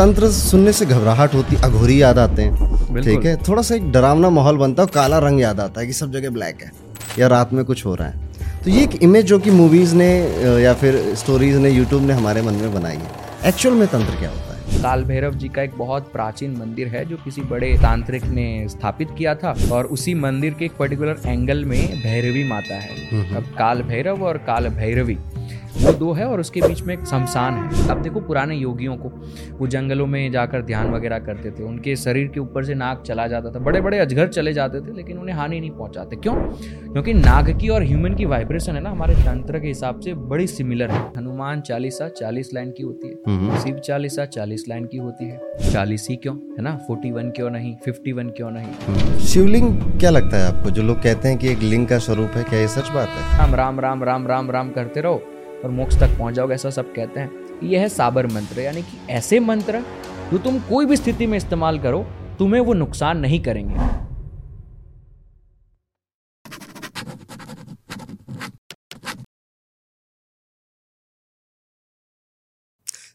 तंत्र सुनने से घबराहट होती अघोरी याद आते हैं। ठीक है? थोड़ा सा एक डरावना माहौल बनता है काला रंग याद आता है कि सब जगह ब्लैक है या रात में कुछ हो रहा है। तो ये एक इमेज जो कि मूवीज़ ने या फिर स्टोरीज ने यूट्यूब ने हमारे मन में बनाई है। एक्चुअल में तंत्र क्या होता है? काल भैरव जी का एक बहुत प्राचीन मंदिर है जो किसी बड़े तांत्रिक ने स्थापित किया था और उसी मंदिर के एक पर्टिकुलर एंगल में भैरवी माता है। हम्म, हम्म। अब काल भैरव और काल भैरवी। वो दो है और उसके बीच में एक शमशान है। अब देखो पुराने योगियों को वो जंगलों में जाकर ध्यान वगैरह करते थे। उनके शरीर के ऊपर से नाग चला जाता था। बड़े बड़े अजगर चले जाते थे लेकिन उन्हें हानि नहीं पहुंचाते। क्यों? क्योंकि नाग की और ह्यूमन की वाइब्रेशन है ना हमारे तंत्र के हिसाब से बड़ी सिमिलर है। हनुमान चालीसा चालीस लाइन की होती है। हम्म। शिव चालीसा चालीस लाइन की होती है। चालीस ही क्यों? है ना? फोर्टी वन क्यों नहीं? फिफ्टी वन क्यों नहीं? हम्म। शिवलिंग क्या लगता है आपको? जो लोग कहते हैं कि एक लिंग का स्वरूप है क्या ये सच बात है? राम राम राम राम राम राम करते रहो। और मोक्ष तक पहुँच जाओगे, ऐसा सब कहते हैं। यह है साबर मंत्र, यानी कि ऐसे मंत्र जो तुम कोई भी स्थिति में इस्तेमाल करो, तुम्हें वो नुकसान नहीं करेंगे।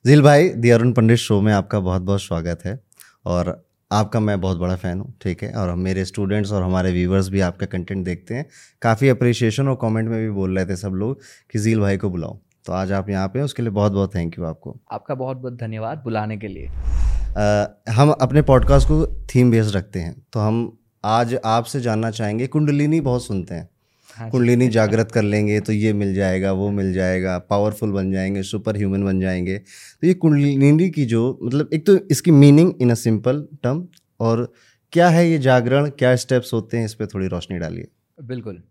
जिल भाई, दी अरुण पंडित शो में आपका बहुत बहुत स्वागत है। और आपका मैं बहुत बड़ा फ़ैन हूँ ठीक है? और मेरे स्टूडेंट्स और हमारे व्यूवर्स भी आपका कंटेंट देखते हैं। काफ़ी अप्रिशिएशन और कमेंट में भी बोल रहे थे सब लोग कि जील भाई को बुलाओ। तो आज आप यहाँ पे उसके लिए बहुत बहुत थैंक यू आपको। आपका बहुत बहुत धन्यवाद बुलाने के लिए। आ, हम अपने पॉडकास्ट को थीम बेस्ड रखते हैं। तो हम आज आपसे जानना चाहेंगे कुंडलिनी बहुत सुनते हैं हाँ। कुंडलिनी जागृत कर लेंगे तो ये मिल जाएगा वो मिल जाएगा पावरफुल बन जाएँगे सुपर ह्यूमन बन जाएँगे। तो ये कुंडलिनी की जो मतलब एक तो इसकी meaning in a simple term और क्या है ये जागरण क्या स्टेप्स होते हैं इस पर थोड़ी रोशनी डालिए। बिल्कुल।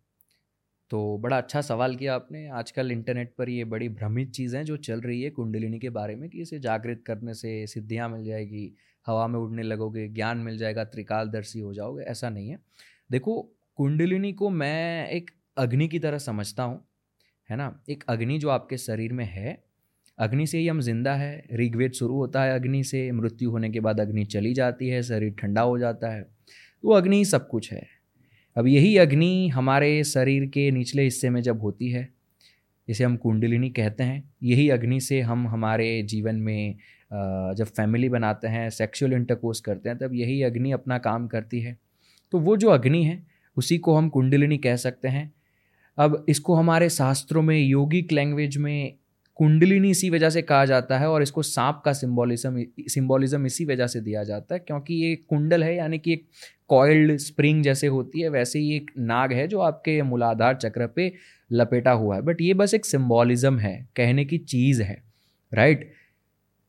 तो बड़ा अच्छा सवाल किया आपने आजकल इंटरनेट पर ये बड़ी भ्रमित चीज़ें जो चल रही है कुंडलिनी के बारे में कि इसे जागृत करने से सिद्धियाँ मिल जाएगी हवा में उड़ने लगोगे ज्ञान मिल जाएगा त्रिकालदर्शी हो जाओगे ऐसा नहीं है। देखो कुंडलिनी को मैं एक अग्नि की तरह समझता हूँ, है ना? एक अग्नि जो आपके शरीर में है, अग्नि से ही हम ज़िंदा है। ऋग्वेद शुरू होता है अग्नि से, मृत्यु होने के बाद अग्नि चली जाती है, शरीर ठंडा हो जाता है। तो अग्नि ही सब कुछ है। अब यही अग्नि हमारे शरीर के निचले हिस्से में जब होती है, इसे हम कुंडलिनी कहते हैं। यही अग्नि से हम हमारे जीवन में जब फैमिली बनाते हैं सेक्सुअल इंटरकोर्स करते हैं, तब यही अग्नि अपना काम करती है। तो वो जो अग्नि है उसी को हम कुंडलिनी कह सकते हैं। अब इसको हमारे शास्त्रों में, योगिक लैंग्वेज में कुंडलिनी इसी वजह से कहा जाता है और इसको सांप का सिंबोलिज्म सिंबोलिज्म इसी वजह से दिया जाता है क्योंकि ये कुंडल है, यानी कि एक कॉइल्ड स्प्रिंग जैसे होती है, वैसे ही एक नाग है जो आपके मूलाधार चक्र पे लपेटा हुआ है। बट ये बस एक सिंबोलिज्म है, कहने की चीज़ है राइट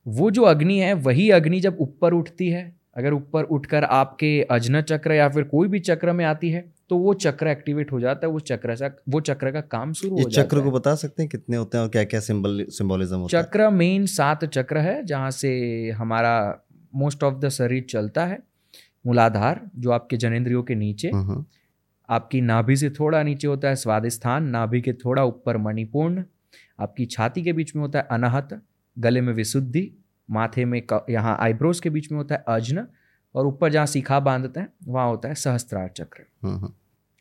वो जो अग्नि है, वही अग्नि जब ऊपर उठती है, अगर ऊपर उठकर आपके अजन चक्र या फिर कोई भी चक्र में आती है तो वो चक्र एक्टिवेट हो जाता है वो चक्र से वो चक्र का काम शुरू हो जाता चक्र को बता सकते हैं कितने होते हैं और क्या क्या सिंबल सिंबोलिज्म होता चक्र है? मेन सात चक्र है जहाँ से हमारा मोस्ट ऑफ़ द शरीर चलता है। मूलाधार जो आपके जनेन्द्रियों के नीचे। हम्म, हम्म। आपकी नाभि से थोड़ा नीचे होता है स्वादिस्थान नाभि के थोड़ा ऊपर मणिपूर्ण। आपकी छाती के बीच में होता है अनाहत गले में विशुद्धि माथे में यहाँ आईब्रोज के बीच में होता है अजन। और ऊपर जहाँ सीखा बांधते हैं वहाँ होता है सहस्त्रार चक्र। हम्म, हम्म।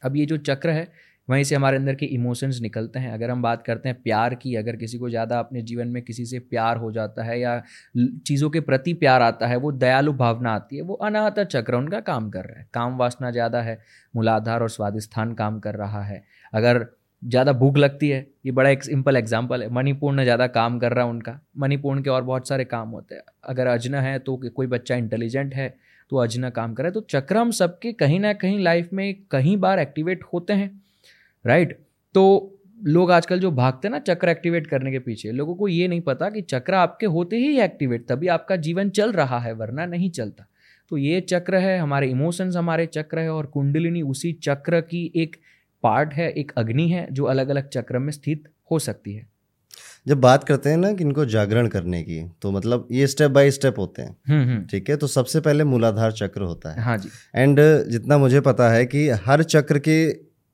अब ये जो चक्र है वहीं से हमारे अंदर के इमोशंस निकलते हैं। अगर हम बात करते हैं प्यार की अगर किसी को ज़्यादा अपने जीवन में किसी से प्यार हो जाता है या चीज़ों के प्रति प्यार आता है वो दयालु भावना आती है वो अनाहत चक्र उनका काम कर रहा है। काम वासना ज़्यादा है मूलाधार और स्वादिस्थान काम कर रहा है। अगर ज़्यादा भूख लगती है ये बड़ा एक सिंपल एग्ज़ाम्पल है मणिपूर्ण ज़्यादा काम कर रहा है उनका। मणिपूर्ण के और बहुत सारे काम होते हैं। अगर अजन है तो कोई बच्चा इंटेलिजेंट है तो अजना काम करे तो चक्र हम सबके कहीं ना कहीं लाइफ में कहीं बार एक्टिवेट होते हैं राइट तो लोग आजकल जो भागते हैं ना चक्र एक्टिवेट करने के पीछे, लोगों को ये नहीं पता कि चक्र आपके होते ही एक्टिवेट तभी आपका जीवन चल रहा है, वरना नहीं चलता। तो ये चक्र है, हमारे इमोशंस हमारे चक्र है, और कुंडलिनी उसी चक्र की एक पार्ट है, एक अग्नि है, जो अलग अलग चक्र में स्थित हो सकती है। जब बात करते हैं ना कि इनको जागरण करने की तो मतलब ये स्टेप बाय स्टेप होते हैं। हम्म, हम्म। ठीक है? तो सबसे पहले मूलाधार चक्र होता है। हाँ जी। एंड जितना मुझे पता है कि हर चक्र के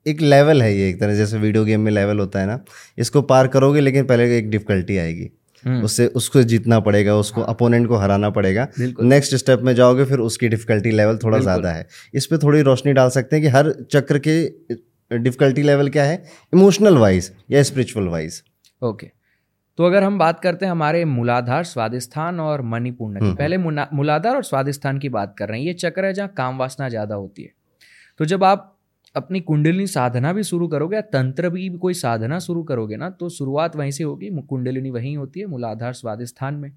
एक लेवल है ये एक तरह जैसे वीडियो गेम में लेवल होता है ना इसको पार करोगे लेकिन पहले एक डिफिकल्टी आएगी। हम्म। उससे उसको जीतना पड़ेगा उसको अपोनेंट को हराना पड़ेगा। नेक्स्ट स्टेप में जाओगे फिर उसकी डिफिकल्टी लेवल थोड़ा ज़्यादा है। इस पर थोड़ी रोशनी डाल सकते हैं कि हर चक्र के डिफिकल्टी लेवल क्या है? इमोशनल वाइज या स्पिरिचुअल वाइज ओके। तो अगर हम बात करते हैं हमारे मूलाधार स्वादिस्थान और मणिपूर्ण की। हम्म। पहले मुना- मूलाधार और स्वादिस्थान की बात कर रहे हैं। ये चक्र है जहाँ काम वासना ज़्यादा होती है। तो जब आप अपनी कुंडलिनी साधना भी शुरू करोगे या तंत्र भी कोई साधना शुरू करोगे ना तो शुरुआत वहीं से होगी। कुंडलिनी वहीं होती है मूलाधार स्वादिस्थान में।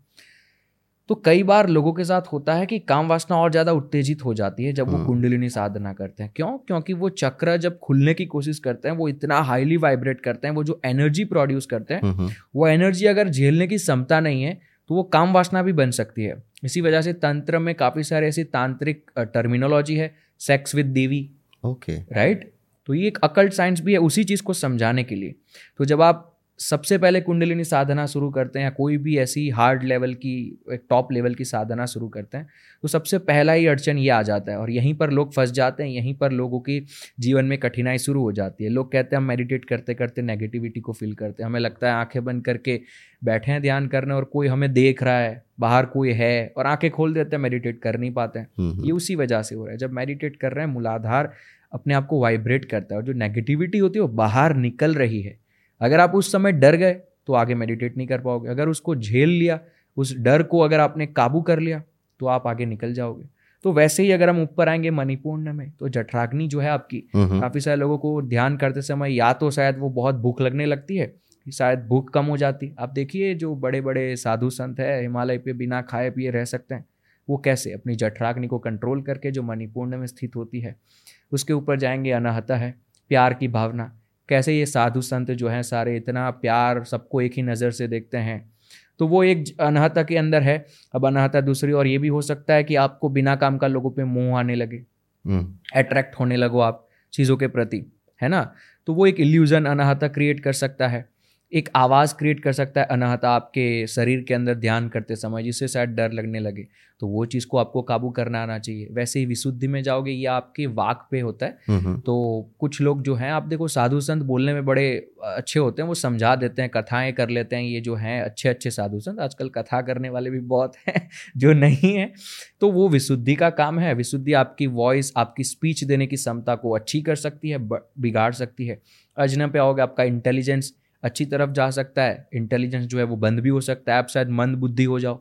तो कई बार लोगों के साथ होता है कि काम वासना और ज़्यादा उत्तेजित हो जाती है जब वो हम्म। कुंडलिनी साधना करते हैं। क्यों? क्योंकि वो चक्र जब खुलने की कोशिश करते हैं वो इतना हाईली वाइब्रेट करते हैं वो जो एनर्जी प्रोड्यूस करते हैं हम्म, हम्म, वो एनर्जी अगर झेलने की क्षमता नहीं है तो वो काम वासना भी बन सकती है। इसी वजह से तंत्र में काफ़ी सारे ऐसी तांत्रिक टर्मिनोलॉजी है sex with Devi okay right तो ये एक अकल्ट साइंस भी है उसी चीज़ को समझाने के लिए। तो जब आप सबसे पहले कुंडलिनी साधना शुरू करते हैं या कोई भी ऐसी हार्ड लेवल की एक टॉप लेवल की साधना शुरू करते हैं तो सबसे पहला ही अड़चन ये आ जाता है और यहीं पर लोग फंस जाते हैं यहीं पर लोगों की जीवन में कठिनाई शुरू हो जाती है। लोग कहते हैं हम मेडिटेट करते करते नेगेटिविटी को फील करते हैं हमें लगता है आँखें बंद करके बैठे हैं ध्यान करने और कोई हमें देख रहा है बाहर कोई है और आँखें खोल देते हैं मेडिटेट कर नहीं पाते हैं। हम्म, ये उसी वजह से हो रहा है। जब मेडिटेट कर रहे हैं मूलाधार अपने आप को वाइब्रेट करता है और जो नेगेटिविटी होती है वो बाहर निकल रही है। अगर आप उस समय डर गए तो आगे मेडिटेट नहीं कर पाओगे। अगर उसको झेल लिया उस डर को अगर आपने काबू कर लिया तो आप आगे निकल जाओगे। तो वैसे ही अगर हम ऊपर आएँगे मणिपूर्ण में तो जठराग्नि जो है आपकी काफ़ी सारे लोगों को ध्यान करते समय या तो शायद वो बहुत भूख लगने लगती है शायद भूख कम हो जाती। आप देखिए जो बड़े बड़े साधु संत है हिमालय पे बिना खाए पिए रह सकते हैं वो कैसे अपनी जठराग्नि को कंट्रोल करके जो मणिपूर्ण में स्थित होती है उसके ऊपर जाएँगे अनाहता है प्यार की भावना कैसे ये साधु संत जो हैं सारे इतना प्यार सबको एक ही नज़र से देखते हैं? तो वो एक अनहता के अंदर है। अब अनहता दूसरी और ये भी हो सकता है कि आपको बिना काम का लोगों पे मोह आने लगे। अट्रैक्ट होने लगो आप चीज़ों के प्रति है ना? तो वो एक इल्यूजन अनाहता क्रिएट कर सकता है। एक आवाज़ क्रिएट कर सकता है अनाहता आपके शरीर के अंदर ध्यान करते समय जिससे शायद डर लगने लगे। तो वो चीज़ को आपको काबू करना आना चाहिए। वैसे ही विशुद्धि में जाओगे ये आपके वाक पे होता है। हम्म, हम्म, तो कुछ लोग जो हैं आप देखो साधु संत बोलने में बड़े अच्छे होते हैं वो समझा देते हैं कथाएँ कर लेते हैं ये जो हैं अच्छे अच्छे साधु संत आजकल कथा करने वाले भी बहुत हैं जो नहीं है। तो वो विशुद्धि का काम है विशुद्धि आपकी वॉइस आपकी स्पीच देने की क्षमता को अच्छी कर सकती है बिगाड़ सकती है। अजनब पे आओगे आपका इंटेलिजेंस अच्छी तरफ़ जा सकता है इंटेलिजेंस जो है वो बंद भी हो सकता है आप शायद मंद बुद्धि हो जाओ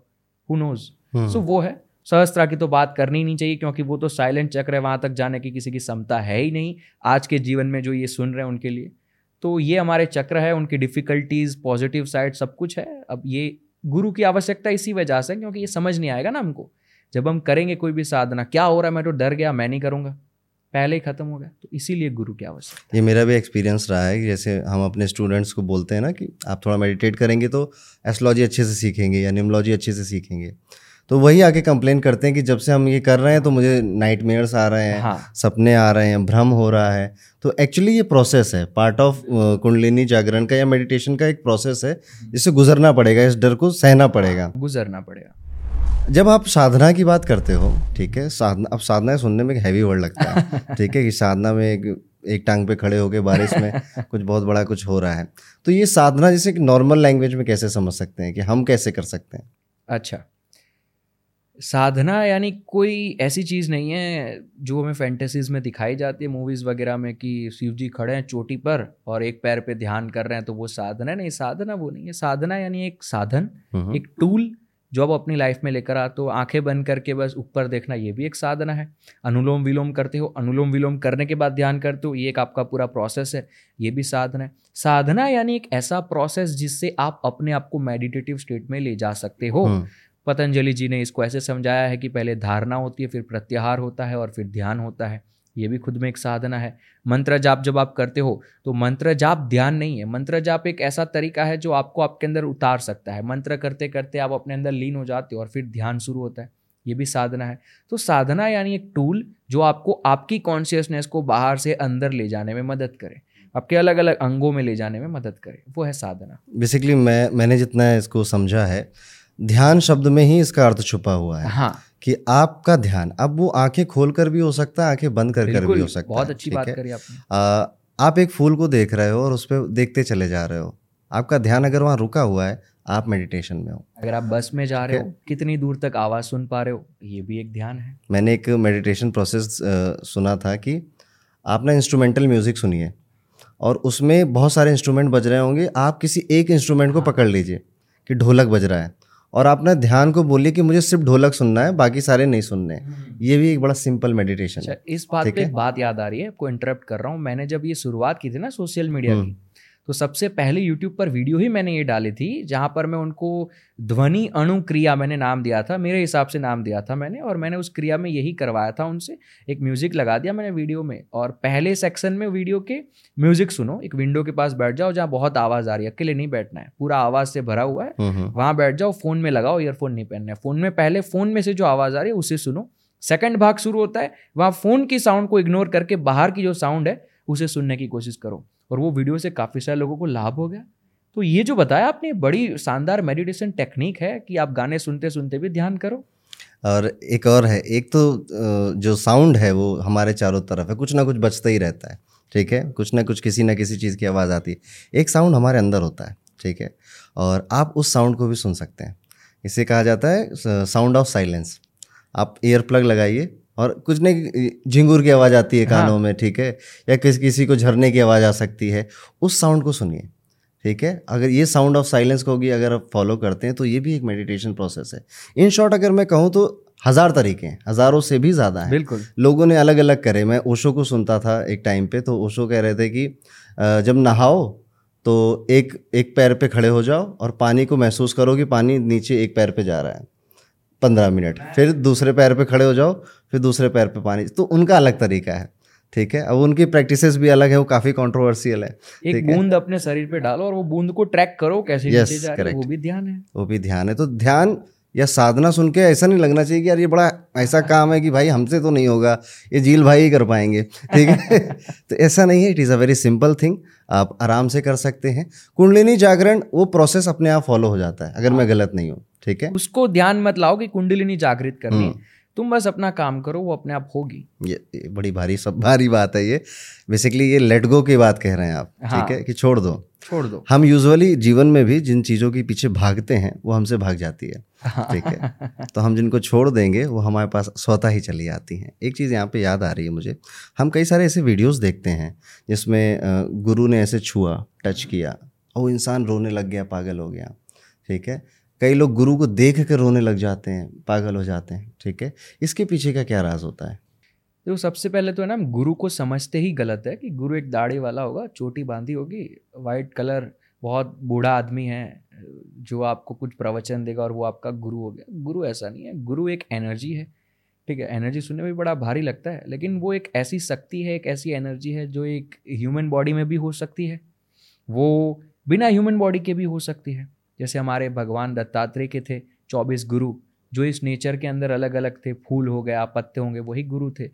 हु नोज़ सो वो है सहस्त्रा की तो बात करनी ही नहीं चाहिए क्योंकि वो तो साइलेंट चक्र है वहाँ तक जाने की किसी की क्षमता है ही नहीं आज के जीवन में जो ये सुन रहे हैं उनके लिए। तो ये हमारे चक्र है उनकी डिफ़िकल्टीज पॉजिटिव साइड सब कुछ है। अब ये गुरु की आवश्यकता इसी वजह से क्योंकि ये समझ नहीं आएगा ना हमको। जब हम करेंगे कोई भी साधना क्या हो रहा है मैं तो डर गया मैं नहीं करूँगा। पहले ही खत्म हो गया तो इसीलिए गुरु की आवश्यकता ये मेरा भी एक्सपीरियंस रहा है कि जैसे हम अपने स्टूडेंट्स को बोलते हैं ना कि आप थोड़ा मेडिटेट करेंगे तो एस्ट्रोलॉजी अच्छे से सीखेंगे या न्यूमलॉजी अच्छे से सीखेंगे। तो वही आके कंप्लेन करते हैं कि जब से हम ये कर रहे हैं तो मुझे नाइट मेयर्स आ रहे हैं हाँ। सपने आ रहे हैं भ्रम हो रहा है। तो एक्चुअली ये प्रोसेस है पार्ट ऑफ़ कुंडलिनी जागरण का या मेडिटेशन का एक प्रोसेस है जिससे गुजरना पड़ेगा इस डर को सहना पड़ेगा। गुजरना पड़ेगा। जब आप साधना की बात करते हो ठीक है साधना अब साधना सुनने में एक हैवी वर्ड लगता है ठीक है कि साधना में एक एक टांग पे खड़े होके बारिश में कुछ बहुत बड़ा कुछ हो रहा है। तो ये साधना जैसे नॉर्मल लैंग्वेज में कैसे समझ सकते हैं कि हम कैसे कर सकते हैं? अच्छा। साधना यानी कोई ऐसी चीज़ नहीं है जो हमें फैंटेसीज में दिखाई जाती है मूवीज़ वगैरह में कि शिव जी खड़े हैं चोटी पर और एक पैर पे ध्यान कर रहे हैं तो वो साधना है। नहीं साधना वो नहीं है। साधना यानी एक साधन हम्म, एक टूल जो आप अपनी लाइफ में लेकर आते हो आँखें बंद करके बस ऊपर देखना ये भी एक साधना है। अनुलोम विलोम करते हो अनुलोम विलोम करने के बाद ध्यान करते हो ये एक आपका पूरा प्रोसेस है ये भी साधना है। साधना यानी एक ऐसा प्रोसेस जिससे आप अपने आप को मेडिटेटिव स्टेट में ले जा सकते हो। हम्म, पतंजलि जी ने इसको ऐसे समझाया है कि पहले धारणा होती है फिर प्रत्याहार होता है और फिर ध्यान होता है। ये भी खुद में एक साधना है। मंत्र जाप जब आप करते हो तो मंत्र जाप ध्यान नहीं है। मंत्र जाप एक ऐसा तरीका है जो आपको आपके अंदर उतार सकता है। मंत्र करते करते आप अपने अंदर लीन हो जाते हो और फिर ध्यान शुरू होता है। ये भी साधना है। तो साधना यानी एक टूल जो आपको आपकी कॉन्शियसनेस को बाहर से अंदर ले जाने में मदद करे। आपके अलग अलग अंगों में ले जाने में मदद करे। वो है साधना। बेसिकली मैं मैंने जितना इसको समझा है ध्यान शब्द में ही इसका अर्थ छुपा हुआ है। हाँ। कि आपका ध्यान अब वो आँखें खोल कर भी हो सकता है आँखें बंद कर कर भी हो सकता बहुत अच्छी बात है? करी आपने। आ, आप एक फूल को देख रहे हो और उस पर देखते चले जा रहे हो। आपका ध्यान अगर वहाँ रुका हुआ है आप मेडिटेशन में हो। अगर आप बस में जा रहे हो? कितनी दूर तक आवाज़ सुन पा रहे हो ये भी एक ध्यान है। मैंने एक मेडिटेशन प्रोसेस सुना था कि आप ना इंस्ट्रूमेंटल म्यूज़िक सुनिए और उसमें बहुत सारे इंस्ट्रूमेंट बज रहे होंगे आप किसी एक इंस्ट्रूमेंट को हाँ। पकड़ लीजिए कि ढोलक बज रहा है। और आपने ना ध्यान को बोलिए कि मुझे सिर्फ़ ढोलक सुनना है बाकी सारे नहीं सुनने। हम्म। ये भी एक बड़ा सिंपल मेडिटेशन अच्छा, है। इस बात पे बात याद आ रही है आपको इंटरप्ट कर रहा हूँ। मैंने जब ये शुरुआत की थी ना सोशल मीडिया की तो सबसे पहले यूट्यूब पर वीडियो ही मैंने ये डाली थी जहाँ पर मैं उनको ध्वनि अणु क्रिया मैंने नाम दिया था मेरे हिसाब से नाम दिया था मैंने और मैंने उस क्रिया में यही करवाया था उनसे एक म्यूज़िक लगा दिया मैंने वीडियो में और पहले सेक्शन में वीडियो के म्यूज़िक सुनो एक विंडो के पास बैठ जाओ जहाँ बहुत आवाज़ आ रही है अकेले नहीं बैठना है पूरा आवाज़ से भरा हुआ है हम्म, हम्म। वहाँ बैठ जाओ फ़ोन में लगाओ ईयरफोन नहीं पहनना है फ़ोन में पहले फ़ोन में से जो आवाज़ आ रही है उसे सुनो सेकंड भाग शुरू होता है वहाँ फ़ोन की साउंड को इग्नोर करके बाहर की जो साउंड है उसे सुनने की कोशिश करो और वो वीडियो से काफ़ी सारे लोगों को लाभ हो गया। तो ये जो बताया आपने, बड़ी शानदार मेडिटेशन टेक्निक है कि आप गाने सुनते सुनते भी ध्यान करो। और एक और है, एक तो जो साउंड है वो हमारे चारों तरफ़ है, कुछ ना कुछ बचता ही रहता है, ठीक है? कुछ ना कुछ किसी ना किसी चीज़ की आवाज़ आती है। एक साउंड हमारे अंदर होता है, ठीक है? और आप उस साउंड को भी सुन सकते हैं। इसे कहा जाता है साउंड ऑफ़ साइलेंस आप ईयर प्लग लगाइए और कुछ नहीं झिंगुर की आवाज़ आती है कानों हाँ। में ठीक है? या किस किसी को झरने की आवाज़ आ सकती है उस साउंड को सुनिए ठीक है? अगर ये साउंड ऑफ़ साइलेंस को भी अगर आप फॉलो करते हैं तो ये भी एक मेडिटेशन प्रोसेस है। इन शॉर्ट अगर मैं कहूँ तो हज़ार तरीके हैं हज़ारों से भी ज़्यादा हैं। बिल्कुल। लोगों ने अलग अलग करे मैं ओशो को सुनता था एक टाइम पे तो ओशो कह रहे थे कि जब नहाओ तो एक एक पैर पे खड़े हो जाओ और पानी को महसूस करो कि पानी नीचे एक पैर पे जा रहा है। पंद्रह मिनट। फिर दूसरे पैर पे खड़े हो जाओ फिर दूसरे पैर पे पानी। तो उनका अलग तरीका है ठीक है? अब उनकी प्रैक्टिसेस भी अलग है वो काफ़ी कंट्रोवर्शियल है एक बूंद अपने शरीर पे डालो और वो बूंद को ट्रैक करो कैसे yes, जा रही है वो भी ध्यान है। वो भी ध्यान है। तो ध्यान या साधना सुन के ऐसा नहीं लगना चाहिए कि यार ये बड़ा ऐसा काम है कि भाई हमसे तो नहीं होगा ये झील भाई ही कर पाएँगे ठीक है? तो ऐसा नहीं है। It is a very simple thing आप आराम से कर सकते हैं। कुंडलिनी जागरण वो प्रोसेस अपने आप फॉलो हो जाता है अगर मैं गलत नहीं हूँ। ठीक है? उसको ध्यान मत लाओ कि कुंडलिनी जागृत करनी है। हम्म। तुम बस अपना काम करो वो अपने आप होगी। ये, ये बड़ी भारी सब भारी बात है ये। बेसिकली ये लेट गो की बात कह रहे हैं आप हाँ, ठीक है। कि छोड़ दो। छोड़ दो। हम यूजुअली जीवन में भी जिन चीज़ों के पीछे भागते हैं वो हमसे भाग जाती है ठीक है? तो हम जिनको छोड़ देंगे वो हमारे पास स्वतः ही चली आती हैं। एक चीज़ यहाँ पे याद आ रही है मुझे। हम कई सारे ऐसे वीडियोस देखते हैं जिसमें गुरु ने ऐसे छुआ टच किया और वो इंसान रोने लग गया पागल हो गया ठीक है? कई लोग गुरु को देख कर रोने लग जाते हैं, पागल हो जाते हैं, ठीक है? इसके पीछे का क्या राज होता है? देखो, सबसे पहले तो है ना गुरु को समझते ही गलत है कि गुरु एक दाढ़ी वाला होगा, चोटी बांधी होगी वाइट कलर बहुत बूढ़ा आदमी है, जो आपको कुछ प्रवचन देगा और वो आपका गुरु हो गया। गुरु ऐसा नहीं है, गुरु एक एनर्जी है, ठीक है? एनर्जी सुनने में भी बड़ा भारी लगता है, लेकिन वो एक ऐसी शक्ति है, एक ऐसी एनर्जी है, जो एक ह्यूमन बॉडी में भी हो सकती है, वो बिना ह्यूमन बॉडी के भी हो सकती है। जैसे हमारे भगवान दत्तात्रेय के थे चौबीस गुरु जो इस नेचर के अंदर अलग अलग थे फूल हो गया पत्ते होंगे वही गुरु थे।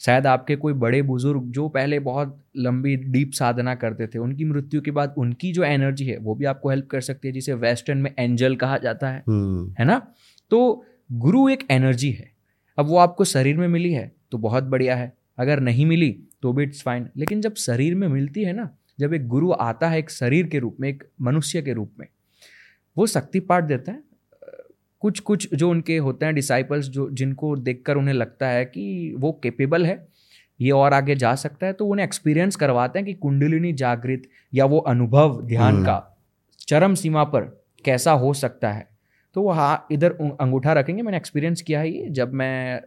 शायद आपके कोई बड़े बुज़ुर्ग जो पहले बहुत लंबी डीप साधना करते थे उनकी मृत्यु के बाद उनकी जो एनर्जी है वो भी आपको हेल्प कर सकती है जिसे वेस्टर्न में एंजल कहा जाता है। हम्म। है ना? तो गुरु एक एनर्जी है। अब वो आपको शरीर में मिली है तो बहुत बढ़िया है। अगर नहीं मिली तो भी इट्स फाइन लेकिन जब शरीर में मिलती है ना जब एक गुरु आता है एक शरीर के रूप में एक मनुष्य के रूप में वो शक्ति पाठ देते हैं कुछ कुछ जो उनके होते हैं डिसाइपल्स जो जिनको देखकर उन्हें लगता है कि वो केपेबल है ये और आगे जा सकता है तो उन्हें एक्सपीरियंस करवाते हैं कि कुंडलिनी जागृत या वो अनुभव ध्यान हम्म। का चरम सीमा पर कैसा हो सकता है तो वो हाँ इधर अंगूठा रखेंगे मैंने एक्सपीरियंस किया है ये जब मैं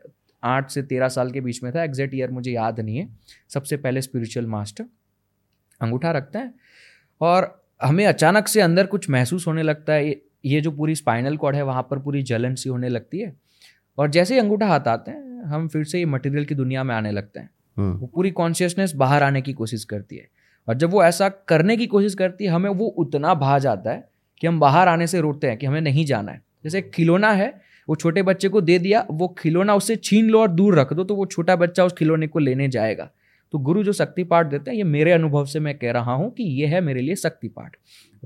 आठ से तेरह साल के बीच में था एग्जैक्ट ईयर मुझे याद नहीं है सबसे पहले स्पिरिचुअल मास्टर अंगूठा रखते हैं और हमें अचानक से अंदर कुछ महसूस होने लगता है ये जो पूरी स्पाइनल कॉर्ड है वहाँ पर पूरी जलन सी होने लगती है। और जैसे ही अंगूठा हाथ आते हैं हम फिर से ये मटेरियल की दुनिया में आने लगते हैं। हम्म। वो पूरी कॉन्शियसनेस बाहर आने की कोशिश करती है। और जब वो ऐसा करने की कोशिश करती है हमें वो उतना भा जाता है कि हम बाहर आने से रोकते हैं कि हमें नहीं जाना है। जैसे खिलौना है वो छोटे बच्चे को दे दिया वो खिलौना उससे छीन लो और दूर रख दो तो वो छोटा बच्चा उस खिलौने को लेने जाएगा। तो गुरु जो शक्ति पाठ देते हैं ये मेरे अनुभव से मैं कह रहा हूँ कि ये है मेरे लिए शक्ति पाठ।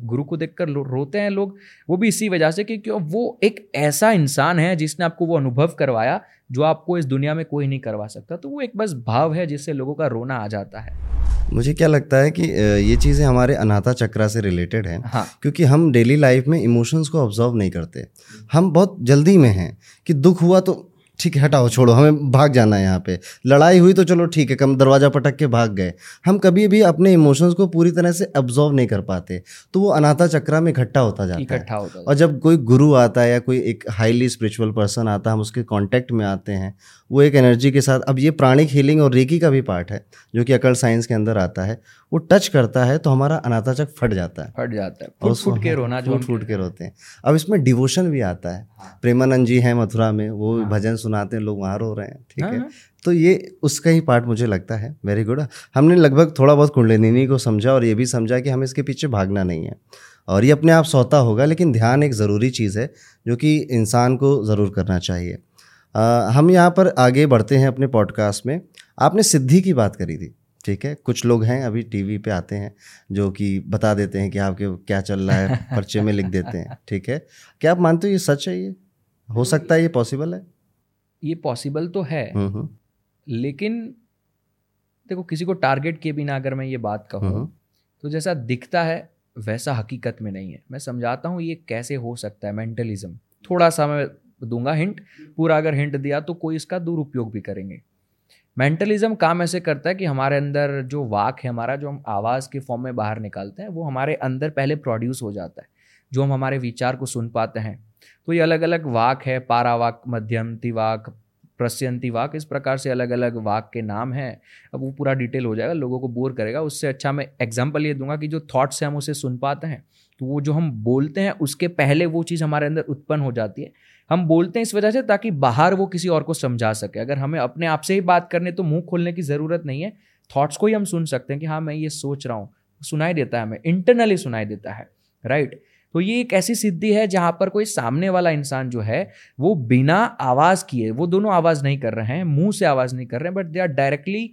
गुरु को देखकर रोते हैं लोग वो भी इसी वजह से क्योंकि क्यों वो एक ऐसा इंसान है जिसने आपको वो अनुभव करवाया जो आपको इस दुनिया में कोई नहीं करवा सकता तो वो एक बस भाव है जिससे लोगों का रोना आ जाता है। मुझे क्या लगता है कि ये चीज़ें हमारे अनाथा चक्रा से रिलेटेड हैं हाँ। क्योंकि हम डेली लाइफ में इमोशंस को ऑब्ज़र्व नहीं करते। हम बहुत जल्दी में हैं कि दुख हुआ तो ठीक है हटाओ छोड़ो हमें भाग जाना है यहाँ पे। लड़ाई हुई तो चलो ठीक है कम दरवाज़ा पटक के भाग गए। हम कभी भी अपने इमोशंस को पूरी तरह से अब्जॉर्व नहीं कर पाते तो वो अनाथा चक्रा में इकट्ठा होता जाता है। इकट्ठा होता है और जब कोई गुरु आता है या कोई एक हाईली स्पिरिचुअल पर्सन आता है हम उसके कॉन्टेक्ट में आते हैं वो एक एनर्जी के साथ अब ये प्राणिक हीलिंग और रेकी का भी पार्ट है जो कि अकल साइंस के अंदर आता है वो टच करता है तो हमारा अनाथाचक फट जाता है। फट जाता है। और फुट फुट के हाँ, रोना जो फूट के रोते हैं। अब इसमें डिवोशन भी आता है। प्रेमानंद जी हैं मथुरा में वो हाँ। भजन सुनाते हैं लोग वहाँ रो रहे हैं ठीक है हाँ, तो ये उसका ही पार्ट मुझे लगता है वेरी गुड हमने लगभग थोड़ा बहुत कुंडलिनी को समझा और ये भी समझा कि हमें इसके पीछे भागना नहीं है। और ये अपने आप सौता होगा लेकिन ध्यान एक ज़रूरी चीज़ है जो कि इंसान को ज़रूर करना चाहिए। अ, हम यहाँ पर आगे बढ़ते हैं अपने पॉडकास्ट में। आपने सिद्धि की बात करी थी ठीक है? कुछ लोग हैं अभी टीवी पे आते हैं जो कि बता देते हैं कि आपके क्या चल रहा है पर्चे में लिख देते हैं ठीक है? क्या आप मानते हो ये सच है ये? हो सकता है ये पॉसिबल है? ये पॉसिबल तो है हम्म हम्म। लेकिन देखो किसी को टारगेट किए बिना अगर मैं ये बात कहूँ हम्म। तो जैसा दिखता है वैसा हकीकत में नहीं है। मैं समझाता हूँ ये कैसे हो सकता है मेंटलिज्म थोड़ा सा मैं दूँगा हिंट। पूरा अगर हिंट दिया तो कोई इसका दुरुपयोग भी करेंगे। मेंटलिज्म काम ऐसे करता है कि हमारे अंदर जो वाक है, हमारा जो हम आवाज़ के फॉर्म में बाहर निकालते हैं, वो हमारे अंदर पहले प्रोड्यूस हो जाता है, जो हम हमारे विचार को सुन पाते हैं। तो ये अलग अलग वाक है, पारावाक मध्यमती वाक प्रस्यंती वाक, इस प्रकार से अलग अलग वाक के नाम हैं। अब वो पूरा डिटेल हो जाएगा, लोगों को बोर करेगा। उससे अच्छा मैं एग्ज़ाम्पल ये दूँगा कि जो थॉट्स हैं हम उसे सुन पाते हैं तो वो जो हम बोलते हैं, उसके पहले वो चीज़ हमारे अंदर उत्पन्न हो जाती है। हम बोलते हैं इस वजह से ताकि बाहर वो किसी और को समझा सके। अगर हमें अपने आप से ही बात करने तो मुँह खोलने की ज़रूरत नहीं है। थॉट्स को ही हम सुन सकते हैं कि हाँ मैं ये सोच रहा हूँ। सुनाई देता है हमें इंटरनली सुनाई देता है राइट तो ये एक ऐसी सिद्धि है जहाँ पर कोई सामने वाला इंसान जो है वो बिना आवाज़ किए वो दोनों आवाज़ नहीं कर रहे हैं मुँह से आवाज़ नहीं कर रहे हैं but they are directly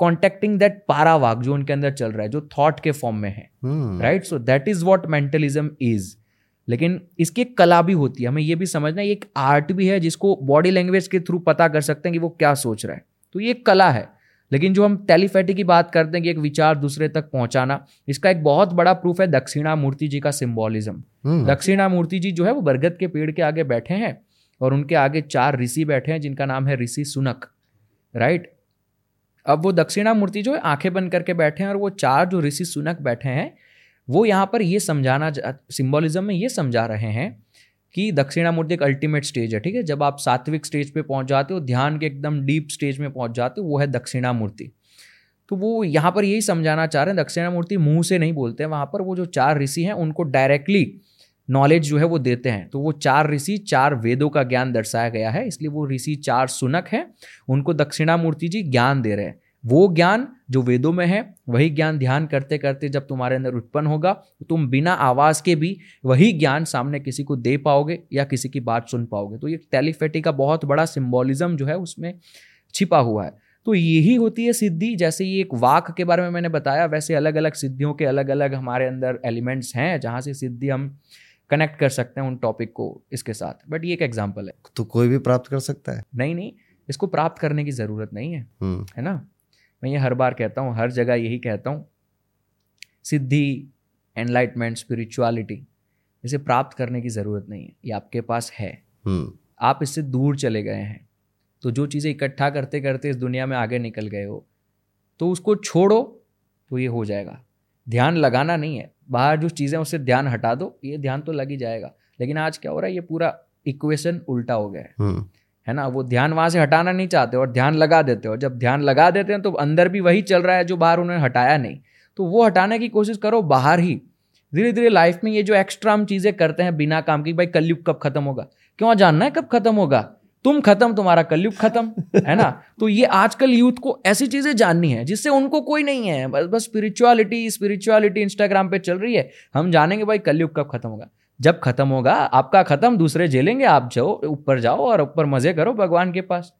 contacting that पारावाक जो उनके अंदर चल रहा है जो थॉट के फॉर्म में है right so that is what mentalism is लेकिन इसकी एक कला भी होती है। हमें ये भी समझना है ये एक आर्ट भी है जिसको बॉडी लैंग्वेज के थ्रू पता कर सकते हैं कि वो क्या सोच रहा है। तो ये एक कला है। लेकिन जो हम टेलीफैटी की बात करते हैं कि एक विचार दूसरे तक पहुंचाना इसका एक बहुत बड़ा प्रूफ है दक्षिणा मूर्ति जी का सिंबॉलिज्म हम्म। दक्षिणा मूर्ति जी जो है वो बरगद के पेड़ के आगे बैठे हैं और उनके आगे चार ऋषि बैठे हैं जिनका नाम है ऋषि सुनक राइट अब वो दक्षिणा मूर्ति जो है आँखें बंद करके बैठे हैं और वो चार जो ऋषि सुनक बैठे हैं वो यहाँ पर ये समझाना सिंबॉलिज्म में ये समझा रहे हैं कि दक्षिणा मूर्ति एक अल्टीमेट स्टेज है, ठीक है? जब आप सात्विक स्टेज पे पहुँच जाते हो, ध्यान के एकदम डीप स्टेज में पहुँच जाते हो, वो है दक्षिणा मूर्ति तो वो यहाँ पर यही समझाना चाह रहे हैं दक्षिणा मूर्ति मुँह से नहीं बोलते हैं, वहाँ पर वो जो चार ऋषि हैं, उनको डायरेक्टली नॉलेज जो है वो देते हैं। तो वो चार ऋषि, चार वेदों का ज्ञान दर्शाया गया है, इसलिए वो ऋषि चार सुनक हैं, उनको दक्षिणा मूर्ति जी ज्ञान दे रहे हैं। वो ज्ञान जो वेदों में है वही ज्ञान ध्यान करते करते जब तुम्हारे अंदर उत्पन्न होगा तो तुम बिना आवाज़ के भी वही ज्ञान सामने किसी को दे पाओगे या किसी की बात सुन पाओगे। तो ये टेलीफेटी का बहुत बड़ा सिंबॉलिज्म जो है उसमें छिपा हुआ है। तो यही होती है सिद्धि जैसे ये एक वाक के बारे में मैंने बताया वैसे अलग अलग सिद्धियों के अलग अलग हमारे अंदर एलिमेंट्स हैं जहाँ से सिद्धि हम कनेक्ट कर सकते हैं उन टॉपिक को इसके साथ। बट ये एक एग्ज़ाम्पल है। तो कोई भी प्राप्त कर सकता है? नहीं नहीं इसको प्राप्त करने की ज़रूरत नहीं है। हम्म। है ना? मैं ये हर बार कहता हूँ हर जगह यही कहता हूँ सिद्धि एनलाइटमेंट स्पिरिचुअलिटी इसे प्राप्त करने की ज़रूरत नहीं है ये आपके पास है। हम्म। आप इससे दूर चले गए हैं तो जो चीज़ें इकट्ठा करते करते इस दुनिया में आगे निकल गए हो तो उसको छोड़ो तो ये हो जाएगा। ध्यान लगाना नहीं है बाहर जो चीज़ें उससे ध्यान हटा दो ये ध्यान तो लग ही जाएगा लेकिन आज क्या हो रहा है ये पूरा इक्वेशन उल्टा हो गया है। हम्म। है ना? वो ध्यान वहाँ से हटाना नहीं चाहते और ध्यान लगा देते हो। जब ध्यान लगा देते हैं तो अंदर भी वही चल रहा है जो बाहर उन्होंने हटाया नहीं। तो वो हटाने की कोशिश करो बाहर ही। धीरे धीरे लाइफ में ये जो एक्स्ट्रा हम चीज़ें करते हैं बिना काम की भाई कलयुग कब खत्म होगा? क्यों जानना है कब खत्म होगा? तुम खत्म तुम्हारा कलयुग खत्म है ना? तो ये आजकल यूथ को ऐसी चीज़ें जाननी है जिससे उनको कोई नहीं है। बस बस स्पिरिचुअलिटी स्पिरिचुअलिटी इंस्टाग्राम पे चल रही है। हम जानेंगे भाई कलयुग कब खत्म होगा। जब खत्म होगा आपका खत्म दूसरे झेलेंगे आप जाओ ऊपर जाओ और ऊपर मज़े करो भगवान के पास।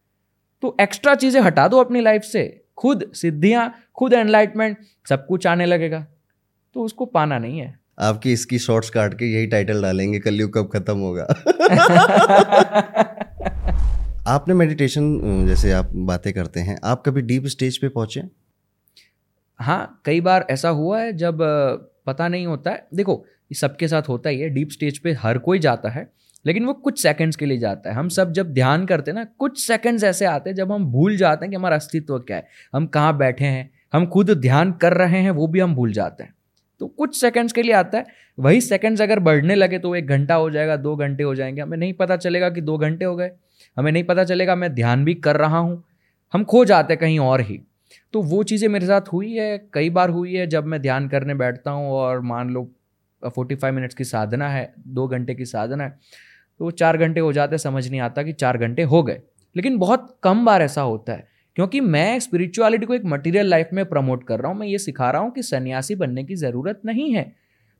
तो एक्स्ट्रा चीज़ें हटा दो अपनी लाइफ से। खुद सिद्धियाँ खुद एनलाइटमेंट सब कुछ आने लगेगा। तो उसको पाना नहीं है। आपकी इसकी शॉर्ट्स काट के यही टाइटल डालेंगे कलयुग कब खत्म होगा? आपने मेडिटेशन जैसे आप बातें करते हैं आप कभी डीप स्टेज पे पहुँचे? हाँ कई बार ऐसा हुआ है जब पता नहीं होता है। देखो ये सबके साथ होता ही है डीप स्टेज पे हर कोई जाता है, लेकिन वो कुछ सेकंड्स के लिए जाता है। हम सब जब ध्यान करते हैं ना, कुछ सेकंड्स ऐसे आते हैं जब हम भूल जाते हैं कि हमारा अस्तित्व क्या है, हम कहाँ बैठे हैं, हम खुद ध्यान कर रहे हैं, वो भी हम भूल जाते हैं। तो कुछ सेकंड्स के लिए आता है, वही सेकंड्स अगर बढ़ने लगे तो एक घंटा हो जाएगा, दो घंटे हो जाएँगे, हमें नहीं पता चलेगा कि दो घंटे हो गए, हमें नहीं पता चलेगा मैं ध्यान भी कर रहा हूँ, हम खो जाते हैं कहीं और ही। तो वो चीज़ें मेरे साथ हुई है, कई बार हुई है जब मैं ध्यान करने बैठता हूँ और मान लो फोर्टी फाइव मिनट्स की साधना है, दो घंटे की साधना है तो वो चार घंटे हो जाते, समझ नहीं आता कि चार घंटे हो गए। लेकिन बहुत कम बार ऐसा होता है, क्योंकि मैं स्पिरिचुअलिटी को एक मटेरियल लाइफ में प्रमोट कर रहा हूँ, मैं ये सिखा रहा हूँ कि सन्यासी बनने की ज़रूरत नहीं है।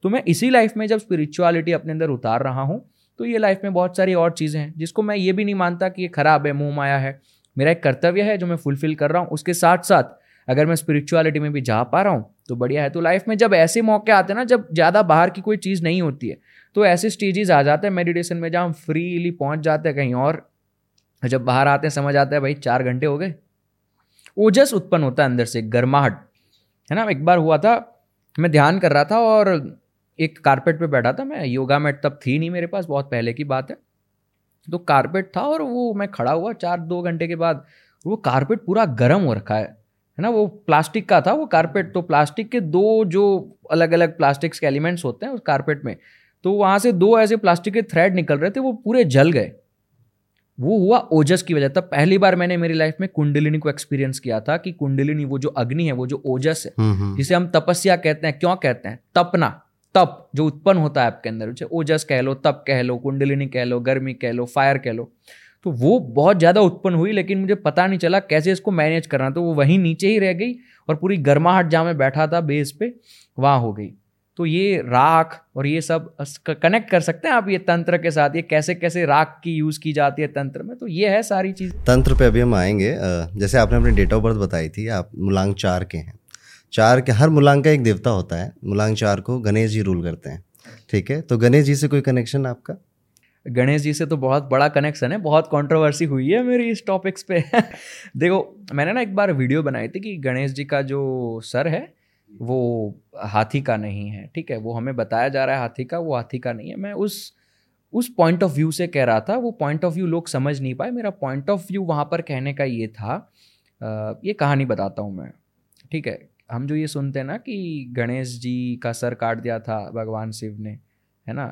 तो मैं इसी लाइफ में जब स्पिरिचुअलिटी अपने अंदर उतार रहा हूँ तो ये लाइफ में बहुत सारी और चीज़ें हैं, जिसको मैं ये भी नहीं मानता कि ये खराब है, मुँह माया है। मेरा एक कर्तव्य है जो मैं फुलफिल कर रहा हूँ, उसके साथ साथ अगर मैं स्पिरिचुअलिटी में भी जा पा रहा हूँ तो बढ़िया है। तो लाइफ में जब ऐसे मौके आते हैं ना, जब ज़्यादा बाहर की कोई चीज़ नहीं होती है तो ऐसे स्टेजेस आ जाते हैं मेडिटेशन में जहाँ हम फ्रीली पहुँच जाते हैं कहीं और। जब बाहर आते हैं, समझ आता है, भाई, चार घंटे हो गए। ओजस उत्पन्न होता है अंदर से, गर्माहट। है ना? एक बार हुआ था, मैं ध्यान कर रहा था और एक कारपेट पे बैठा था मैं योगा मैट तब थी नहीं मेरे पास, बहुत पहले की बात है। तो कारपेट था और वो मैं खड़ा हुआ, चार दो घंटे के बाद, वो कारपेट पूरा गर्म हो रखा है। है ना वो प्लास्टिक का था वो कारपेट तो प्लास्टिक के दो जो अलग अलग प्लास्टिक्स के एलिमेंट्स होते हैं उस कारपेट में तो वहाँ से दो ऐसे प्लास्टिक के थ्रेड निकल रहे थे वो पूरे जल गए। वो हुआ ओजस की वजह तब पहली बार मैंने मेरी लाइफ में कुंडलिनी को एक्सपीरियंस किया था कि कुंडलिनी वो जो अग्नि है वो जो ओजस है हम्म, हम्म। जिसे हम तपस्या कहते हैं क्यों कहते हैं? तपना तप जो उत्पन्न होता है आपके अंदर उसे ओजस कह लो तप कह लो कुंडलिनी कह लो गर्मी कह लो फायर कह लो। तो वो बहुत ज़्यादा उत्पन्न हुई, लेकिन मुझे पता नहीं चला कैसे इसको मैनेज करना। तो वो वहीं नीचे ही रह गई और पूरी गर्माहट जहाँ मैं बैठा था बेस पे, वहाँ हो गई। तो ये राख और ये सब कनेक्ट कर सकते हैं आप ये तंत्र के साथ, ये कैसे कैसे राख की यूज़ की जाती है तंत्र में? तो ये है सारी चीज़। तंत्र पे अभी हम आएँगे। जैसे आपने अपनी डेट ऑफ़ बर्थ बताई थी, आप मुलांग चार के हैं। चार के, हर मुलांग का एक देवता होता है। मुलांग चार को गणेश जी रूल करते हैं। ठीक है? तो गणेश जी से कोई कनेक्शन आपका? गणेश जी से तो बहुत बड़ा कनेक्शन है, बहुत कंट्रोवर्सी हुई है मेरी इस टॉपिक्स पे। देखो, मैंने ना एक बार वीडियो बनाई थी कि गणेश जी का जो सर है, वो हाथी का नहीं है, ठीक है? वो हमें बताया जा रहा है हाथी का, वो हाथी का नहीं है। मैं उस उस पॉइंट ऑफ़ व्यू से कह रहा था, वो पॉइंट ऑफ़ व्यू लोग समझ नहीं पाए। मेरा पॉइंट ऑफ़ व्यू वहाँ पर कहने का ये था ये कहानी बताता हूँ मैं, ठीक है? हम जो ये सुनते हैं ना कि गणेश जी का सर काट दिया था भगवान शिव ने, है ना?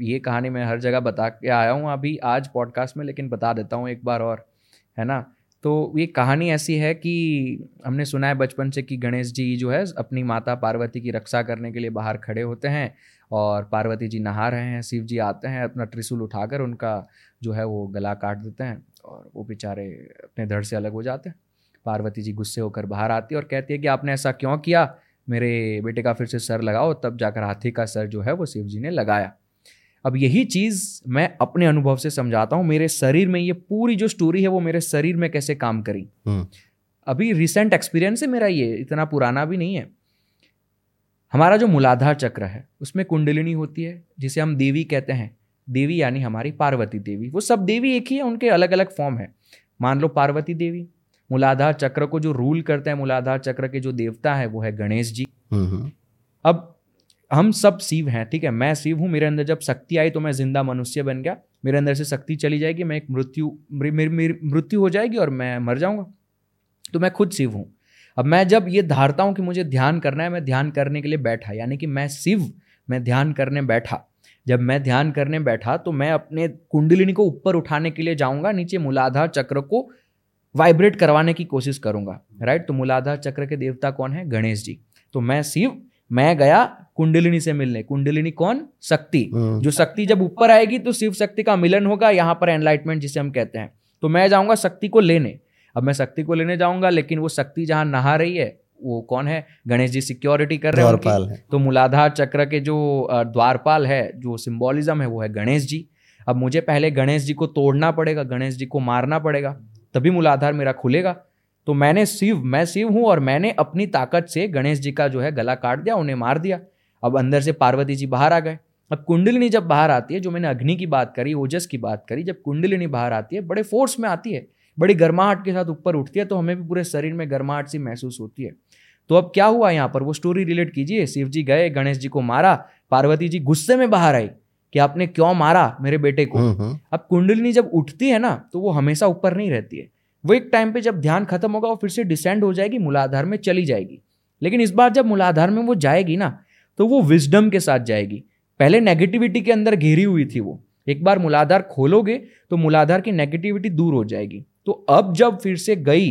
ये कहानी मैं हर जगह बता के आया हूँ अभी आज पॉडकास्ट में, लेकिन बता देता हूँ एक बार और, है ना? तो ये कहानी ऐसी है कि हमने सुना है बचपन से कि गणेश जी जो है, अपनी माता पार्वती की रक्षा करने के लिए बाहर खड़े होते हैं और पार्वती जी नहा रहे हैं, शिव जी आते हैं, अपना त्रिशूल उठाकर उनका जो है वो गला काट देते हैं और वो बेचारे अपने धड़ से अलग हो जाते हैं। पार्वती जी गुस्से होकर बाहर आती है और कहती है कि आपने ऐसा क्यों किया? मेरे बेटे का फिर से सर लगाओ, तब जाकर हाथी का सर जो है वो शिव जी ने लगाया। अब यही चीज़ मैं अपने अनुभव से समझाता हूँ मेरे शरीर में ये पूरी जो स्टोरी है वो मेरे शरीर में कैसे काम करी। हम्म। अभी रिसेंट एक्सपीरियंस है मेरा ये इतना पुराना भी नहीं है। हमारा जो मूलाधार चक्र है उसमें कुंडलिनी होती है जिसे हम देवी कहते हैं। देवी यानी हमारी पार्वती देवी। वो सब देवी एक ही है उनके अलग अलग फॉर्म है। मान लो पार्वती देवी मूलाधार चक्र को जो रूल करते हैं मूलाधार चक्र के जो देवता है वो है गणेश जी। हम्म, हम्म। अब हम सब शिव हैं, ठीक है? मैं शिव हूँ, मेरे अंदर जब शक्ति आई तो मैं ज़िंदा मनुष्य बन गया। मेरे अंदर से शक्ति चली जाएगी, मैं एक मृत्यु मृत्यु हो जाएगी और मैं मर जाऊँगा। तो मैं खुद शिव हूँ। अब मैं जब ये धारता हूँ कि मुझे ध्यान करना है, मैं ध्यान करने के लिए बैठा, यानी कि मैं शिव मैं ध्यान करने बैठा। जब मैं ध्यान करने बैठा तो मैं अपने कुंडलिनी को ऊपर उठाने के लिए जाऊँगा, नीचे मूलाधार चक्र को वाइब्रेट करवाने की कोशिश करूँगा, राइट? तो मूलाधार चक्र के देवता कौन है? गणेश जी। तो मैं शिव मैं गया कुंडलिनी से मिलने। कुंडलिनी कौन? शक्ति। हाँ। जो शक्ति जब ऊपर आएगी तो शिव शक्ति का मिलन होगा यहाँ पर एनलाइटमेंट जिसे हम कहते हैं। तो मैं जाऊँगा शक्ति को लेने। अब मैं शक्ति को लेने जाऊँगा लेकिन वो शक्ति जहाँ नहा रही है वो कौन है? गणेश जी सिक्योरिटी कर रहे हैं तो मूलाधार चक्र के जो द्वारपाल है जो सिंबोलिज्म है वो है गणेश जी। अब मुझे पहले गणेश जी को तोड़ना पड़ेगा गणेश जी को मारना पड़ेगा तभी मूलाधार मेरा खुलेगा। तो मैंने शिव मैं शिव हूँ और मैंने अपनी ताकत से गणेश जी का जो है गला काट दिया उन्हें मार दिया। अब अंदर से पार्वती जी बाहर आ गए। अब कुंडलिनी जब बाहर आती है जो मैंने अग्नि की बात करी ओजस की बात करी जब कुंडलिनी बाहर आती है बड़े फोर्स में आती है। बड़ी गर्माहट के साथ ऊपर उठती है तो हमें भी पूरे शरीर में गर्माहट सी महसूस होती है। तो अब क्या हुआ यहाँ पर? वो स्टोरी रिलेट कीजिए। शिव जी गए गणेश जी को मारा पार्वती जी गुस्से में बाहर आई कि आपने क्यों मारा मेरे बेटे को? हम्म, हम्म। अब कुंडलिनी जब उठती है ना तो वो हमेशा ऊपर नहीं रहती है। वो एक टाइम पे जब ध्यान खत्म होगा वो फिर से डिसेंड हो जाएगी मूलाधार में चली जाएगी। लेकिन इस बार जब मूलाधार में वो जाएगी ना तो वो विजडम के साथ जाएगी। पहले नेगेटिविटी के अंदर घेरी हुई थी वो। एक बार मूलाधार खोलोगे तो मूलाधार की नेगेटिविटी दूर हो जाएगी। तो अब जब फिर से गई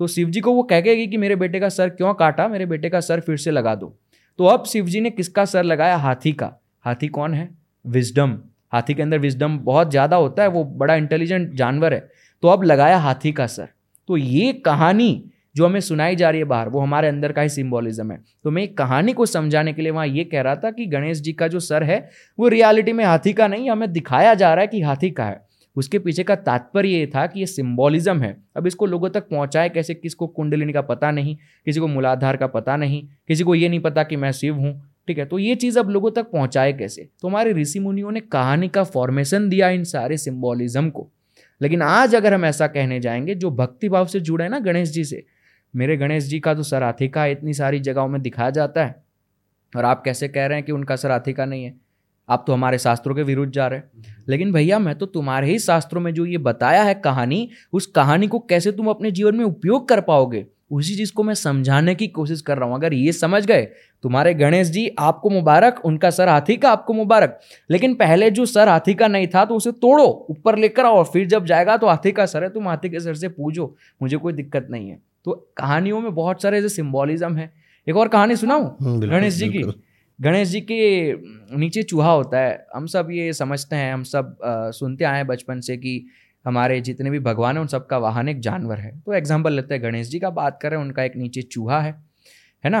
तो शिव जी को वो कह गई कि मेरे बेटे का सर क्यों काटा? मेरे बेटे का सर फिर से लगा दो। तो अब शिव जी ने किसका सर लगाया? हाथी का। हाथी कौन है? विजडम हाथी के अंदर विजडम बहुत ज़्यादा होता है, वो बड़ा इंटेलिजेंट जानवर है। तो अब लगाया हाथी का सर। तो ये कहानी जो हमें सुनाई जा रही है बाहर, वो हमारे अंदर का ही सिम्बॉलिज्म है। तो मैं एक कहानी को समझाने के लिए वहाँ ये कह रहा था कि गणेश जी का जो सर है, वो रियलिटी में हाथी का नहीं, हमें दिखाया जा रहा है कि हाथी का है। उसके पीछे का तात्पर्य ये था कि ये सिम्बॉलिज्म है। अब इसको लोगों तक पहुँचाए कैसे, किसको कुंडलिनी का पता नहीं, किसी को मूलाधार का पता नहीं, किसी को ये नहीं पता कि मैं शिव हूँ, ठीक है? तो ये चीज़ अब लोगों तक पहुँचाए कैसे? तो हमारे ऋषि मुनियों ने कहानी का फॉर्मेशन दिया इन सारे सिम्बॉलिज्म को। लेकिन आज अगर हम ऐसा कहने जाएँगे, जो भक्ति भाव से जुड़े ना गणेश जी से मेरे गणेश जी का तो सर हाथी का इतनी सारी जगहों में दिखाया जाता है। और आप कैसे कह रहे हैं कि उनका सर हाथी नहीं है? आप तो हमारे शास्त्रों के विरुद्ध जा रहे हैं। लेकिन भैया मैं तो तुम्हारे ही शास्त्रों में जो ये बताया है कहानी उस कहानी को कैसे तुम अपने जीवन में उपयोग कर पाओगे उसी चीज़ को मैं समझाने की कोशिश कर रहा हूँ। अगर ये समझ गए तुम्हारे गणेश जी आपको मुबारक उनका सर हाथी का आपको मुबारक। लेकिन पहले जो सर हाथी का नहीं था तो उसे तोड़ो ऊपर लेकर आओ फिर जब जाएगा तो हाथी का सर है तुम हाथी के सर से पूछो मुझे कोई दिक्कत नहीं है। तो कहानियों में बहुत सारे ऐसे सिम्बोलिज्म है। एक और कहानी सुनाऊं? हम्म, गणेश जी की। गणेश जी के नीचे चूहा होता है। हम सब ये समझते हैं हम सब अ, सुनते आए हैं बचपन से कि हमारे जितने भी भगवान हैं उन सबका वाहन एक जानवर है। तो एग्ज़ाम्पल लेते हैं। गणेश जी का बात करें उनका एक नीचे चूहा है। है ना?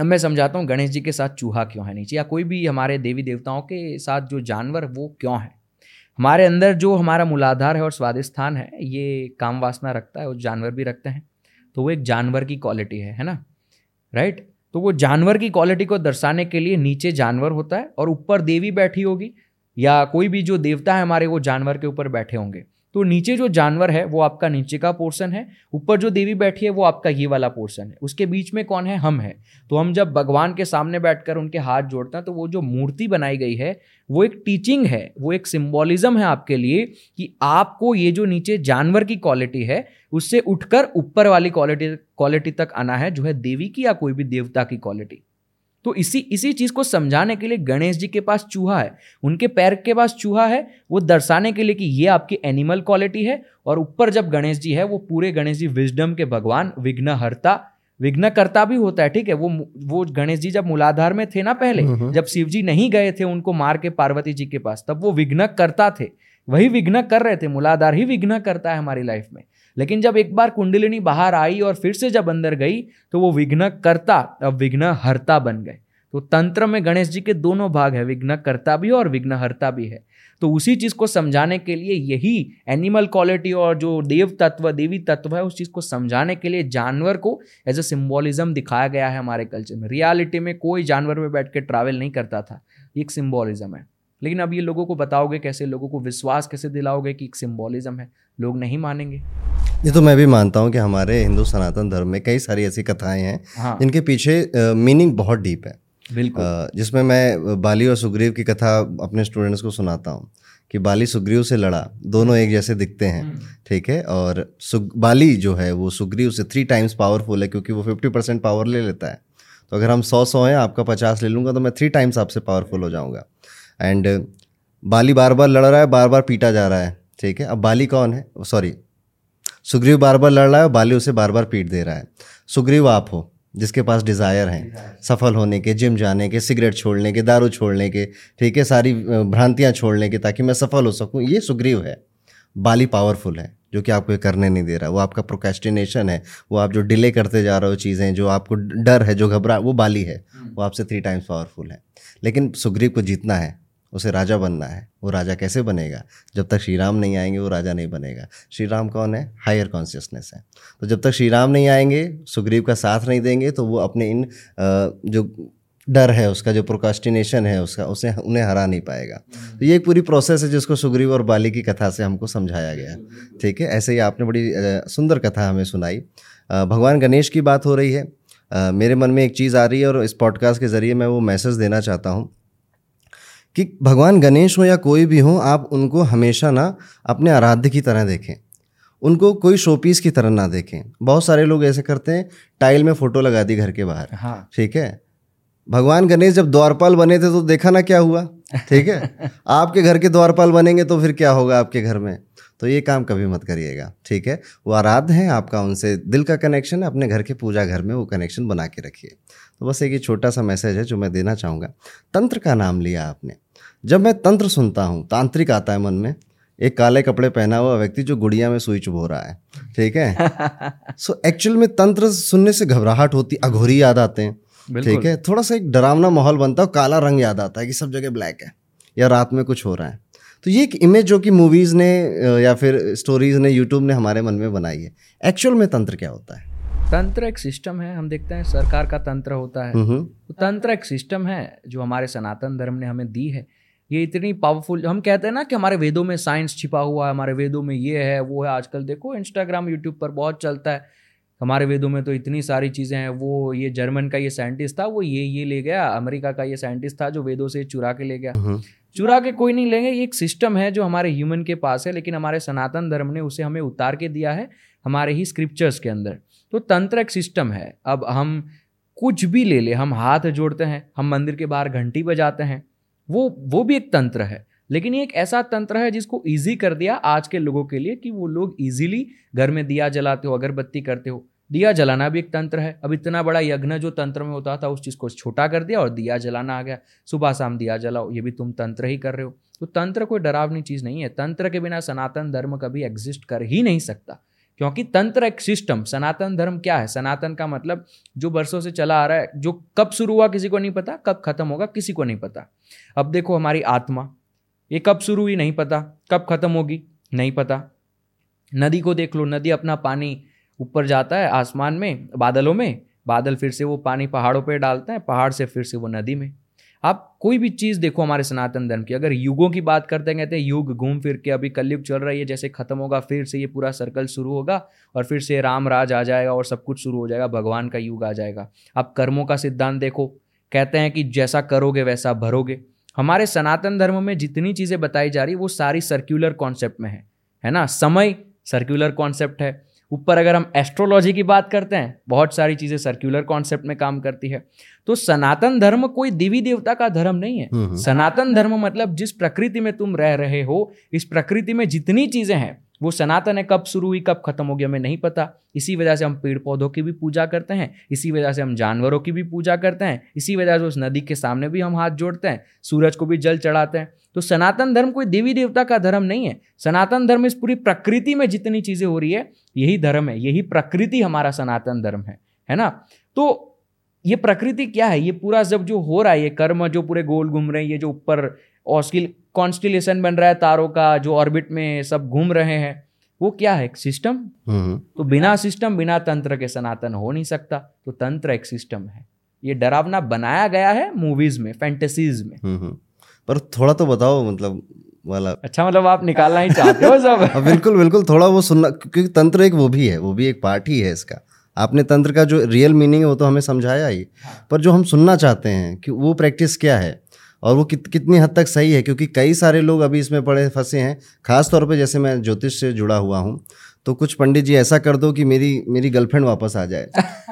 अब मैं समझाता हूँ गणेश जी के साथ चूहा क्यों है नीचे? या कोई भी हमारे देवी देवताओं के साथ जो जानवर वो क्यों है? हमारे अंदर जो हमारा मूलाधार है और स्वादिष्ठान है ये काम वासना रखता है और जानवर भी रखते हैं। तो वो एक जानवर की क्वालिटी है है ना? राइट तो वो जानवर की क्वालिटी को दर्शाने के लिए नीचे जानवर होता है और ऊपर देवी बैठी होगी, या कोई भी जो देवता है हमारे, वो जानवर के ऊपर बैठे होंगे। तो नीचे जो जानवर है, वो आपका नीचे का पोर्शन है, ऊपर जो देवी बैठी है, वो आपका ये वाला पोर्शन है। उसके बीच में कौन है? हम है। तो हम जब भगवान के सामने बैठकर उनके हाथ जोड़ते हैं तो वो जो मूर्ति बनाई गई है, वो एक टीचिंग है, वो एक सिम्बॉलिज्म है आपके लिए कि आपको ये जो नीचे जानवर की क्वालिटी है, उससे उठकर ऊपर वाली क्वालिटी क्वालिटी तक आना है, जो है देवी की या कोई भी देवता की क्वालिटी तो इसी इसी चीज़ को समझाने के लिए गणेश जी के पास चूहा है। उनके पैर के पास चूहा है। वो दर्शाने के लिए कि ये आपकी एनिमल क्वालिटी है और ऊपर जब गणेश जी है वो पूरे गणेश जी विजडम के भगवान विघ्नहर्ता विघ्नकर्ता भी होता है ठीक है? वो वो गणेश जी जब मूलाधार में थे ना पहले हम्म। जब शिव जी नहीं गए थे उनको मार के पार्वती जी के पास तब वो विघ्न करता थे। वही विघ्न कर रहे थे मूलाधार ही विघ्न करता है हमारी लाइफ में। लेकिन जब एक बार कुंडलिनी बाहर आई और फिर से जब अंदर गई तो वो विघ्न करता अब विघ्न हरता बन गए। तो तंत्र में गणेश जी के दोनों भाग है विघ्न करता भी और विघ्न हरता भी है। तो उसी चीज़ को समझाने के लिए यही एनिमल क्वालिटी और जो देव तत्व, देवी तत्व है, उस चीज़ को समझाने के लिए जानवर को एज अ सिम्बॉलिज्म दिखाया गया है हमारे कल्चर में। रियलिटी में कोई जानवर में बैठ के ट्रैवल नहीं करता था। एक सिम्बॉलिज्म है। लेकिन अब ये लोगों को बताओगे कैसे? लोगों को विश्वास कैसे दिलाओगे कि एक सिम्बोलिज्म है? लोग नहीं मानेंगे। ये तो मैं भी मानता हूँ कि हमारे हिंदू सनातन धर्म में कई सारी ऐसी कथाएँ हैं। हाँ। जिनके पीछे मीनिंग बहुत डीप है। बिल्कुल। जिसमें मैं बाली और सुग्रीव की कथा अपने स्टूडेंट्स को सुनाता हूँ कि बाली सुग्रीव से लड़ा। दोनों एक जैसे दिखते हैं ठीक है? और सुग बाली जो है वो सुग्रीव से थ्री टाइम्स पावरफुल है क्योंकि वो फिफ्टी परसेंट पावर ले लेता है। तो अगर हम सौ सौ हैं आपका पचास ले लूँगा तो मैं थ्री टाइम्स आपसे पावरफुल हो जाऊँगा। एंड बाली बार बार लड़ रहा है बार बार पीटा जा रहा है। ठीक है? अब बाली कौन है? सॉरी सुग्रीव बार बार लड़ रहा है और बाली उसे बार बार पीट दे रहा है। सुग्रीव आप हो, जिसके पास डिज़ायर हैं, सफल होने के जिम जाने के सिगरेट छोड़ने के, दारू छोड़ने के, ठीक है? सारी भ्रांतियाँ छोड़ने के, ताकि मैं सफल हो सकूँ। ये सुग्रीव है। बाली पावरफुल है, जो कि आपको ये करने नहीं दे रहा। वो आपका प्रोकेस्टिनेशन है, वो आप जो डिले करते जा रहे हो चीज़ें, जो आपको डर है, जो घबरा, वो बाली है। वो आपसे थ्री टाइम्स पावरफुल है। लेकिन सुग्रीव को जीतना है। उसे राजा बनना है। वो राजा कैसे बनेगा? जब तक श्री राम नहीं आएँगे, वो राजा नहीं बनेगा। श्री राम कौन है? हायर कॉन्शियसनेस है। तो जब तक श्री राम नहीं आएँगे, सुग्रीव का साथ नहीं देंगे तो वो अपने इन जो डर है उसका, जो प्रोकास्टिनेशन है उसका, उसे उन्हें हरा नहीं पाएगा। तो ये एक पूरी प्रोसेस है जिसको सुग्रीव और बाली की कथा से हमको समझाया गया ठीक है? ऐसे ही आपने बड़ी सुंदर कथा हमें सुनाई। भगवान गणेश की बात हो रही है। मेरे मन में एक चीज़ आ रही है और इस पॉडकास्ट के ज़रिए मैं वो मैसेज देना चाहता हूँ। कि भगवान गणेश हो या कोई भी हो आप उनको हमेशा ना अपने आराध्य की तरह देखें। उनको कोई शोपीस की तरह ना देखें। बहुत सारे लोग ऐसे करते हैं टाइल में फ़ोटो लगा दी घर के बाहर। हाँ। ठीक है? भगवान गणेश जब द्वारपाल बने थे तो देखा ना क्या हुआ? ठीक है? आपके घर के द्वारपाल बनेंगे तो फिर क्या होगा आपके घर में? तो ये काम कभी मत करिएगा ठीक है? वो आराध्य हैं आपका उनसे दिल का कनेक्शन है अपने घर के पूजा घर में वो कनेक्शन बना के रखिए। तो बस एक ये छोटा सा मैसेज है जो मैं देना चाहूँगा। तंत्र का नाम लिया आपने। जब मैं तंत्र सुनता हूँ तांत्रिक आता है मन में एक काले कपड़े पहना हुआ व्यक्ति जो गुड़िया में सुई चुभो रहा है ठीक है? सो एक्चुअल में तंत्र सुनने से घबराहट होती अघोरी याद आते हैं ठीक है? थोड़ा सा एक डरावना माहौल बनता है काला रंग याद आता है कि सब जगह ब्लैक है या रात में कुछ हो रहा है। तो ये एक इमेज जो कि मूवीज़ ने या फिर स्टोरीज ने यूट्यूब ने हमारे मन में बनाई है। एक्चुअल में तंत्र क्या होता है? तंत्र एक सिस्टम है हम देखते हैं सरकार का तंत्र होता है। तो तंत्र एक सिस्टम है जो हमारे सनातन धर्म ने हमें दी है। ये इतनी पावरफुल हम कहते हैं ना कि हमारे वेदों में साइंस छिपा हुआ है हमारे वेदों में ये है वो है आजकल। देखो इंस्टाग्राम यूट्यूब पर बहुत चलता है। हमारे वेदों में तो इतनी सारी चीज़ें हैं वो ये जर्मन का ये साइंटिस्ट था वो ये ये ले गया अमेरिका का ये साइंटिस्ट था जो वेदों से चुरा के ले गया। चुरा के कोई नहीं लेंगे ये एक सिस्टम है जो हमारे ह्यूमन के पास है लेकिन हमारे सनातन धर्म ने उसे हमें उतार के दिया है हमारे ही स्क्रिप्चर्स के अंदर। तो तंत्र एक सिस्टम है। अब हम कुछ भी ले ले हम हाथ जोड़ते हैं हम मंदिर के बाहर घंटी बजाते हैं वो वो भी एक तंत्र है। लेकिन ये एक ऐसा तंत्र है जिसको ईजी कर दिया आज के लोगों के लिए कि वो लोग इजीली घर में दिया जलाते हो, अगरबत्ती करते हो। दिया जलाना भी एक तंत्र है। अब इतना बड़ा यज्ञ जो तंत्र में होता था, उस चीज़ को छोटा कर दिया और दिया जलाना आ गया। सुबह शाम दिया जलाओ, ये भी तुम तंत्र ही कर रहे हो। तो तंत्र कोई डरावनी चीज़ नहीं है। तंत्र के बिना सनातन धर्म कभी एग्जिस्ट कर ही नहीं सकता। क्योंकि तंत्र एक सिस्टम सनातन धर्म क्या है? सनातन का मतलब जो वर्षों से चला आ रहा है, जो कब शुरू हुआ किसी को नहीं पता, कब खत्म होगा किसी को नहीं पता। अब देखो हमारी आत्मा, ये कब शुरू हुई नहीं पता, कब खत्म होगी नहीं पता। नदी को देख लो, नदी अपना पानी ऊपर जाता है आसमान में, बादलों में, बादल फिर से वो पानी पहाड़ों पर डालता है, पहाड़ से फिर से वो नदी में। आप कोई भी चीज़ देखो हमारे सनातन धर्म की, अगर युगों की बात करते हैं, कहते हैं, युग घूम फिर के अभी कलयुग चल रही है, जैसे खत्म होगा, फिर से ये पूरा सर्कल शुरू होगा, और फिर से राम राज आ जाएगा और सब कुछ शुरू हो जाएगा, भगवान का युग आ जाएगा। आप कर्मों का सिद्धांत देखो, कहते हैं कि जैसा करोगे वैसा भरोगे। हमारे सनातन धर्म में जितनी चीज़ें बताई जा रही, वो सारी सर्क्यूलर कॉन्सेप्ट में है है ना? समय सर्क्यूलर कॉन्सेप्ट है ऊपर अगर हम एस्ट्रोलॉजी की बात करते हैं बहुत सारी चीज़ें सर्क्यूलर कॉन्सेप्ट में काम करती है। तो सनातन धर्म कोई देवी देवता का धर्म नहीं है। हम्म, हम्म। सनातन धर्म मतलब जिस प्रकृति में तुम रह रहे हो इस प्रकृति में जितनी चीज़ें हैं वो सनातन है कब शुरू हुई कब खत्म हो गया हमें नहीं पता। इसी वजह से हम पेड़ पौधों की भी पूजा करते हैं इसी वजह से हम जानवरों की भी पूजा करते हैं इसी वजह से उस नदी के सामने भी हम हाथ जोड़ते हैं सूरज को भी जल चढ़ाते हैं। तो सनातन धर्म कोई देवी देवता का धर्म नहीं है। सनातन धर्म इस पूरी प्रकृति में जितनी चीज़ें हो रही है यही धर्म है यही प्रकृति हमारा सनातन धर्म है है ना? तो ये प्रकृति क्या है? ये पूरा जब जो हो रहा है ये कर्म जो पूरे गोल घूम रहे हैं ये जो ऊपर ऑस्किल कॉन्स्टिलेशन बन रहा है तारों का जो ऑर्बिट में सब घूम रहे हैं वो क्या है? एक सिस्टम? हम्म। तो बिना सिस्टम बिना तंत्र के सनातन हो नहीं सकता। तो तंत्र एक सिस्टम है। ये डरावना बनाया गया है मूवीज़ में फैंटेसीज में। हम्म। पर थोड़ा तो बताओ मतलब वाला। अच्छा मतलब आप निकालना ही चाहते हो सब? हाँ, बिल्कुल बिल्कुल थोड़ा वो सुनना क्योंकि तंत्र एक वो भी है वो भी एक पार्ट ही है इसका। आपने तंत्र का जो रियल मीनिंग है वो तो हमें समझाया ही। हाँ। पर जो हम सुनना चाहते हैं कि वो प्रैक्टिस क्या है? और वो कित कितनी हद तक सही है? क्योंकि कई सारे लोग अभी इसमें पड़े फंसे हैं। खास तौर पे जैसे मैं ज्योतिष से जुड़ा हुआ हूँ तो कुछ पंडित जी ऐसा कर दो कि मेरी मेरी गर्लफ्रेंड वापस आ जाए।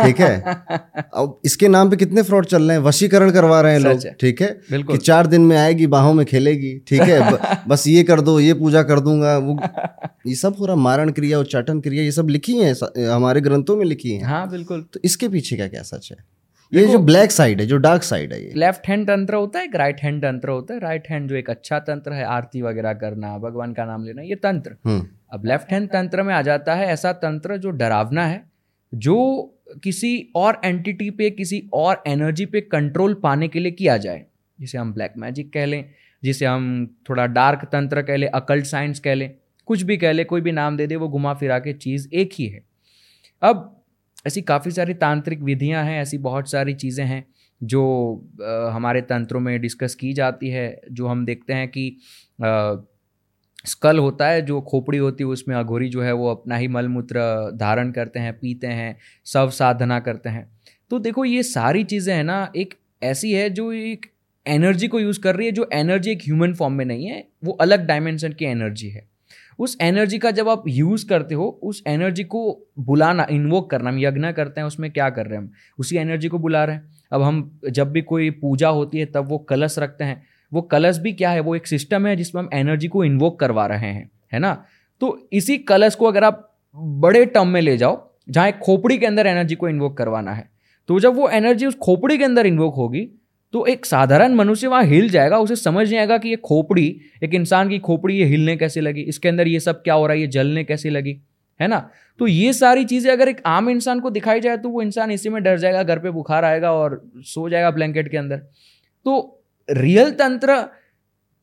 ठीक है? अब इसके नाम पे कितने फ्रॉड चल रहे हैं? वशीकरण करवा रहे हैं लोग ठीक है? कि चार दिन में आएगी बाहों में खेलेगी ठीक है? बस ये कर दो ये पूजा कर दूँगा वो ये सब पूरा मारण क्रिया उच्चाटन क्रिया ये सब लिखी है हमारे ग्रंथों में लिखी है। हाँ बिल्कुल। तो इसके पीछे क्या क्या सच है? ये जो ब्लैक साइड है जो डार्क साइड है ये। लेफ़्ट हैंड तंत्र होता है एक राइट हैंड तंत्र होता है। राइट हैंड जो एक अच्छा तंत्र है आरती वगैरह करना भगवान का नाम लेना ये तंत्र हम्म। अब लेफ़्ट हैंड तंत्र में आ जाता है ऐसा तंत्र जो डरावना है जो किसी और एंटिटी पे किसी और एनर्जी पे कंट्रोल पाने के लिए किया जाए। जिसे हम ब्लैक मैजिक कह लें जिसे हम थोड़ा डार्क तंत्र कह लें अकल्ट साइंस कह लें कुछ भी कह लें कोई भी नाम दे दे वो घुमा फिरा के चीज़ एक ही है। अब ऐसी काफ़ी सारी तांत्रिक विधियाँ हैं ऐसी बहुत सारी चीज़ें हैं जो आ, हमारे तंत्रों में डिस्कस की जाती है जो हम देखते हैं कि आ, स्कल होता है जो खोपड़ी होती है उसमें अघोरी जो है वो अपना ही मलमूत्र धारण करते हैं पीते हैं सब साधना करते हैं। तो देखो ये सारी चीज़ें हैं ना एक ऐसी है जो एक एनर्जी को यूज़ कर रही है जो एनर्जी एक ह्यूमन फॉर्म में नहीं है वो अलग डायमेंशन की एनर्जी है। उस एनर्जी का जब आप यूज़ करते हो, उस एनर्जी को बुलाना इन्वोक करना, हम यज्ञ करते हैं, उसमें क्या कर रहे हैं हम? उसी एनर्जी को बुला रहे हैं। अब हम, जब भी कोई पूजा होती है, तब वो कलश रखते हैं। वो कलश भी क्या है? वो एक सिस्टम है, जिसमें हम एनर्जी को इन्वोक करवा रहे हैं, है ना? तो इसी कलश को अगर आप बड़े टर्म में ले जाओ, जहाँ एक खोपड़ी के अंदर एनर्जी को इन्वोक करवाना है तो जब वो एनर्जी उस खोपड़ी के अंदर इन्वोक होगी तो एक साधारण मनुष्य वहाँ हिल जाएगा, उसे समझ नहीं आएगा कि ये खोपड़ी, एक इंसान की खोपड़ी ये हिलने कैसे लगी? इसके अंदर ये सब क्या हो रहा है? ये जलने कैसे लगी? है ना? तो ये सारी चीज़ें अगर एक आम इंसान को दिखाई जाए तो वो इंसान इसी में डर जाएगा, घर पे बुखार आएगा और सो जाएगा ब्लैंकेट के अंदर। तो रियल तंत्र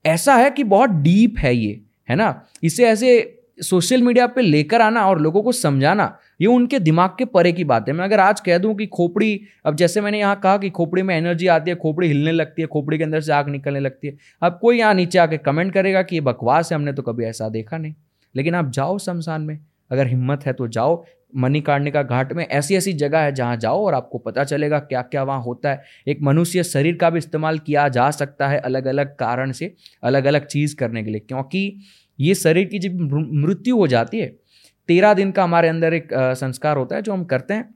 ऐसा है कि बहुत डीप है ये, है ना? इसे ऐसे सोशल मीडिया पे लेकर आना और लोगों को समझाना, ये उनके दिमाग के परे की बात है। मैं अगर आज कह दूँ कि खोपड़ी, अब जैसे मैंने यहाँ कहा कि खोपड़ी में एनर्जी आती है, खोपड़ी हिलने लगती है, खोपड़ी के अंदर से आग निकलने लगती है। अब कोई यहाँ नीचे आके कमेंट करेगा कि ये बकवास है, हमने तो कभी ऐसा देखा नहीं। लेकिन आप जाओ शमशान में, अगर हिम्मत है तो जाओ। मणिकर्णिका घाट में ऐसी ऐसी जगह है जहाँ जाओ और आपको पता चलेगा क्या क्या वहाँ होता है। एक मनुष्य शरीर का भी इस्तेमाल किया जा सकता है अलग अलग कारण से अलग अलग चीज़ करने के लिए। क्योंकि ये शरीर की जब मृत्यु हो जाती है, तेरह दिन का हमारे अंदर एक संस्कार होता है जो हम करते हैं,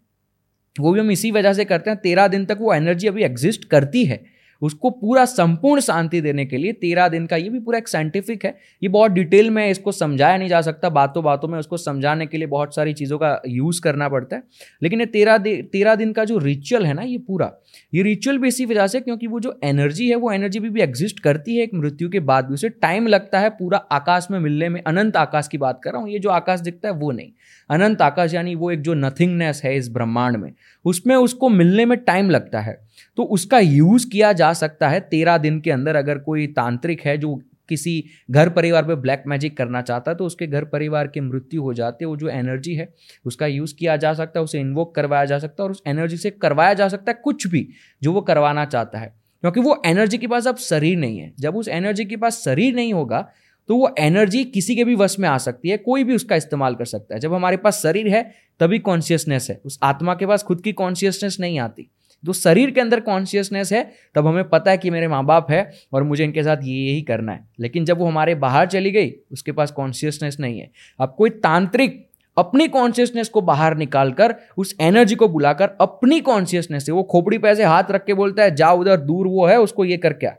वो भी हम इसी वजह से करते हैं, तेरह दिन तक वो एनर्जी अभी एग्जिस्ट करती है। उसको पूरा संपूर्ण शांति देने के लिए तेरह दिन का ये भी पूरा एक साइंटिफिक है ये बहुत डिटेल में इसको समझाया नहीं जा सकता बातों बातों में उसको समझाने के लिए बहुत सारी चीज़ों का यूज़ करना पड़ता है। लेकिन ये तेरह दिन तेरह दिन का जो रिचुअल है ना ये पूरा ये रिचुअल भी इसी वजह से क्योंकि वो जो एनर्जी है वो एनर्जी भी, भी एग्जिस्ट करती है एक मृत्यु के बाद भी उसे टाइम लगता है पूरा आकाश में मिलने में अनंत आकाश की बात कर रहा हूँ ये जो आकाश दिखता है वो नहीं अनंत आकाश यानी वो एक जो नथिंगनेस है इस ब्रह्मांड में उसमें उसको मिलने में टाइम लगता है। तो उसका यूज़ किया जा सकता है तेरह दिन के अंदर अगर कोई तांत्रिक है जो किसी घर परिवार पे ब्लैक मैजिक करना चाहता है तो उसके घर परिवार की मृत्यु हो जाती है, वो जो एनर्जी है, उसका यूज़ किया जा सकता है, उसे इन्वोक करवाया जा सकता है और उस एनर्जी से करवाया जा सकता है कुछ भी जो वो करवाना चाहता है। क्योंकि वो एनर्जी के पास अब शरीर नहीं है। जब उस एनर्जी के पास शरीर नहीं होगा तो वो एनर्जी किसी के भी वश में आ सकती है, कोई भी उसका इस्तेमाल कर सकता है। जब हमारे पास शरीर है, तभी कॉन्शियसनेस है। उस आत्मा के पास खुद की कॉन्शियसनेस नहीं आती। तो शरीर के अंदर कॉन्शियसनेस है, तब हमें पता है कि मेरे माँ बाप है और मुझे इनके साथ ये यही करना है। लेकिन जब वो हमारे बाहर चली गई, उसके पास कॉन्शियसनेस नहीं है। अब कोई तांत्रिक अपनी कॉन्शियसनेस को बाहर निकालकर, उस एनर्जी को बुलाकर अपनी कॉन्शियसनेस से, वो खोपड़ी पे ऐसे हाथ रख के बोलता है जाओ उधर, दूर वो है, उसको ये कर क्या?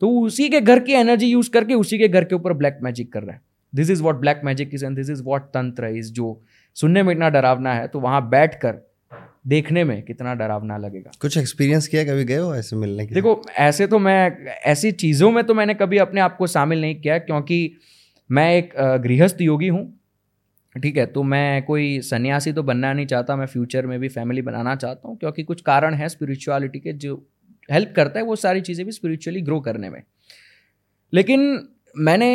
तो उसी के घर की एनर्जी यूज़ करके, उसी के घर के ऊपर ब्लैक मैजिक कर रहा है। This is what black magic is and this is what tantra is जो सुनने में इतना डरावना है तो वहाँ बैठ कर देखने में कितना डरावना लगेगा। कुछ एक्सपीरियंस किया कभी गए हो ऐसे मिलने के देखो ऐसे तो मैं ऐसी चीज़ों में तो मैंने कभी अपने आप को शामिल नहीं किया क्योंकि मैं एक गृहस्थ योगी हूँ ठीक है? तो मैं कोई सन्यासी तो बनना नहीं चाहता मैं फ्यूचर में भी फैमिली बनाना चाहता हूँ क्योंकि कुछ कारण है स्पिरिचुअलिटी के जो हेल्प करता है वो सारी चीज़ें भी स्पिरिचुअली ग्रो करने में। लेकिन मैंने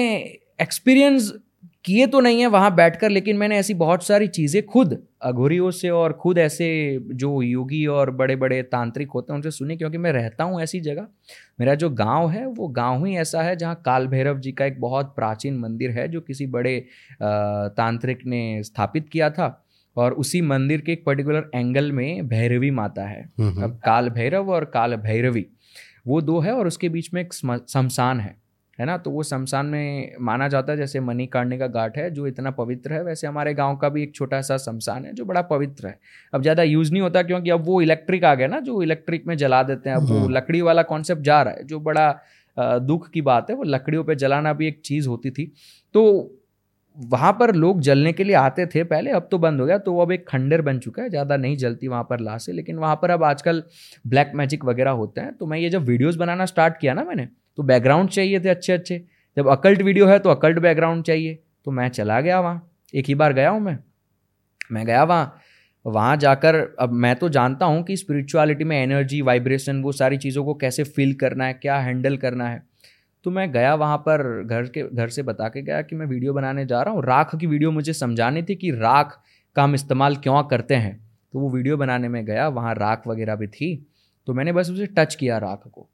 एक्सपीरियंस किए तो नहीं है वहाँ बैठकर लेकिन मैंने ऐसी बहुत सारी चीज़ें खुद अघोरियों से और खुद ऐसे जो योगी और बड़े बड़े तांत्रिक होते हैं उनसे सुनी क्योंकि मैं रहता हूँ ऐसी जगह। मेरा जो गाँव है वो गाँव ही ऐसा है जहाँ काल भैरव जी का एक बहुत प्राचीन मंदिर है जो किसी बड़े तांत्रिक ने स्थापित किया था और उसी मंदिर के एक पर्टिकुलर एंगल में भैरवी माता है। हम्म, हम्म। अब काल भैरव और काल भैरवी वो दो है और उसके बीच में एक शमशान है। है ना? तो वो शमशान में माना जाता है जैसे मनी काटने मणिकर्णिका घाट है जो इतना पवित्र है वैसे हमारे गाँव का भी एक छोटा सा शमशान है जो बड़ा पवित्र है। अब ज़्यादा यूज़ नहीं होता क्योंकि अब वो इलेक्ट्रिक आ गया ना जो इलेक्ट्रिक में जला देते हैं। अब वो हम्म। लकड़ी वाला कॉन्सेप्ट जा रहा है जो बड़ा दुख की बात है। वो लकड़ियों पर जलाना भी एक चीज़ होती थी। तो वहाँ पर लोग जलने के लिए आते थे पहले अब तो बंद हो गया। तो अब एक खंडर बन चुका है ज़्यादा नहीं जलती वहाँ पर लाशें लेकिन वहाँ पर अब आजकल ब्लैक मैजिक वगैरह होते हैं। तो मैं ये जब वीडियोज़ बनाना स्टार्ट किया ना मैंने तो बैकग्राउंड चाहिए थे अच्छे अच्छे। जब अकल्ट वीडियो है तो अकल्ट बैकग्राउंड चाहिए। तो मैं चला गया वहाँ। एक ही बार गया हूँ मैं। मैं गया वहाँ। वहाँ जाकर अब मैं तो जानता हूँ कि स्पिरिचुअलिटी में एनर्जी वाइब्रेशन वो सारी चीज़ों को कैसे फील करना है, क्या हैंडल करना है। तो मैं गया वहाँ पर घर के, घर से बता के गया कि मैं वीडियो बनाने जा रहा हूँ। राख की वीडियो मुझे समझानी थी कि राख का हम इस्तेमाल क्यों करते हैं। तो वो वीडियो बनाने में गया। वहाँ राख वगैरह भी थी। तो मैंने बस उसे टच किया राख को।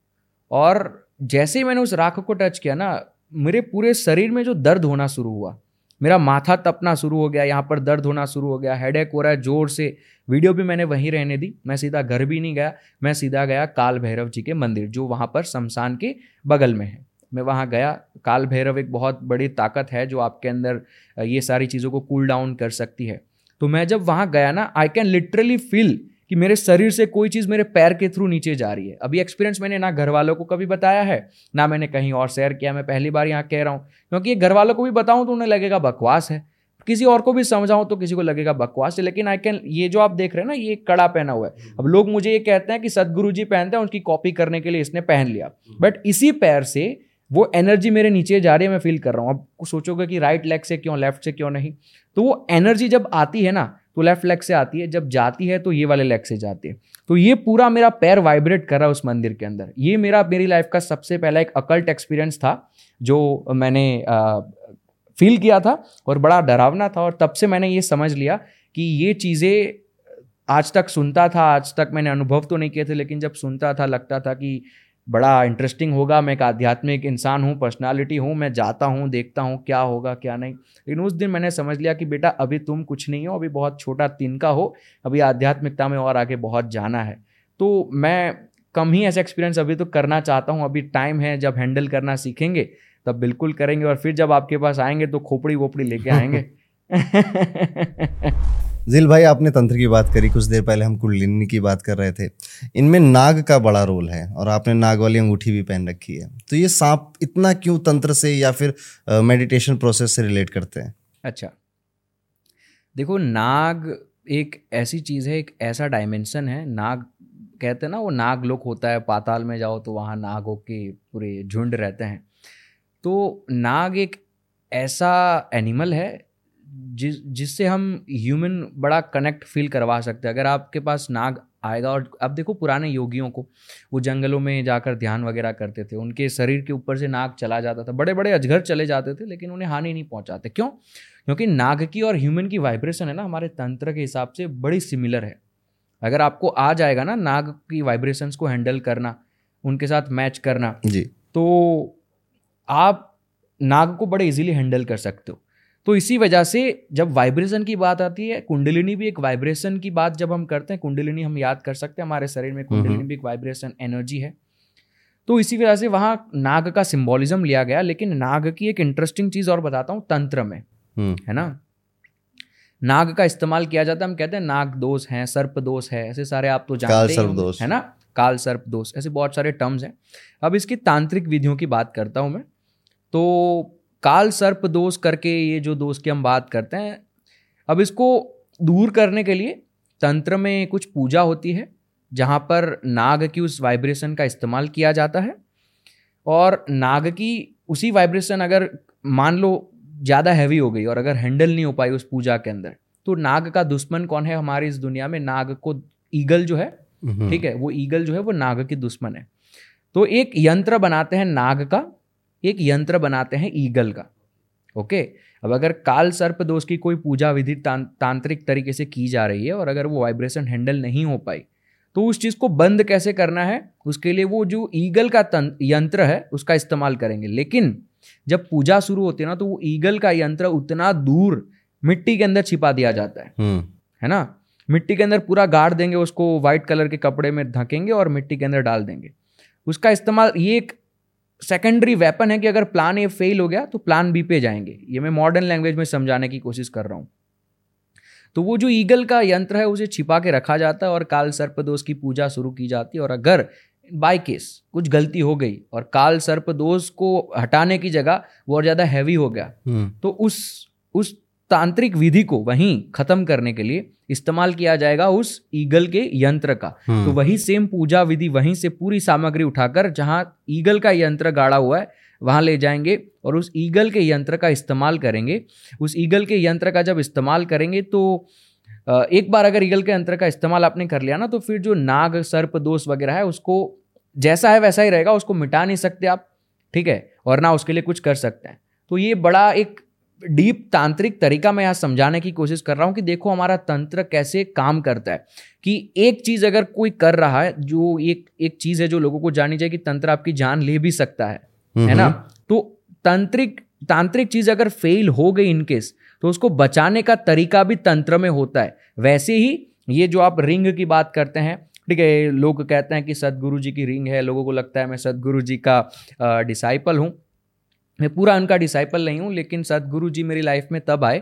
और जैसे ही मैंने उस राख को टच किया ना, मेरे पूरे शरीर में जो दर्द होना शुरू हुआ। मेरा माथा तपना शुरू हो गया, यहाँ पर दर्द होना शुरू हो गया हेडेक हो रहा है ज़ोर से। वीडियो भी मैंने वहीं रहने दी, मैं सीधा घर भी नहीं गया, मैं सीधा गया काल भैरव जी के मंदिर, जो वहाँ पर शमशान के बगल में है। मैं वहाँ गया काल भैरव एक बहुत बड़ी ताकत है, जो आपके अंदर, ये सारी चीज़ों को कूल डाउन कर सकती है। तो मैं जब वहाँ गया ना आई कैन लिटरली फील कि मेरे शरीर से कोई चीज़ मेरे पैर के थ्रू नीचे जा रही है। अभी एक्सपीरियंस मैंने ना घर वालों को कभी बताया है, ना मैंने कहीं और शेयर किया, मैं पहली बार यहाँ कह रहा हूँ। क्योंकि ये घर वालों को भी बताऊँ तो उन्हें लगेगा बकवास है। किसी और को भी समझाऊं तो किसी को लगेगा बकवास है, लेकिन आई कैन ये जो आप देख रहे हैं ना, ये कड़ा पहना हुआ है। अब लोग मुझे ये कहते हैं कि सदगुरु जी पहनते हैं, उनकी कॉपी करने के लिए इसने पहन लिया। बट इसी पैर से वो एनर्जी मेरे नीचे जा रही है, मैं फील कर रहा हूँ। अब सोचोगे कि राइट लेग से क्यों लेफ़्ट से क्यों नहीं? तो वो एनर्जी जब आती है ना तो लेफ़्ट लेग से आती है, जब जाती है तो ये वाले लेग से जाती है। तो ये पूरा मेरा पैर वाइब्रेट कर रहा है उस मंदिर के अंदर। ये मेरा, मेरी लाइफ का सबसे पहला एक अकल्ट एक्सपीरियंस था, जो मैंने फील किया था और बड़ा डरावना था और तब से मैंने ये समझ लिया कि ये चीज़ें आज तक सुनता था, आज तक मैंने अनुभव तो नहीं किए थे, लेकिन जब सुनता था, लगता था कि बड़ा इंटरेस्टिंग होगा। मैं एक आध्यात्मिक इंसान हूँ पर्सनालिटी हूँ, मैं जाता हूँ, देखता हूँ क्या होगा, क्या नहीं। लेकिन उस दिन मैंने समझ लिया कि बेटा, अभी तुम कुछ नहीं हो, अभी बहुत छोटा तिनका हो, अभी आध्यात्मिकता में और आगे बहुत जाना है। तो मैं कम ही ऐसा एक्सपीरियंस अभी तो करना चाहता हूँ। अभी टाइम है, जब हैंडल करना सीखेंगे, तब बिल्कुल करेंगे और फिर जब आपके पास आएँगे तो खोपड़ी वोपड़ी लेके आएँगे। जिल भाई, आपने तंत्र की बात करी, कुछ देर पहले हम कुंडलिनी की बात कर रहे थे। इनमें नाग का बड़ा रोल है और आपने नाग वाली अंगूठी भी पहन रखी है। तो ये सांप इतना क्यों तंत्र से या फिर मेडिटेशन प्रोसेस से रिलेट करते हैं? अच्छा। देखो, नाग एक ऐसी चीज़ है, एक ऐसा डायमेंशन है। नाग, कहते हैं ना, वो नाग लोक होता है, पाताल में जाओ तो वहाँ नागों के पूरे झुंड रहते हैं। तो नाग एक ऐसा एनिमल है जिस जिससे हम ह्यूमन बड़ा कनेक्ट फील करवा सकते हैं। अगर आपके पास नाग आएगा और अब देखो पुराने योगियों को वो जंगलों में जाकर ध्यान वगैरह करते थे उनके शरीर के ऊपर से नाग चला जाता था। बड़े बड़े अजगर चले जाते थे लेकिन उन्हें हानि नहीं पहुंचाते। क्यों? क्योंकि नाग की और ह्यूमन की वाइब्रेशन है ना हमारे तंत्र के हिसाब से बड़ी सिमिलर है। अगर आपको आ जाएगा ना नाग की वाइब्रेशंस को हैंडल करना उनके साथ मैच करना जी। तो आप नाग को बड़े इजीली हैंडल कर सकते हो। तो इसी वजह से जब वाइब्रेशन की बात आती है कुंडलिनी भी एक वाइब्रेशन की बात जब हम करते हैं कुंडलिनी हम याद कर सकते हैं हमारे शरीर में कुंडलिनी भी एक वाइब्रेशन एनर्जी है। तो इसी वजह से वहाँ नाग का सिंबोलिज्म लिया गया लेकिन नाग की एक इंटरेस्टिंग चीज़ और बताता हूँ तंत्र में हम्म। है ना? नाग का इस्तेमाल किया जाता है हम कहते हैं नाग दोष है सर्प दोष है ऐसे सारे आप तो जानते हैं है ना? काल सर्प दोष ऐसे बहुत सारे टर्म्स हैं। अब इसकी तांत्रिक विधियों की बात करता हूँ मैं तो काल सर्प दोष करके ये जो दोष की हम बात करते हैं अब इसको दूर करने के लिए तंत्र में कुछ पूजा होती है जहाँ पर नाग की उस वाइब्रेशन का इस्तेमाल किया जाता है और नाग की उसी वाइब्रेशन अगर मान लो ज़्यादा हैवी हो गई और अगर हैंडल नहीं हो पाई उस पूजा के अंदर तो नाग का दुश्मन कौन है हमारी इस दुनिया में नाग को ईगल जो है हम्म। ठीक है वो ईगल जो है वो नाग की दुश्मन है तो एक यंत्र बनाते हैं नाग का एक यंत्र बनाते हैं ईगल का ओके? अब अगर काल सर्प दोष की कोई पूजा विधि तां, तांत्रिक तरीके से की जा रही है और अगर वो वाइब्रेशन हैंडल नहीं हो पाई तो उस चीज़ को बंद कैसे करना है? उसके लिए वो जो ईगल का यंत्र है उसका इस्तेमाल करेंगे। लेकिन जब पूजा शुरू होती है ना तो वो ईगल का यंत्र उतना दूर मिट्टी के अंदर छिपा दिया जाता है। हम्म। है ना? मिट्टी के अंदर पूरा गाड़ देंगे उसको व्हाइट कलर के कपड़े में ढकेंगे और मिट्टी के अंदर डाल देंगे। उसका इस्तेमाल ये एक सेकेंडरी वेपन है कि अगर प्लान ए फेल हो गया तो प्लान बी पे जाएँगे। ये मैं मॉडर्न लैंग्वेज में समझाने की कोशिश कर रहा हूँ। तो वो जो ईगल का यंत्र है उसे छिपा के रखा जाता है और काल सर्पदोष की पूजा शुरू की जाती है। और अगर बाय केस कुछ गलती हो गई और काल सर्पदोष को हटाने की जगह वो और ज़्यादा हैवी हो गया हम्म। तो उस उस तांत्रिक विधि को वहीं खत्म करने के लिए इस्तेमाल किया जाएगा उस ईगल के यंत्र का। हम्म। तो वही सेम पूजा विधि वहीं से पूरी सामग्री उठाकर जहाँ ईगल का यंत्र गाड़ा हुआ है वहाँ ले जाएँगे और उस ईगल के यंत्र का इस्तेमाल करेंगे। उस ईगल के यंत्र का जब इस्तेमाल करेंगे तो एक बार अगर ईगल के यंत्र का इस्तेमाल आपने कर लिया ना तो फिर जो नाग सर्प दोष वगैरह है उसको जैसा है वैसा ही रहेगा उसको मिटा नहीं सकते आप ठीक है? और ना उसके लिए कुछ कर सकते हैं। तो ये बड़ा एक डीप तांत्रिक तरीका मैं यहाँ समझाने की कोशिश कर रहा हूँ कि देखो हमारा तंत्र कैसे काम करता है कि एक चीज़ अगर कोई कर रहा है जो एक एक चीज़ है जो लोगों को जाननी चाहिए कि तंत्र आपकी जान ले भी सकता है है ना? तो तांत्रिक तांत्रिक चीज़ अगर फेल हो गई इनकेस तो उसको बचाने का तरीका भी तंत्र में होता है। वैसे ही ये जो आप रिंग की बात करते हैं ठीक है लोग कहते हैं कि सदगुरु जी की रिंग है लोगों को लगता है मैं सदगुरु जी का डिसाइपल हूँ। मैं पूरा उनका डिसाइपल नहीं हूँ, लेकिन सदगुरु जी मेरी लाइफ में तब आए।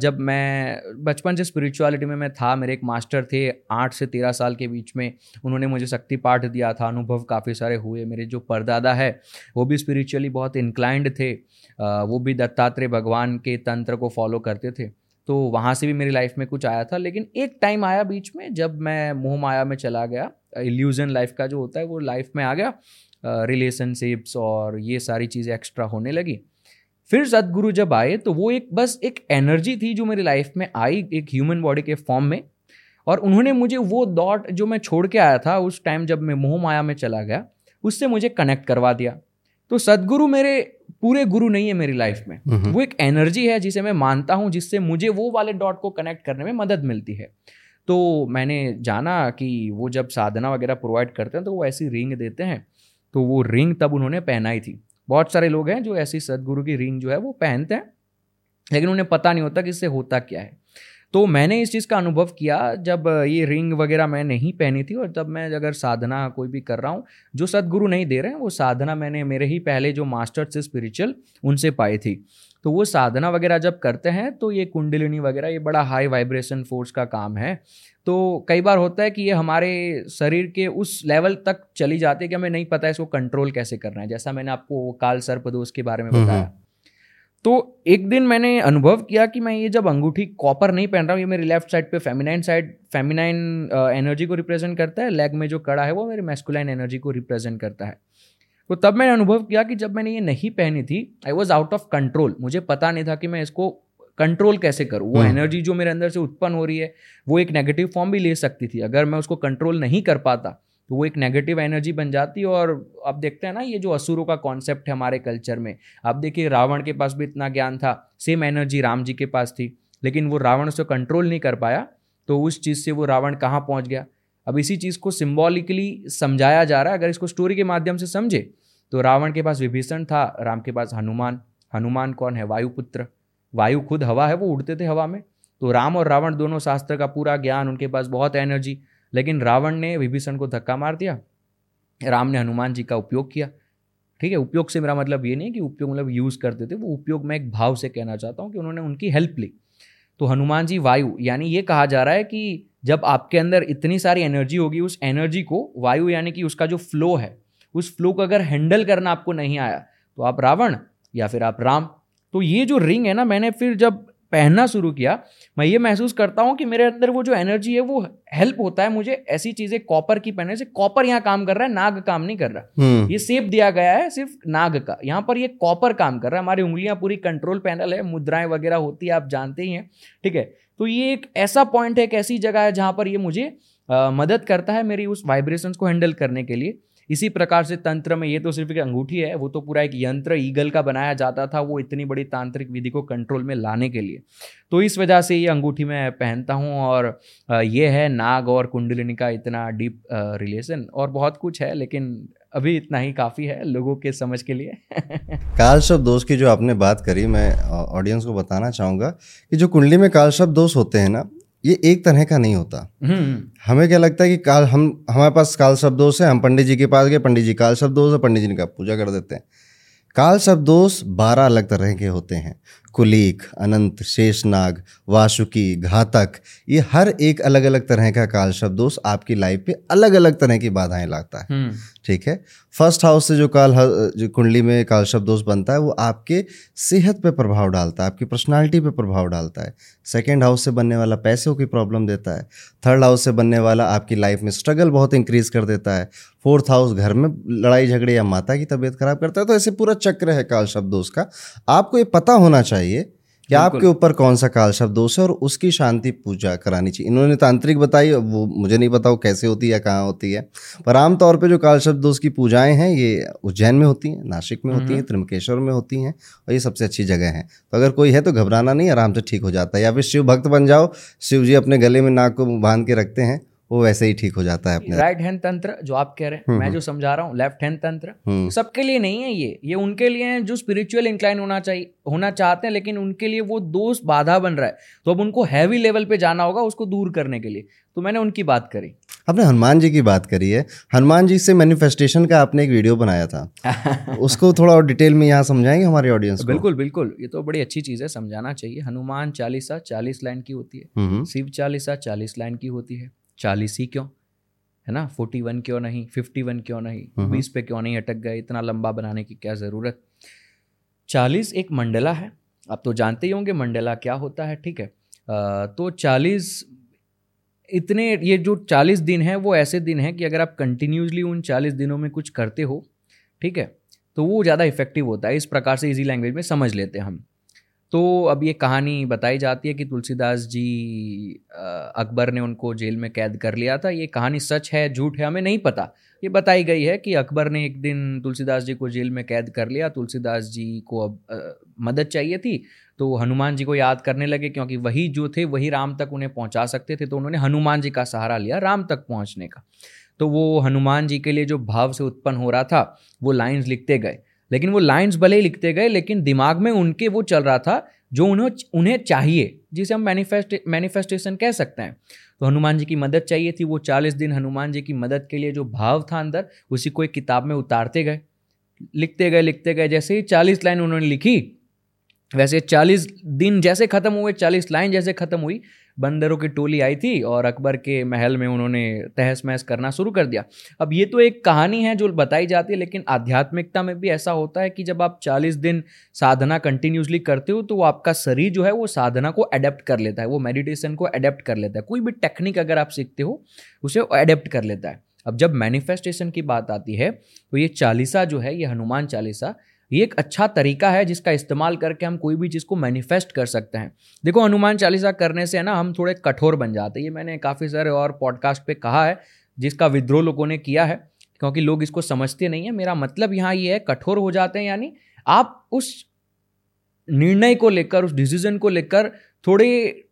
जब मैं बचपन से स्पिरिचुअलिटी में मैं था, मेरे एक मास्टर थे, आठ से तेरह साल के बीच में उन्होंने मुझे शक्ति पाठ दिया था, अनुभव काफ़ी सारे हुए। मेरे जो परदादा है, वो भी स्पिरिचुअली बहुत इंक्लाइंड थे। वो भी दत्तात्रेय भगवान के तंत्र को फॉलो करते थे। तो वहाँ से भी मेरी लाइफ में कुछ आया था, लेकिन एक टाइम आया बीच में, जब मैं, मोह माया में चला गया। इल्यूजन लाइफ का जो होता है, वो लाइफ में आ गया। रिलेशनशिप्स और ये सारी चीज़ें एक्स्ट्रा होने लगी। फिर सदगुरु जब आए तो वो एक बस एक एनर्जी थी जो मेरी लाइफ में आई एक ह्यूमन बॉडी के फॉर्म में। और उन्होंने मुझे वो डॉट जो मैं छोड़ के आया था उस टाइम जब मैं मोह माया में चला गया उससे मुझे कनेक्ट करवा दिया। तो सदगुरु मेरे पूरे गुरु नहीं है मेरी लाइफ में। वो एक एनर्जी है जिसे मैं मानता हूँ जिससे मुझे वो वाले डॉट को कनेक्ट करने में मदद मिलती है। तो मैंने जाना कि वो जब साधना वगैरह प्रोवाइड करते हैं तो वो ऐसी रिंग देते हैं। तो वो रिंग तब उन्होंने पहनाई थी। बहुत सारे लोग हैं जो ऐसी सदगुरु की रिंग जो है वो पहनते हैं, लेकिन उन्हें पता नहीं होता कि इससे होता क्या है। तो मैंने इस चीज़ का अनुभव किया जब ये रिंग वगैरह मैं नहीं पहनी थी और तब मैं अगर साधना कोई भी कर रहा हूँ, जो सदगुरु नहीं दे रहे हैं, वो साधना मैंने मेरे ही पहले जो मास्टर से स्पिरिचुअल उनसे पाई थी। तो वो साधना वगैरह जब करते हैं तो ये कुंडलिनी वगैरह ये बड़ा हाई वाइब्रेशन फोर्स का काम है। तो कई बार होता है कि ये हमारे शरीर के उस लेवल तक चली जाती है कि हमें नहीं पता है इसको कंट्रोल कैसे करना है। जैसा मैंने आपको काल सर्पदोष के बारे में हम्म, बताया। तो एक दिन मैंने अनुभव किया कि मैं ये जब अंगूठी कॉपर नहीं पहन रहा हूँ ये मेरी लेफ़्ट साइड पे फेमिनाइन साइड फेमिनाइन एनर्जी को रिप्रेजेंट करता है। लेग में जो कड़ा है वो मेरी मेस्कुलाइन एनर्जी को रिप्रेजेंट करता है। तो तब मैंने अनुभव किया कि जब मैंने ये नहीं पहनी थी I was out of control मुझे पता नहीं था कि मैं इसको कंट्रोल कैसे करूँ? वो एनर्जी हम्म। जो मेरे अंदर से उत्पन्न हो रही है वो एक नेगेटिव फॉर्म भी ले सकती थी। अगर मैं उसको कंट्रोल नहीं कर पाता तो वो एक नेगेटिव एनर्जी बन जाती और अब देखते हैं ना ये जो असुरों का कॉन्सेप्ट है हमारे कल्चर में अब देखिए रावण के पास भी इतना ज्ञान था सेम एनर्जी राम जी के पास थी लेकिन वो रावण से कंट्रोल नहीं कर पाया तो उस चीज़ से वो रावण कहाँ पहुँच गया? अब इसी चीज़ को सिम्बॉलिकली समझाया जा रहा है अगर इसको स्टोरी के माध्यम से समझे तो रावण के पास विभीषण था राम के पास हनुमान हनुमान कौन है? वायुपुत्र। वायु खुद हवा है, वो उड़ते थे हवा में। तो राम और रावण दोनों शास्त्र का पूरा ज्ञान, उनके पास बहुत एनर्जी लेकिन रावण ने विभीषण को धक्का मार दिया। राम ने हनुमान जी का उपयोग किया। ठीक है, उपयोग से मेरा मतलब ये नहीं कि उपयोग मतलब यूज़ करते थे, वो उपयोग मैं एक भाव से कहना चाहता हूँ कि उन्होंने उनकी हेल्प ली। तो हनुमान जी वायु, यानी ये कहा जा रहा है कि जब आपके अंदर इतनी सारी एनर्जी होगी, उस एनर्जी को, वायु यानी कि उसका जो फ्लो है, उस फ्लो को अगर हैंडल करना आपको नहीं आया तो आप रावण या फिर आप राम तो ये जो रिंग है ना मैंने फिर जब पहनना शुरू किया मैं ये महसूस करता हूँ कि मेरे अंदर वो जो एनर्जी है वो हेल्प होता है मुझे ऐसी चीज़ें कॉपर की पहनने से। कॉपर यहाँ काम कर रहा है नाग काम नहीं कर रहा। हम्म। ये सेप दिया गया है सिर्फ़ नाग का। यहाँ पर ये कॉपर काम कर रहा है। हमारी उंगलियाँ पूरी कंट्रोल पैनल है मुद्राएँ वगैरह होती है आप जानते ही हैं ठीक है? तो ये एक ऐसा पॉइंट है एक ऐसी जगह है जहाँ पर ये मुझे आ, मदद करता है मेरी उस वाइब्रेशन को हैंडल करने के लिए। इसी प्रकार से तंत्र में ये तो सिर्फ़ एक अंगूठी है, वो तो पूरा एक यंत्र, ईगल का बनाया जाता था वो इतनी बड़ी तांत्रिक विधि को कंट्रोल में लाने के लिए। तो इस वजह से ये अंगूठी मैं पहनता हूँ और ये है नाग और कुंडलिनी का इतना डीप रिलेशन और बहुत कुछ है, लेकिन अभी इतना ही काफ़ी है लोगों के समझ के लिए। काल शब्द दोष की जो आपने बात करी, मैं ऑडियंस को बताना चाहूँगा कि जो कुंडली में काल शब्द दोष होते हैं ना ये एक तरह का नहीं होता। हम्म। हमें क्या लगता है कि काल हम हमारे पास काल शब्दोष है हम पंडित जी के पास गए पंडित जी काल शब्दोष है पंडित जी ने का पूजा कर देते हैं। काल शब्दोष बारह अलग तरह के होते हैं। कुलीक अनंत शेषनाग वासुकी घातक ये हर एक अलग अलग तरह का काल शब्दोष आपकी लाइफ पे अलग अलग तरह की बाधाएँ लाता है। हम्म। ठीक है? फ़र्स्ट हाउस से जो काल जो कुंडली में काल शब्दोष बनता है वो आपके सेहत पे प्रभाव डालता है आपकी पर्सनालिटी पे प्रभाव डालता है। सेकेंड हाउस से बनने वाला पैसों की प्रॉब्लम देता है। थर्ड हाउस से बनने वाला आपकी लाइफ में स्ट्रगल बहुत इंक्रीज कर देता है। फोर्थ हाउस घर में लड़ाई झगड़े या माता की तबीयत खराब करता है तो ऐसे पूरा चक्र है काल शब्दोष का आपको ये पता होना चाहिए कि आपके ऊपर कौन सा काल शब्द दोष है और उसकी शांति पूजा करानी चाहिए। इन्होंने तांत्रिक बताई वो मुझे नहीं पता वो कैसे होती है कहाँ होती है। पर आमतौर पे जो काल शब्द दोष की पूजाएँ हैं ये उज्जैन में होती हैं नासिक में होती हैं त्रिमकेश्वर में होती हैं और ये सबसे अच्छी जगह है। तो अगर कोई है तो घबराना नहीं आराम से ठीक हो जाता है। या फिर शिव भक्त बन जाओ शिव जी अपने गले में नाक को बाँध के रखते हैं वो वैसे ही ठीक हो जाता है अपने राइट हैंड तंत्र जो आप कह रहे हैं मैं जो समझा रहा हूँ लेफ़्ट हैंड तंत्र सबके लिए नहीं है ये। ये उनके लिए है जो स्पिरिचुअल इंक्लाइन होना चाहिए होना चाहते हैं लेकिन उनके लिए वो दोस्त बाधा बन रहा है। तो अब उनको हैवी लेवल पे जाना होगा उसको दूर करने के लिए। तो मैंने उनकी बात करी। आपने हनुमान जी की बात करी है। हनुमान जी से मैनिफेस्टेशन का आपने एक वीडियो बनाया था। उसको थोड़ा और डिटेल में यहाँ समझाएँगे हमारे ऑडियंस को? बिल्कुल बिल्कुल। ये तो बड़ी अच्छी चीज़ है समझाना चाहिए। हनुमान चालीसा चालीस लाइन की होती है। शिव चालीसा चालीस लाइन की होती है। चालीस ही क्यों? है ना? फोर्टी वन क्यों नहीं? फिफ्टी वन क्यों नहीं? बीस पे क्यों नहीं अटक गए? इतना लंबा बनाने की क्या ज़रूरत? चालीस एक मंडला है। आप तो जानते ही होंगे मंडला क्या होता है ठीक है? आ, तो चालीस इतने ये जो चालीस दिन है वो ऐसे दिन हैं कि अगर आप कंटिन्यूसली उन चालीस दिनों में कुछ करते हो ठीक है? तो वो ज़्यादा इफ़ेक्टिव होता है। इस प्रकार से इजी लैंग्वेज में समझ लेते हैं हम। तो अब ये कहानी बताई जाती है कि तुलसीदास जी अकबर ने उनको जेल में कैद कर लिया था। ये कहानी सच है झूठ है हमें नहीं पता। ये बताई गई है कि अकबर ने एक दिन तुलसीदास जी को जेल में कैद कर लिया। तुलसीदास जी को अब आ, मदद चाहिए थी तो हनुमान जी को याद करने लगे क्योंकि वही जो थे वही राम तक उन्हें पहुँचा सकते थे तो उन्होंने हनुमान जी का सहारा लिया राम तक पहुँचने का। तो वो हनुमान जी के लिए जो भाव से उत्पन्न हो रहा था वो लाइंस लिखते गए। लेकिन वो लाइंस भले ही लिखते गए, लेकिन दिमाग में उनके वो चल रहा था जो उन्हें उन्हें चाहिए, जिसे हम मैनिफेस्ट मैनिफेस्टेशन कह सकते हैं। तो हनुमान जी की मदद चाहिए थी, वो चालीस दिन हनुमान जी की मदद के लिए जो भाव था अंदर, उसी को एक किताब में उतारते गए। लिखते गए लिखते गए, जैसे ही चालीस लाइन उन्होंने लिखी, वैसे चालीस दिन जैसे ख़त्म हुए, चालीस लाइन जैसे ख़त्म हुई बंदरों की टोली आई थी और अकबर के महल में उन्होंने तहस महस करना शुरू कर दिया। अब ये तो एक कहानी है जो बताई जाती है, लेकिन आध्यात्मिकता में भी ऐसा होता है कि जब आप चालीस दिन साधना कंटिन्यूसली करते हो तो आपका शरीर जो है, वो साधना को अडेप्ट कर लेता है, वो मेडिटेशन को अडेप्ट कर लेता है। कोई भी टेक्निक अगर आप सीखते हो, उसे अडेप्ट कर लेता है। अब जब मैनिफेस्टेशन की बात आती है तो ये चालीसा जो है, ये हनुमान चालीसा ये एक अच्छा तरीका है जिसका इस्तेमाल करके हम कोई भी चीज़ को मैनिफेस्ट कर सकते हैं। देखो, हनुमान चालीसा करने से है ना, हम थोड़े कठोर बन जाते हैं। ये मैंने काफ़ी सारे और पॉडकास्ट पे कहा है, जिसका विद्रोह लोगों ने किया है, क्योंकि लोग इसको समझते नहीं है। मेरा मतलब यहाँ ये है, कठोर हो जाते हैं, यानी आप उस निर्णय को लेकर, उस डिसीज़न को लेकर थोड़े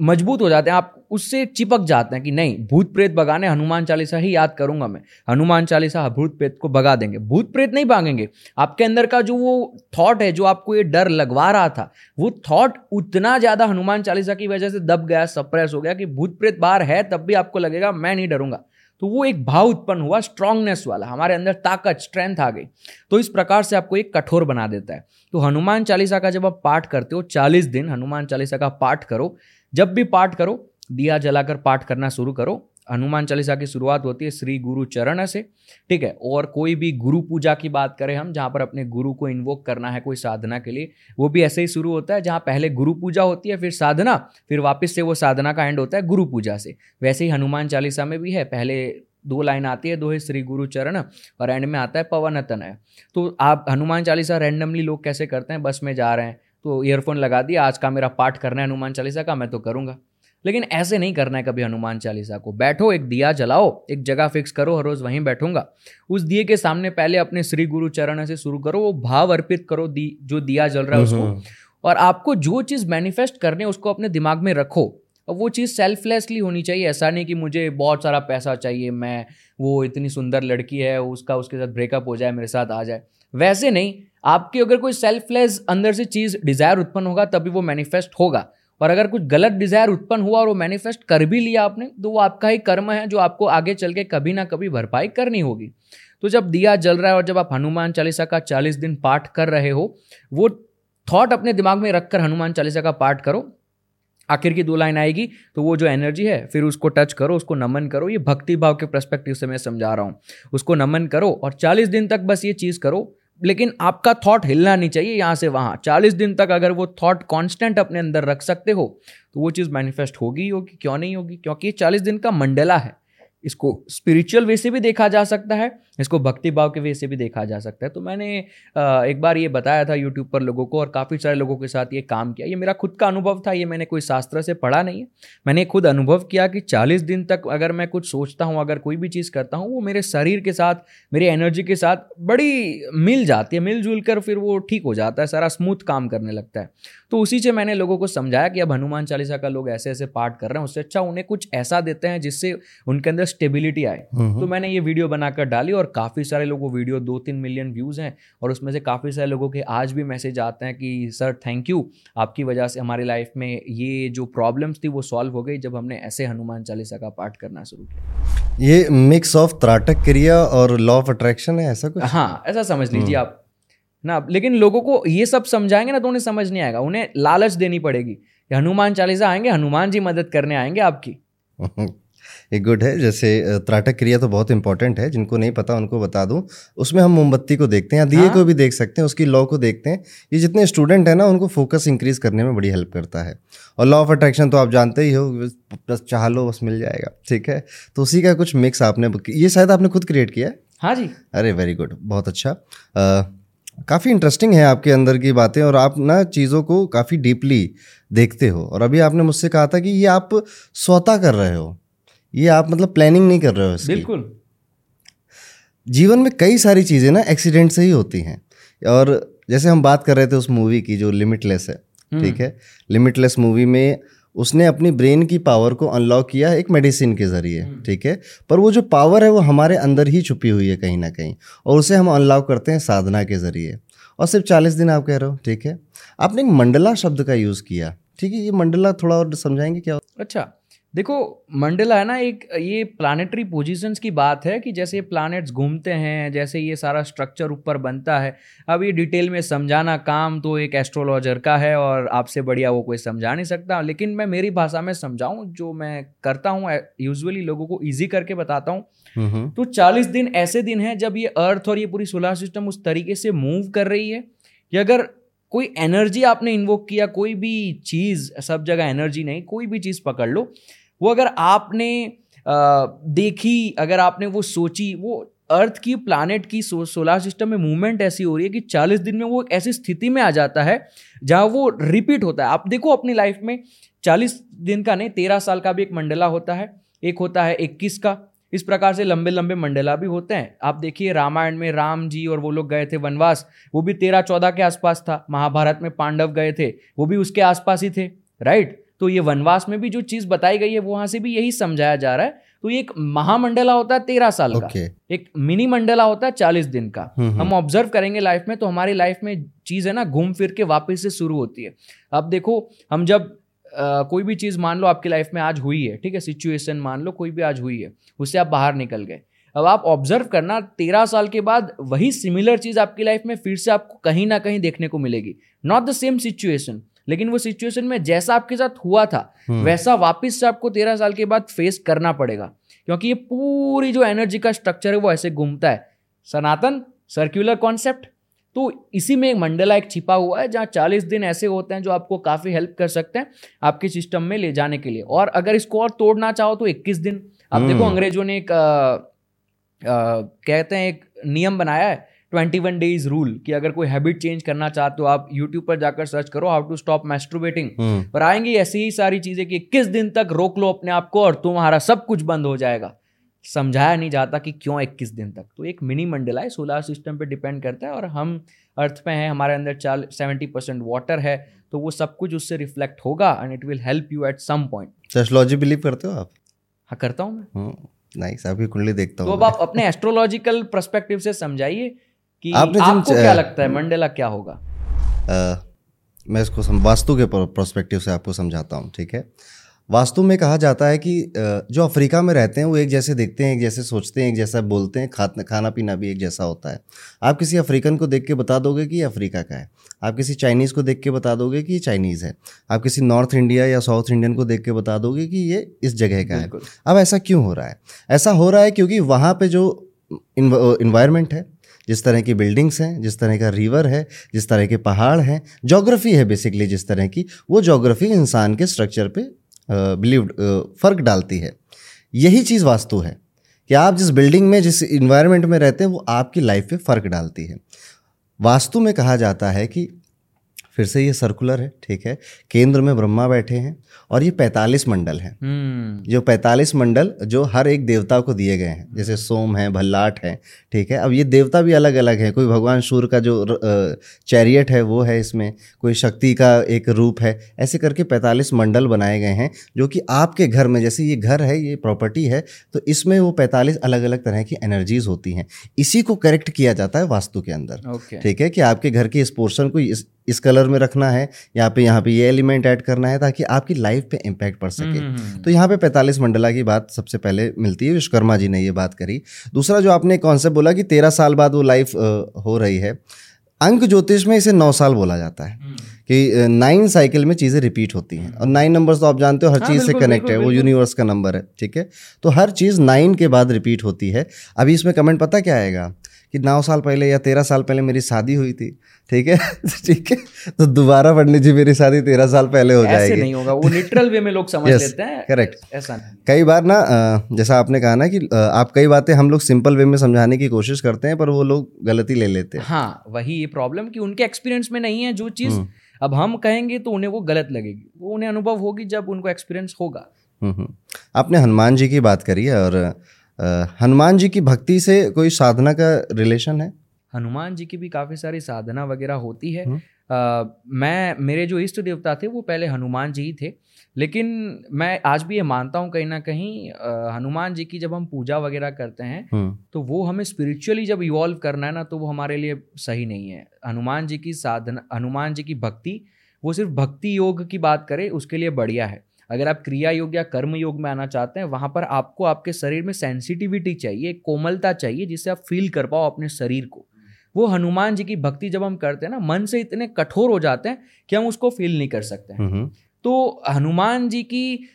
मज़बूत हो जाते हैं, आप उससे चिपक जाते हैं कि नहीं, भूत प्रेत भगाने, हनुमान चालीसा ही याद करूँगा मैं। हनुमान चालीसा, भूत प्रेत को भगा देंगे। भूत प्रेत नहीं भागेंगे। आपके अंदर का जो वो थॉट है, जो आपको ये डर लगवा रहा था, वो थॉट उतना ज़्यादा हनुमान चालीसा की वजह से दब गया सप्रेस हो गया कि भूत प्रेत बाहर है, तब भी आपको लगेगा, मैं नहीं डरूँगा। तो वो एक भाव उत्पन्न हुआ स्ट्रांगनेस वाला, हमारे अंदर ताकत स्ट्रेंथ आ गई। तो इस प्रकार से आपको एक कठोर बना देता है। तो हनुमान चालीसा का जब आप पाठ करते हो, चालीस दिन हनुमान चालीसा का पाठ करो जब भी पाठ करो, दिया जलाकर पाठ करना शुरू करो। हनुमान चालीसा की शुरुआत होती है श्री गुरु चरण से, ठीक है? और कोई भी गुरु पूजा की बात करें हम, जहाँ पर अपने गुरु को इन्वोक करना है कोई साधना के लिए, वो भी ऐसे ही शुरू होता है, जहाँ पहले गुरु पूजा होती है, फिर साधना, फिर वापस से वो साधना का एंड होता है गुरु पूजा से। वैसे ही हनुमान चालीसा में भी है, पहले दो लाइन आती है, दो है श्री गुरु चरण और एंड में आता है पवन तनय तो आप हनुमान चालीसा रैंडमली लोग कैसे करते हैं? बस में जा रहे हैं तो ईयरफोन लगा दिया आज का मेरा पाठ करना है हनुमान चालीसा का मैं तो करूँगा। लेकिन ऐसे नहीं करना है कभी हनुमान चालीसा को। बैठो एक दिया जलाओ एक जगह फिक्स करो हर रोज वहीं बैठूँगा। उस दिए के सामने पहले अपने श्री गुरु चरण से शुरू करो वो भाव अर्पित करो दी जो दिया जल रहा है उसको। हम्म। और आपको जो चीज़ मैनिफेस्ट करने उसको अपने दिमाग में रखो। और वो चीज़ सेल्फलेसली होनी चाहिए। ऐसा नहीं कि मुझे बहुत सारा पैसा चाहिए मैं वो इतनी सुंदर लड़की है उसका उसके साथ ब्रेकअप हो जाए मेरे साथ आ जाए। वैसे नहीं आपकी अगर कोई सेल्फलेस अंदर से चीज़ डिज़ायर उत्पन्न होगा, तभी वो मैनिफेस्ट होगा। और अगर कुछ गलत डिज़ायर उत्पन्न हुआ और वो मैनिफेस्ट कर भी लिया आपने तो वो आपका ही कर्म है जो आपको आगे चल के कभी ना कभी भरपाई करनी होगी। तो जब दिया जल रहा है और जब आप हनुमान चालीसा का चालीस दिन पाठ कर रहे हो, वो थॉट अपने दिमाग में रखकर हनुमान चालीसा का पाठ करो। आखिर की दो लाइन आएगी तो वो जो एनर्जी है, फिर उसको टच करो, उसको नमन करो। ये भक्ति भाव के प्रस्पेक्टिव से मैं समझा रहा हूँ। उसको नमन करो और चालीस दिन तक बस ये चीज़ करो। लेकिन आपका थॉट हिलना नहीं चाहिए यहाँ से वहाँ। चालीस दिन तक अगर वो थॉट कांस्टेंट अपने अंदर रख सकते हो तो वो चीज़ मैनिफेस्ट होगी होगी, क्यों नहीं होगी? क्योंकि ये चालीस दिन का मंडला है। इसको स्पिरिचुअल वे से भी देखा जा सकता है इसको भक्ति भाव के वे से भी देखा जा सकता है। तो मैंने एक बार ये बताया था यूट्यूब पर लोगों को और काफ़ी सारे लोगों के साथ ये काम किया। ये मेरा खुद का अनुभव था ये मैंने कोई शास्त्र से पढ़ा नहीं है। मैंने खुद अनुभव किया कि चालीस दिन तक अगर मैं कुछ सोचता हूँ अगर कोई भी चीज़ करता हूँ वो मेरे शरीर के साथ मेरी एनर्जी के साथ बड़ी मिल जाती है मिलजुल कर फिर वो ठीक हो जाता है सारा स्मूथ काम करने लगता है। तो उसी से मैंने लोगों को समझाया कि अब हनुमान चालीसा का लोग ऐसे ऐसे पाठ कर रहे हैं उससे अच्छा उन्हें कुछ ऐसा देते हैं जिससे उनके अंदर स्टेबिलिटी आए। तो मैंने ये वीडियो बनाकर डाली और काफ़ी सारे लोगों वीडियो दो तीन मिलियन व्यूज़ हैं और उसमें से काफ़ी सारे लोगों के आज भी मैसेज आते हैं कि सर थैंक यू आपकी वजह से हमारी लाइफ में ये जो प्रॉब्लम्स थी वो सॉल्व हो गई जब हमने ऐसे हनुमान चालीसा का पाठ करना शुरू किया। ये मिक्स ऑफ़ त्राटक क्रिया और लॉ ऑफ़ अट्रैक्शन है ऐसा कुछ? हाँ ऐसा समझ लीजिए हम्म। आप। ना लेकिन लोगों को ये सब समझाएँगे ना तो उन्हें समझ नहीं आएगा उन्हें लालच देनी पड़ेगी हनुमान चालीसा आएँगे हनुमान जी मदद करने आएँगे आपकी। एक गुड है। जैसे त्राटक क्रिया तो बहुत इंपॉर्टेंट है जिनको नहीं पता उनको बता दूँ। उसमें हम मोमबत्ती को देखते हैं या दिए हाँ? को भी देख सकते हैं उसकी लॉ को देखते हैं। ये जितने स्टूडेंट हैं ना उनको फोकस इंक्रीज करने में बड़ी हेल्प करता है। और लॉ ऑफ़ अट्रैक्शन तो आप जानते ही हो बस चाह लो बस मिल जाएगा ठीक है? तो उसी का कुछ मिक्स आपने ये शायद आपने खुद क्रिएट किया है? हाँ जी। अरे वेरी गुड बहुत अच्छा। काफ़ी इंटरेस्टिंग है आपके अंदर की बातें और आप ना चीज़ों को काफ़ी डीपली देखते हो। और अभी आपने मुझसे कहा था कि ये आप स्वता कर रहे हो। ये आप मतलब प्लानिंग नहीं कर रहे हो इसकी। बिल्कुल। जीवन में कई सारी चीज़ें ना एक्सीडेंट से ही होती हैं। और जैसे हम बात कर रहे थे उस मूवी की जो लिमिटलेस है हम्म। ठीक है? लिमिटलेस मूवी में उसने अपनी ब्रेन की पावर को अनलॉक किया एक मेडिसिन के ज़रिए हम्म। ठीक है? पर वो जो पावर है वो हमारे अंदर ही छुपी हुई है कहीं ना कहीं और उसे हम अनलॉक करते हैं साधना के ज़रिए। और सिर्फ़ चालीस दिन आप कह रहे हो ठीक है? आपने एक मंडला शब्द का यूज़ किया ठीक है? ये मंडला थोड़ा और समझाएँगे क्या अच्छा देखो मंडला है ना एक ये प्लानिटरी पोजीशंस की बात है कि जैसे प्लैनेट्स घूमते हैं जैसे ये सारा स्ट्रक्चर ऊपर बनता है। अब ये डिटेल में समझाना काम तो एक एस्ट्रोलॉजर का है और आपसे बढ़िया वो कोई समझा नहीं सकता। लेकिन मैं मेरी भाषा में समझाऊं जो मैं करता हूँ यूजुअली लोगों को ईजी करके बताता हूँ। तो चालीस दिन ऐसे दिन हैं जब ये अर्थ और ये पूरी सोलर सिस्टम उस तरीके से मूव कर रही है कि अगर कोई एनर्जी आपने इन्वोक किया कोई भी चीज़ सब जगह एनर्जी नहीं कोई भी चीज़ पकड़ लो वो अगर आपने देखी अगर आपने वो सोची वो अर्थ की प्लानट की सो, सोलार सिस्टम में मूवमेंट ऐसी हो रही है कि 40 दिन में वो एक ऐसी स्थिति में आ जाता है जहाँ वो रिपीट होता है। आप देखो अपनी लाइफ में 40 दिन का नहीं तेरह साल का भी एक मंडला होता है एक होता है इक्कीस का इस प्रकार से लंबे लंबे मंडला भी होते हैं। आप देखिए रामायण में राम जी और वो लोग गए थे वनवास वो भी तेरह चौदह के आसपास था। महाभारत में पांडव गए थे वो भी उसके आसपास ही थे राइट तो ये वनवास में भी जो चीज़ बताई गई है वहाँ से भी यही समझाया जा रहा है। तो ये एक महामंडला होता है तेरह साल okay. का एक मिनी मंडला होता है चालीस दिन का। हम्म, हम्म। हम ऑब्ज़र्व करेंगे लाइफ में तो हमारी लाइफ में चीज़ है ना घूम फिर के वापस से शुरू होती है। अब देखो हम जब कोई भी चीज़ मान लो आपकी लाइफ में आज हुई है ठीक है? सिचुएशन मान लो कोई भी आज हुई है उससे आप बाहर निकल गए। अब आप ऑब्ज़र्व करना तेरह साल के बाद वही सिमिलर चीज़ आपकी लाइफ में फिर से आपको कहीं ना कहीं देखने को मिलेगी। नॉट द सेम सिचुएशन लेकिन वो सिचुएशन में जैसा आपके साथ हुआ था हम्म। वैसा वापस से आपको तेरह साल के बाद फेस करना पड़ेगा क्योंकि ये पूरी जो एनर्जी का स्ट्रक्चर है वो ऐसे घूमता है। सनातन सर्क्यूलर कॉन्सेप्ट तो इसी में एक मंडला एक छिपा हुआ है जहाँ चालीस दिन ऐसे होते हैं जो आपको काफ़ी हेल्प कर सकते हैं आपके सिस्टम में ले जाने के लिए। और अगर इसको और तोड़ना चाहो तो इक्कीस दिन। आप देखो हम्म। अंग्रेज़ों ने एक कहते हैं एक नियम बनाया है ट्वेंटी वन डेज़ रूल कि अगर कोई हैबिट चेंज करना चाहते हो आप यूट्यूब पर जाकर सर्च करो हाउ टू स्टॉप मैस्ट्रोबेटिंग पर आएँगी ऐसी ही सारी चीज़ें कि किस दिन तक रोक लो अपने आप को और तुम्हारा सब कुछ बंद हो जाएगा। समझाया नहीं जाता कि क्यों इक्कीस दिन तक। तो एक मिनी मंडल है सोलर सिस्टम पे डिपेंड करता है और हम अर्थ पे हैं हमारे अंदर चाल सेवेंटी परसेंट वाटर है तो वो सब कुछ उससे रिफ्लेक्ट होगा and it will help you at some point astrology believe करते हो आप? हाँ करता हूँ मैं। नाइस हम्म, आपकी कुंडली देखता हूँ तो अब आप अपने एस्ट्रोलॉजिकल परस्पेक्टिव से समझाइए कि आपने आपको क्या लगता है मंडेला क्या होगा? आ, मैं इसको वास्तु के प्रोस्पेक्टिव से आपको समझाता हूँ ठीक है? वास्तु में कहा जाता है कि जो अफ्रीका में रहते हैं वो एक जैसे देखते हैं एक जैसे सोचते हैं एक जैसा बोलते हैं खा खाना पीना भी एक जैसा होता है। आप किसी अफ्रीकन को देख के बता दोगे कि ये अफ्रीका का है। आप किसी चाइनीज़ को देख के बता दोगे कि ये चाइनीज़ है। आप किसी नॉर्थ इंडिया या साउथ इंडियन को देख के बता दोगे कि ये इस जगह का है। अब ऐसा क्यों हो रहा है? ऐसा हो रहा है क्योंकि वहाँ पर जो इन्वायरमेंट है जिस तरह की बिल्डिंग्स हैं जिस तरह का रिवर है जिस तरह के पहाड़ हैं जोग्राफी है बेसिकली जिस तरह की वो जोग्राफी इंसान के स्ट्रक्चर पे बिलीव फ़र्क डालती है। यही चीज़ वास्तु है कि आप जिस बिल्डिंग में, जिस इन्वायरमेंट में रहते हैं, वो आपकी लाइफ पे फ़र्क डालती है। वास्तु में कहा जाता है कि फिर से ये सर्कुलर है ठीक है? केंद्र में ब्रह्मा बैठे हैं और ये पैंतालीस मंडल हैं। हम्म। जो पैंतालीस मंडल जो हर एक देवता को दिए गए हैं जैसे सोम है भल्लाट है ठीक है? अब ये देवता भी अलग अलग है कोई भगवान सूर्य का जो चैरियट है वो है इसमें कोई शक्ति का एक रूप है ऐसे करके पैंतालीस मंडल बनाए गए हैं जो कि आपके घर में जैसे ये घर है ये प्रॉपर्टी है तो इसमें वो पैंतालीस अलग अलग तरह की एनर्जीज होती हैं। इसी को करेक्ट किया जाता है वास्तु के अंदर ठीक है? कि आपके घर के इस पोर्शन को इस इस कलर में रखना है यहाँ पे यहाँ पे ये एलिमेंट ऐड करना है ताकि आपकी लाइफ पे इम्पैक्ट पड़ सके। हम्म, तो यहाँ पे पैंतालीस मंडला की बात सबसे पहले मिलती है विश्वकर्मा जी ने ये बात करी। दूसरा जो आपने कॉन्सेप्ट बोला कि तेरह साल बाद वो लाइफ हो रही है अंक ज्योतिष में इसे नौ साल बोला जाता है हम्म। कि नाइन साइकिल में चीज़ें रिपीट होती हैं। और नाइन नंबर्स तो आप जानते हो हर हाँ, चीज़ से कनेक्ट है वो यूनिवर्स का नंबर है ठीक है? तो हर चीज़ नाइन के बाद रिपीट होती है। अभी इसमें कमेंट पता क्या आएगा? कि नौ साल पहले या तेरह साल पहले मेरी शादी हुई थी ठीक है? ठीक है? तो दोबारा पंडित जी मेरी शादी तेरह साल पहले हो जाएगी। ऐसे नहीं होगा वो लिटरल वे में लोग समझ Yes, लेते हैं correct. ऐसा नहीं। कई बार ना जैसा आपने कहा ना कि आप कई बातें हम लोग सिंपल वे में समझाने की कोशिश करते हैं पर वो लोग गलती ले लेते हैं। हाँ वही ये प्रॉब्लम कि उनके एक्सपीरियंस में नहीं है जो चीज़। हम्म। अब हम कहेंगे तो उन्हें वो गलत लगेगी वो उन्हें अनुभव होगी जब उनको एक्सपीरियंस होगा। हम्म, हम्म। आपने हनुमान जी की बात करी है और हनुमान जी की भक्ति से कोई साधना का रिलेशन है? हनुमान जी की भी काफ़ी सारी साधना वगैरह होती है। हम्म। अ, मैं मेरे जो इष्ट देवता थे वो पहले हनुमान जी ही थे। लेकिन मैं आज भी ये मानता हूँ कहीं ना कहीं हनुमान जी की जब हम पूजा वगैरह करते हैं हम्म, तो वो हमें स्पिरिचुअली जब इवॉल्व करना है ना तो वो हमारे लिए सही नहीं है। हनुमान जी की साधना हनुमान जी की भक्ति वो सिर्फ़ भक्ति योग की बात करें उसके लिए बढ़िया है। अगर आप क्रिया योग या कर्म योग में आना चाहते हैं वहाँ पर आपको आपके शरीर में सेंसिटिविटी चाहिए कोमलता चाहिए जिससे आप फील कर पाओ अपने शरीर को। वो हनुमान जी की भक्ति जब हम करते हैं ना मन से इतने कठोर हो जाते हैं कि हम उसको फील नहीं कर सकते हैं। हम्म, तो हनुमान जी की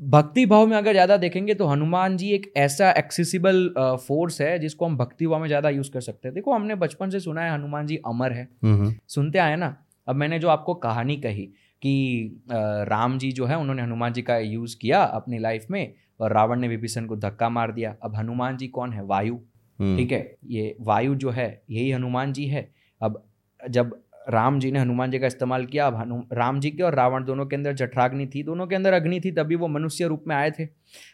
भक्ति भाव में अगर ज़्यादा देखेंगे तो हनुमान जी एक ऐसा एक्सेसिबल फोर्स है जिसको हम भक्ति भाव में ज़्यादा यूज़ कर सकते हैं। देखो हमने बचपन से सुना है हनुमान जी अमर है। हम्म, सुनते आए ना? अब मैंने जो आपको कहानी कही कि राम जी जो है उन्होंने हनुमान जी का यूज़ किया अपनी लाइफ में और रावण ने विभीषण को धक्का मार दिया। अब हनुमान जी कौन है? वायु। हम्म, ठीक है? ये वायु जो है यही हनुमान जी है। अब जब राम जी ने हनुमान जी का इस्तेमाल किया अब हनु राम जी के और रावण दोनों के अंदर जठराग्नि थी दोनों के अंदर अग्नि थी तभी वो मनुष्य रूप में आए थे।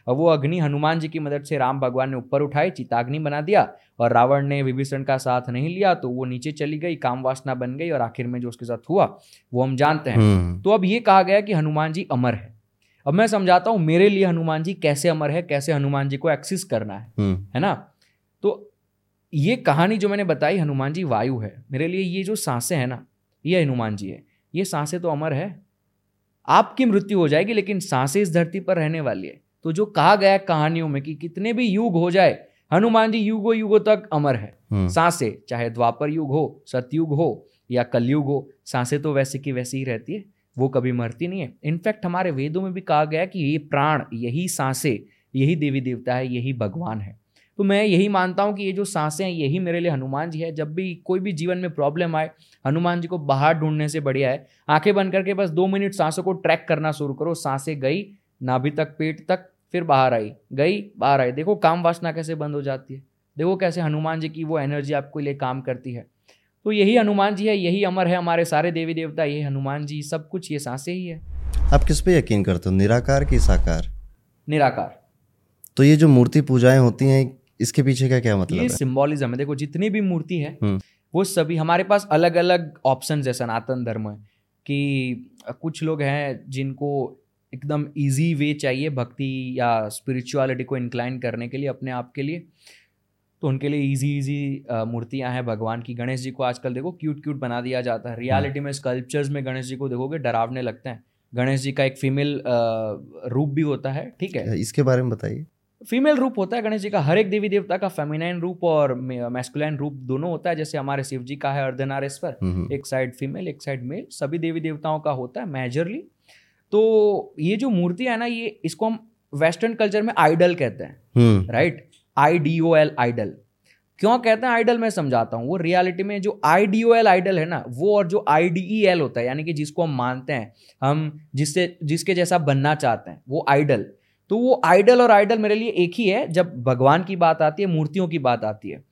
और वो अग्नि हनुमान जी की मदद से राम भगवान ने ऊपर उठाई चिताग्नि बना दिया और रावण ने विभीषण का साथ नहीं लिया तो वो नीचे चली गई काम वासना बन गई और आखिर में जो उसके साथ हुआ वो हम जानते हैं। हम्म, तो अब ये कहा गया कि हनुमान जी अमर है। अब मैं समझाता हूँ मेरे लिए हनुमान जी कैसे अमर है कैसे हनुमान जी को एक्सिस करना है हम्म, है ना? तो ये कहानी जो मैंने बताई हनुमान जी वायु है मेरे लिए ये जो साँसें हैं ना ये हनुमान जी है। ये साँसें तो अमर है। आपकी मृत्यु हो जाएगी लेकिन साँसें इस धरती पर रहने वाली है। तो जो कहा गया कहानियों में कि कितने भी युग हो जाए हनुमान जी युगो युगो तक अमर है। सांसे चाहे द्वापर युग हो सतयुग हो या कलयुग हो सांसे तो वैसे की वैसी ही रहती है वो कभी मरती नहीं है। इनफैक्ट हमारे वेदों में भी कहा गया है कि ये प्राण यही साँसें यही देवी देवता है यही भगवान है। तो मैं यही मानता हूँ कि ये जो साँसें हैं यही मेरे लिए हनुमान जी है। जब भी कोई भी जीवन में प्रॉब्लम आए हनुमान जी को बाहर ढूँढने से बढ़िया है। आँखें बंद करके बस दो मिनट सांसों को ट्रैक करना शुरू करो साँसें गई नाभि तक पेट तक फिर बाहर आई गई बाहर आई। देखो काम वासना कैसे बंद हो जाती है। देखो कैसे हनुमान जी की वो एनर्जी आपके लिए काम करती है। तो यही हनुमान जी है यही अमर है हमारे सारे देवी देवता ये हनुमान जी सब कुछ ये साँसें ही है। आप किस पे यकीन करते हो निराकार की साकार? निराकार। तो ये जो मूर्ति पूजाएँ होती हैं इसके पीछे का क्या मतलब ये है? सिंबॉलिज्म है। देखो जितनी भी मूर्ति है हम्म। वो सभी हमारे पास अलग अलग ऑप्शन है सनातन धर्म में कि कुछ लोग हैं जिनको एकदम इजी वे चाहिए भक्ति या स्पिरिचुअलिटी को इंक्लाइन करने के लिए अपने आप के लिए। तो उनके लिए इजी इजी मूर्तियाँ हैं भगवान की। गणेश जी को आजकल देखो क्यूट क्यूट बना दिया जाता है। रियलिटी में स्कल्पचर्स में गणेश जी को देखोगे डरावने लगते हैं। गणेश जी का एक फीमेल रूप भी होता है ठीक है? इसके बारे में बताइए। फीमेल रूप होता है गणेश जी का। हर एक देवी देवता का फेमिनाइन रूप और मैस्कुलाइन रूप दोनों होता है। जैसे हमारे शिव जी का है अर्धनारेश्वर हम्म, एक साइड फीमेल एक साइड मेल सभी देवी देवताओं का होता है मेजरली तो ये जो मूर्ति है ना ये इसको हम वेस्टर्न कल्चर में आइडल कहते हैं right I D O L idol क्यों कहते हैं आइडल मैं समझाता हूँ। वो रियलिटी में जो I D O L idol है ना वो और जो आई डी ई एल होता है यानी कि जिसको हम मानते हैं हम जिससे जिसके जैसा बनना चाहते हैं वो आइडल तो वो आइडल और आइडल मेरे लिए एक ही है। जब भगवान की बात आती है मूर्तियों की बात आती है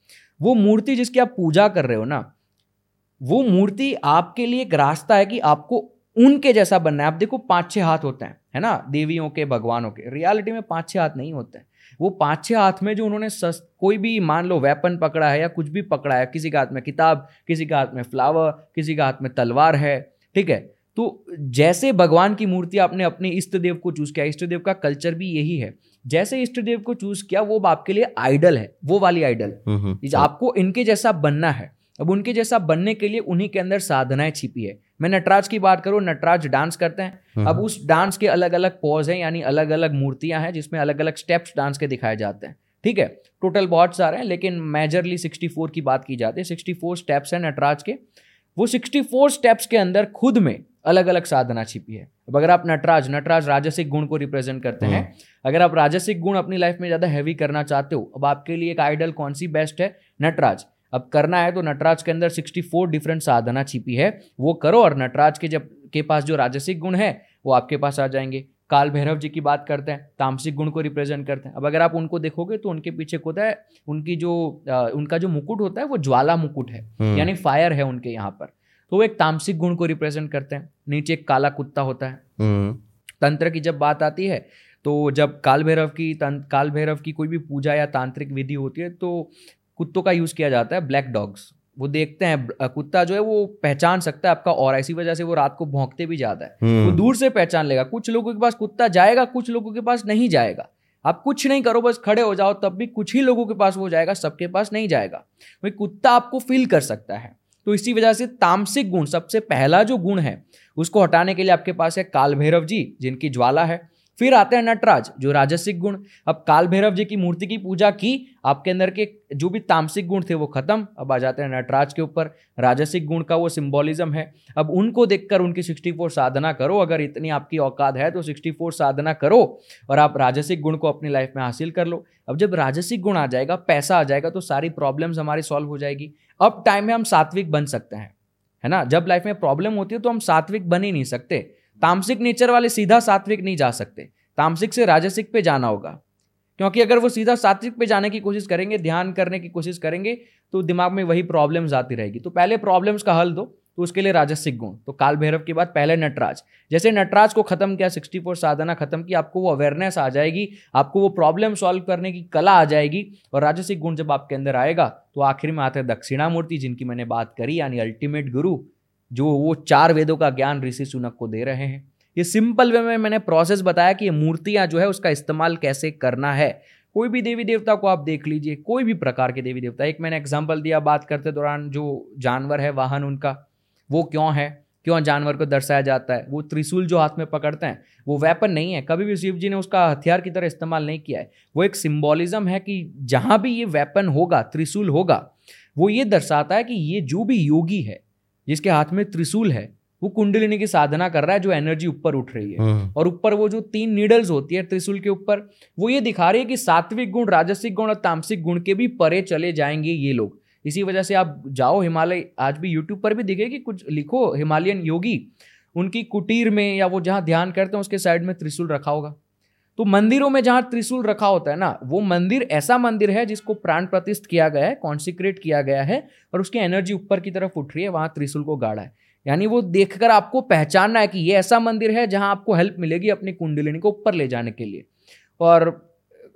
वो मूर्ति जिसकी आप पूजा कर रहे हो ना वो मूर्ति आपके लिए एक रास्ता है कि आपको उनके जैसा बनना है। आप देखो पाँच छह हाथ होते हैं है ना? देवियों के भगवानों के। रियलिटी में पाँच छह हाथ नहीं होते। हैं वो पाँच छह हाथ में जो उन्होंने सस, कोई भी मान लो वेपन पकड़ा है या कुछ भी पकड़ा है किसी के हाथ में किताब किसी के हाथ में फ्लावर किसी के हाथ में तलवार है ठीक है? तो जैसे भगवान की मूर्ति आपने अपने इष्ट देव को चूज़ किया इष्ट देव का कल्चर भी यही है। जैसे इष्ट देव को चूज़ किया वो आपके लिए आइडल है वो वाली आइडल। आपको इनके जैसा बनना है। अब उनके जैसा बनने के लिए उन्हीं के अंदर साधनाएँ छिपी है। मैं नटराज की बात करूँ नटराज डांस करते हैं। हम्म। अब उस डांस के अलग अलग पॉज हैं यानी अलग अलग मूर्तियाँ हैं जिसमें अलग अलग स्टेप्स डांस के दिखाए जाते हैं। ठीक है? टोटल बहुत सारे हैं लेकिन मेजरली सिक्सटी फोर की बात की जाती है। सिक्सटी फोर स्टेप्स हैं नटराज के। वो सिक्सटी फोर स्टेप्स के अंदर खुद में अलग अलग साधना छिपी है। अब अगर आप नटराज नटराज राजसिक गुण को रिप्रेजेंट करते हैं हम्म। अगर आप राजसिक गुण अपनी लाइफ में ज़्यादा हैवी करना चाहते हो अब आपके लिए एक आइडल कौन सी बेस्ट है? नटराज। अब करना है तो नटराज के अंदर 64 डिफरेंट साधना छिपी है। वो करो और नटराज के जब के पास जो राजसिक गुण है वो आपके पास आ जाएँगे। काल भैरव जी की बात करते हैं तामसिक गुण को रिप्रेजेंट करते हैं। अब अगर आप उनको देखोगे तो उनके पीछे होता है उनकी जो आ, उनका जो मुकुट होता है वो ज्वाला मुकुट है। हम्म। यानी फायर है उनके यहाँ पर। तो वो एक तामसिक गुण को रिप्रेजेंट करते हैं। नीचे एक काला कुत्ता होता है। हम्म। तंत्र की जब बात आती है तो जब काल भैरव की काल भैरव की कोई भी पूजा या तांत्रिक विधि होती है तो कुत्तों का यूज़ किया जाता है ब्लैक डॉग्स वो देखते हैं कुत्ता जो है वो पहचान सकता है आपका और इसी वजह से वो रात को भौंकते भी जाता है। वो हम्म। दूर से पहचान लेगा कुछ लोगों के पास कुत्ता जाएगा कुछ लोगों के पास नहीं जाएगा। आप कुछ नहीं करो बस खड़े हो जाओ तब भी कुछ ही लोगों के पास वो जाएगा सबके पास नहीं जाएगा। वही कुत्ता आपको फील कर सकता है। तो इसी वजह से तामसिक गुण सबसे पहला जो गुण है उसको हटाने के लिए आपके पास है काल भैरव जी जिनकी ज्वाला है। फिर आते हैं नटराज, जो राजसिक गुण। अब काल भैरव जी की मूर्ति की पूजा की, आपके अंदर के जो भी तामसिक गुण थे वो खत्म। अब आ जाते हैं नटराज के ऊपर। राजसिक गुण का वो सिंबोलिज्म है। अब उनको देखकर उनकी सिक्सटी फोर साधना करो। अगर इतनी आपकी औकात है तो सिक्सटी फोर साधना करो और आप राजसिक गुण को अपनी लाइफ में हासिल कर लो। अब जब राजसिक गुण आ जाएगा, पैसा आ जाएगा तो सारी प्रॉब्लम्स हमारी सॉल्व हो जाएगी। अब टाइम में हम सात्विक बन सकते हैं, है ना? जब लाइफ में प्रॉब्लम होती है तो हम सात्विक बन ही नहीं सकते। तामसिक नेचर वाले सीधा सात्विक नहीं जा सकते। तामसिक से राजसिक पे जाना होगा। क्योंकि अगर वो सीधा सात्विक पे जाने की कोशिश करेंगे, ध्यान करने की कोशिश करेंगे तो दिमाग में वही प्रॉब्लम्स आती रहेगी। तो पहले प्रॉब्लम्स का हल दो तो उसके लिए राजसिक गुण। तो काल भैरव के बाद पहले नटराज। जैसे नटराज को खत्म किया सिक्सटी फोर साधना खत्म की, आपको वो अवेयरनेस आ जाएगी, आपको वो प्रॉब्लम सॉल्व करने की कला आ जाएगी, और राजसिक गुण जब आपके अंदर आएगा तो आखिर में आते हैं दक्षिणामूर्ति, जिनकी मैंने बात करी, यानी अल्टीमेट गुरु जो वो चार वेदों का ज्ञान ऋषि सुनक को दे रहे हैं। ये सिंपल वे में मैंने प्रोसेस बताया कि ये मूर्तियाँ जो है उसका इस्तेमाल कैसे करना है। कोई भी देवी देवता को आप देख लीजिए, कोई भी प्रकार के देवी देवता। एक मैंने एग्ज़ाम्पल दिया बात करते दौरान, जो जानवर है, वाहन उनका, वो क्यों है? क्यों जानवर को दर्शाया जाता है? वो त्रिशूल जो हाथ में पकड़ते हैं, वो वेपन नहीं है। कभी भी शिव जी ने उसका हथियार की तरह इस्तेमाल नहीं किया है। वो एक सिंबॉलिज्म है कि जहाँ भी ये वेपन होगा, त्रिशूल होगा, वो ये दर्शाता है कि ये जो भी योगी है जिसके हाथ में त्रिशूल है। वो कुंडलिनी की साधना कर रहा है जो एनर्जी ऊपर उठ रही है। हम्म। और ऊपर वो जो तीन नीडल्स होती है त्रिशूल के ऊपर वो ये दिखा रही है कि सात्विक गुण राजसिक गुण और तामसिक गुण के भी परे चले जाएँगे ये लोग। इसी वजह से आप जाओ हिमालय आज भी यूट्यूब पर भी दिखेगी कुछ लिखो हिमालयन योगी उनकी कुटीर में या वो जहाँ ध्यान करते हैं उसके साइड में त्रिशूल रखा होगा। तो मंदिरों में जहाँ त्रिशूल रखा होता है ना वो मंदिर ऐसा मंदिर है जिसको प्राण प्रतिष्ठ किया गया है कॉन्सिक्रेट किया गया है और उसकी एनर्जी ऊपर की तरफ़ उठ रही है वहाँ त्रिशूल को गाड़ा है। यानी वो देखकर आपको पहचानना है कि ये ऐसा मंदिर है जहाँ आपको हेल्प मिलेगी अपनी कुंडलिनी को ऊपर ले जाने के लिए। और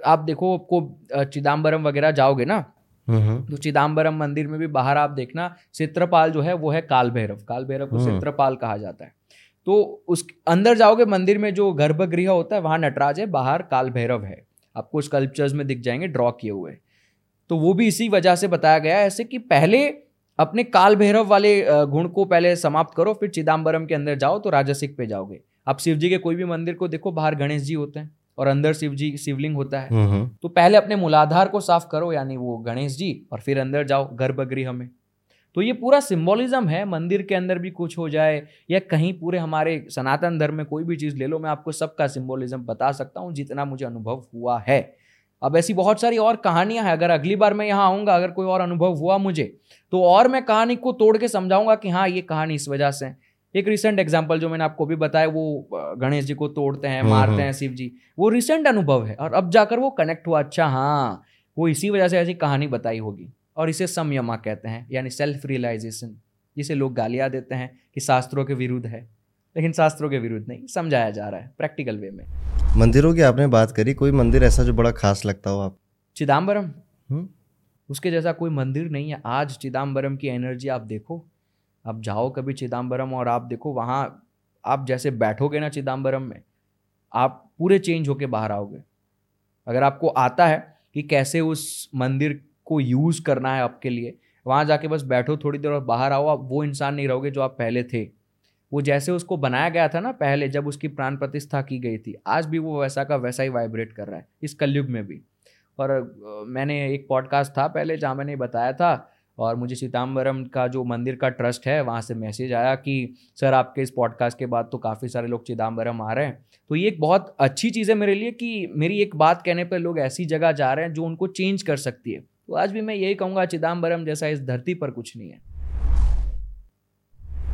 आप देखो आपको चिदम्बरम वगैरह जाओगे ना तो चिदम्बरम मंदिर में भी बाहर आप देखना चित्रपाल जो है वो है काल भैरव काल भैरव को चित्रपाल कहा जाता है। तो उस अंदर जाओगे मंदिर में जो गर्भगृह होता है वहाँ नटराज है बाहर काल भैरव है। आपको स्कल्पचर्स में दिख जाएँगे ड्रॉ किए हुए। तो वो भी इसी वजह से बताया गया है ऐसे कि पहले अपने काल भैरव वाले गुण को पहले समाप्त करो फिर चिदम्बरम के अंदर जाओ तो राजसिक पे जाओगे। आप शिव जी के कोई भी मंदिर को देखो बाहर गणेश जी होते हैं और अंदर शिव जी शिवलिंग होता है। हम्म, हम्म। तो पहले अपने मूलाधार को साफ़ करो यानी वो गणेश जी और फिर अंदर जाओ गर्भगृह में। तो ये पूरा सिम्बोलिज्म है मंदिर के अंदर भी कुछ हो जाए या कहीं पूरे हमारे सनातन धर्म में कोई भी चीज़ ले लो मैं आपको सबका सिंबोलिज्म बता सकता हूँ जितना मुझे अनुभव हुआ है। अब ऐसी बहुत सारी और कहानियाँ हैं अगर अगली बार मैं यहाँ आऊँगा अगर कोई और अनुभव हुआ मुझे तो और मैं कहानी को तोड़ के समझाऊँगा कि हाँ ये कहानी इस वजह से एक रिसेंट एग्ज़ाम्पल जो मैंने आपको भी बताया वो गणेश जी को तोड़ते हैं हम्म, मारते हम्म। हैं शिव जी वो रिसेंट अनुभव है और अब जाकर वो कनेक्ट हुआ अच्छा हाँ वो इसी वजह से ऐसी कहानी बताई होगी। और इसे संयमा कहते हैं यानी सेल्फ रियलाइजेशन जिसे लोग गालियाँ देते हैं कि शास्त्रों के विरुद्ध है। लेकिन शास्त्रों के विरुद्ध नहीं समझाया जा रहा है प्रैक्टिकल वे में। मंदिरों की आपने बात करी कोई मंदिर ऐसा जो बड़ा खास लगता हो आप? चिदम्बरम हम्म? उसके जैसा कोई मंदिर नहीं है। आज चिदम्बरम की एनर्जी आप देखो आप जाओ कभी चिदम्बरम और आप देखो वहाँ आप जैसे बैठोगे ना चिदम्बरम में आप पूरे चेंज होके बाहर आओगे। अगर आपको आता है कि कैसे उस मंदिर को यूज़ करना है आपके लिए। वहाँ जाके बस बैठो थोड़ी देर और बाहर आओ, आप वो इंसान नहीं रहोगे जो आप पहले थे। वो जैसे उसको बनाया गया था ना पहले जब उसकी प्राण प्रतिष्ठा की गई थी, आज भी वो वैसा का वैसा ही वाइब्रेट कर रहा है, इस कलयुग में भी। और मैंने एक पॉडकास्ट था पहले जहाँ मैंने बताया था और मुझे सीताम्बरम का जो मंदिर का ट्रस्ट है, वहाँ से मैसेज आया कि, सर, आपके इस पॉडकास्ट के बाद तो काफ़ी सारे लोग चिदम्बरम आ रहे हैं। तो ये एक बहुत अच्छी चीज़ है मेरे लिए कि मेरी एक बात कहने पर लोग ऐसी जगह जा रहे हैं जो उनको चेंज कर सकती है। तो आज भी मैं यही कहूँगा चिदम्बरम जैसा इस धरती पर कुछ नहीं है।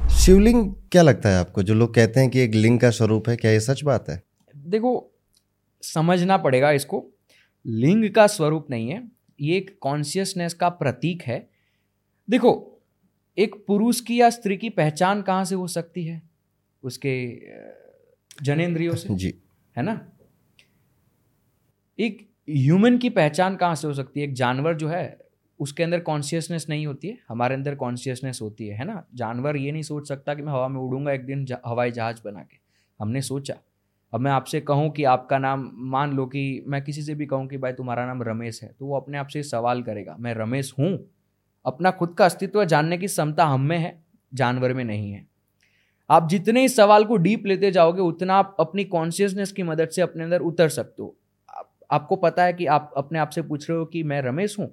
शिवलिंग क्या लगता है आपको? जो लोग कहते हैं कि एक लिंग का स्वरूप है क्या ये सच बात है? देखो समझना पड़ेगा इसको। लिंग का स्वरूप नहीं है ये एक कॉन्शियसनेस का प्रतीक है। देखो एक पुरुष की या स्त्री की पहचान कहाँ से हो सकती है? उसके जनेंद्रियों से जी। है ना? एक ह्यूमन की पहचान कहाँ से हो सकती है? एक जानवर जो है, उसके अंदर कॉन्शियसनेस नहीं होती है, हमारे अंदर कॉन्शियसनेस होती है है ना? जानवर ये नहीं सोच सकता कि मैं हवा में उड़ूँगा एक दिन हवाई जहाज़ बना के। हमने सोचा। अब मैं आपसे कहूँ कि आपका नाम मान लो कि मैं किसी से भी कहूँ कि भाई तुम्हारा नाम रमेश है तो वो अपने आप से सवाल करेगा, मैं रमेश हूँ? अपना खुद का अस्तित्व जानने की क्षमता हम में है, जानवर में नहीं है। आप जितने इस सवाल को डीप लेते जाओगे, उतना आप अपनी कॉन्शियसनेस की मदद से अपने अंदर उतर सकते हो। आपको पता है कि आप अपने आप से पूछ रहे हो कि मैं रमेश हूँ?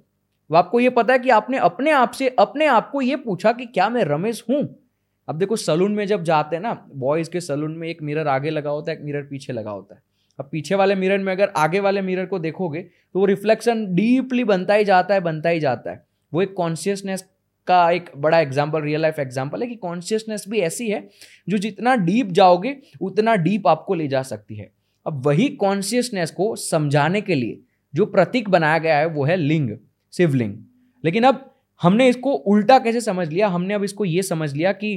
वो आपको ये पता है कि आपने अपने आप से, अपने आप को ये पूछा कि क्या मैं रमेश हूँ? अब देखो, सलून में जब जाते हैं ना बॉयज़ के सलून में एक मिरर आगे लगा होता है, एक मिरर पीछे लगा होता है। अब पीछे वाले मिरर में अगर आगे वाले मिरर को देखोगे तो वो रिफ्लेक्शन डीपली बनता ही जाता है, बनता ही जाता है। वो एक कॉन्शियसनेस का एक बड़ा एग्ज़ाम्पल रियल लाइफ एग्ज़ाम्पल है कि कॉन्शियसनेस भी ऐसी है, जो जितना डीप जाओगे, उतना डीप आपको ले जा सकती है। अब वही कॉन्शियसनेस को समझाने के लिए जो प्रतीक बनाया गया है, वो है लिंग, शिवलिंग। लेकिन अब हमने इसको उल्टा कैसे समझ लिया? हमने अब इसको ये समझ लिया कि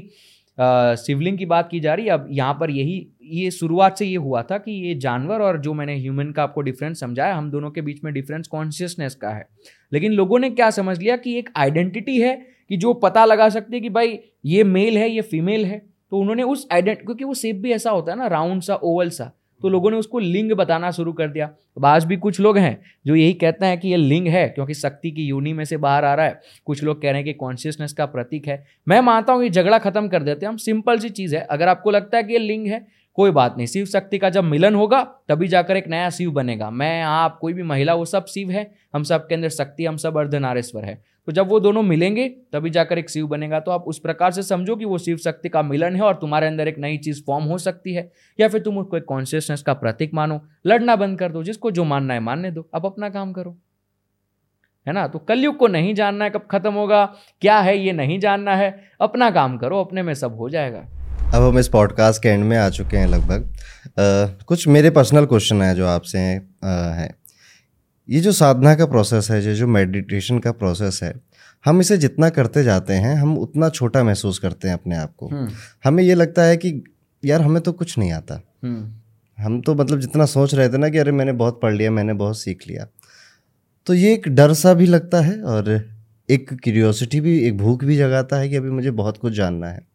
शिवलिंग की बात की जा रही है। अब यहाँ पर यही, ये शुरुआत से ये हुआ था कि ये जानवर और जो मैंने ह्यूमन का आपको डिफरेंस समझाया, हम दोनों के बीच में डिफरेंस कॉन्शियसनेस का है। लेकिन लोगों ने क्या समझ लिया कि एक आइडेंटिटी है कि जो पता लगा सकते हैं कि भाई ये मेल है, ये फीमेल है। तो उन्होंने उस आइडेंट क्योंकि वो शेप भी ऐसा होता है ना राउंड सा ओवल सा। तो लोगों ने उसको लिंग बताना शुरू कर दिया। अब आज भी कुछ लोग हैं जो यही कहते हैं कि ये लिंग है, क्योंकि शक्ति की यूनि में से बाहर आ रहा है। कुछ लोग कह रहे हैं कि कॉन्शियसनेस का प्रतीक है। मैं मानता हूँ ये झगड़ा खत्म कर देते हैं। हम सिंपल सी चीज़ है। अगर आपको लगता है कि ये लिंग है कोई बात नहीं, शिव शक्ति का जब मिलन होगा, तभी जाकर एक नया शिव बनेगा। मैं, आप, कोई भी महिला, वो सब शिव है, हम सब के अंदर शक्ति, हम सब अर्धनारेश्वर है। तो जब वो दोनों मिलेंगे, तभी जाकर एक शिव बनेगा। तो आप उस प्रकार से समझो कि वो शिव शक्ति का मिलन है और तुम्हारे अंदर एक नई चीज़ फॉर्म हो सकती है। या फिर तुम उसको एक कॉन्शियसनेस का प्रतीक मानो, लड़ना बंद कर दो, जिसको जो मानना है मानने दो। अब अपना काम करो। है ना? तो कलयुग को नहीं जानना है, कब खत्म होगा, क्या है, ये नहीं जानना है। अपना काम करो, अपने में सब हो जाएगा। अब हम इस पॉडकास्ट के एंड में आ चुके हैं लगभग। कुछ मेरे पर्सनल क्वेश्चन हैं जो आपसे हैं। ये जो साधना का प्रोसेस है ये जो मेडिटेशन का प्रोसेस है हम इसे जितना करते जाते हैं हम उतना छोटा महसूस करते हैं अपने आप को। हम्म। हमें ये लगता है कि यार हमें तो कुछ नहीं आता। हम्म। हम तो मतलब जितना सोच रहे थे ना कि अरे मैंने बहुत पढ़ लिया मैंने बहुत सीख लिया। तो ये एक डर सा भी लगता है और एक क्यूरियोसिटी भी एक भूख भी जगाता है कि अभी मुझे बहुत कुछ जानना है।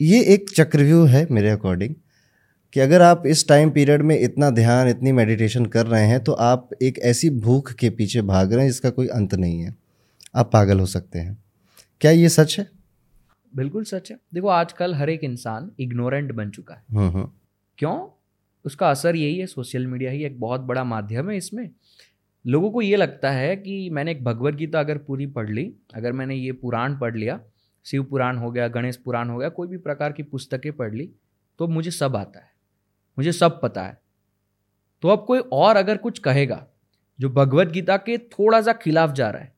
ये एक चक्रव्यूह है मेरे अकॉर्डिंग कि अगर आप इस टाइम पीरियड में इतना ध्यान इतनी मेडिटेशन कर रहे हैं तो आप एक ऐसी भूख के पीछे भाग रहे हैं जिसका कोई अंत नहीं है। आप पागल हो सकते हैं। क्या ये सच है? बिल्कुल सच है। देखो आजकल हर एक इंसान इग्नोरेंट बन चुका है। हम्म हम्म। क्यों? उसका असर यही है सोशल मीडिया ही एक बहुत बड़ा माध्यम है इसमें। लोगों को ये लगता है कि मैंने एक भगवत गीता अगर पूरी पढ़ ली अगर मैंने ये पुराण पढ़ लिया शिव पुराण हो गया, गणेश पुराण हो गया, कोई भी प्रकार की पुस्तकें पढ़ ली तो मुझे सब आता है, मुझे सब पता है। तो अब कोई और अगर कुछ कहेगा, जो भगवत गीता के थोड़ा सा खिलाफ जा रहा है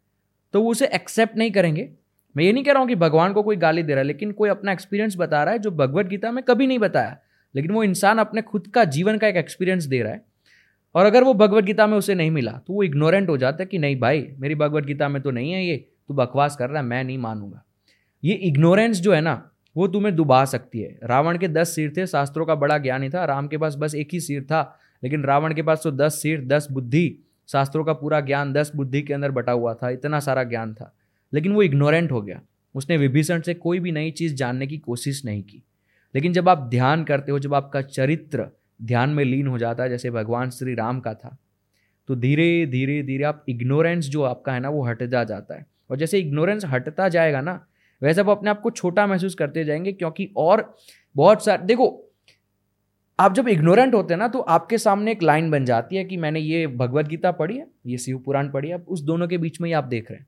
तो वो उसे एक्सेप्ट नहीं करेंगे। मैं ये नहीं कह रहा हूँ कि भगवान को कोई गाली दे रहा है, लेकिन कोई अपना एक्सपीरियंस बता रहा है जो भगवत गीता में कभी नहीं बताया, लेकिन वो इंसान अपने खुद का जीवन का एक एक्सपीरियंस दे रहा है। और अगर वो भगवत गीता में उसे नहीं मिला तो वो इग्नोरेंट हो जाता है कि नहीं भाई, मेरी भगवत गीता में तो नहीं है ये, तू बकवास कर रहा है, मैं नहीं मानूँगा। ये इग्नोरेंस जो है ना, वो तुम्हें दुबा सकती है। रावण के दस सिर थे, शास्त्रों का बड़ा ज्ञान ही था। राम के पास बस एक ही सिर था, लेकिन रावण के पास तो दस सिर, दस बुद्धि, शास्त्रों का पूरा ज्ञान, दस बुद्धि के अंदर बटा हुआ था, इतना सारा ज्ञान था। लेकिन वो इग्नोरेंट हो गया। उसने विभीषण से कोई भी नई चीज़ जानने की कोशिश नहीं की। लेकिन जब आप ध्यान करते हो, जब आपका चरित्र ध्यान में लीन हो जाता है, जैसे भगवान श्री राम का था तो धीरे धीरे धीरे आप इग्नोरेंस जो आपका है ना, वो हटता जाता है। और जैसे इग्नोरेंस हटता जाएगा ना वैसे आप अपने आप को छोटा महसूस करते जाएँगे क्योंकि और बहुत सारे देखो, आप जब इग्नोरेंट होते हैं ना तो आपके सामने एक लाइन बन जाती है कि मैंने ये भगवत गीता पढ़ी है, ये शिव पुराण पढ़ी है उस दोनों के बीच में ही आप देख रहे हैं।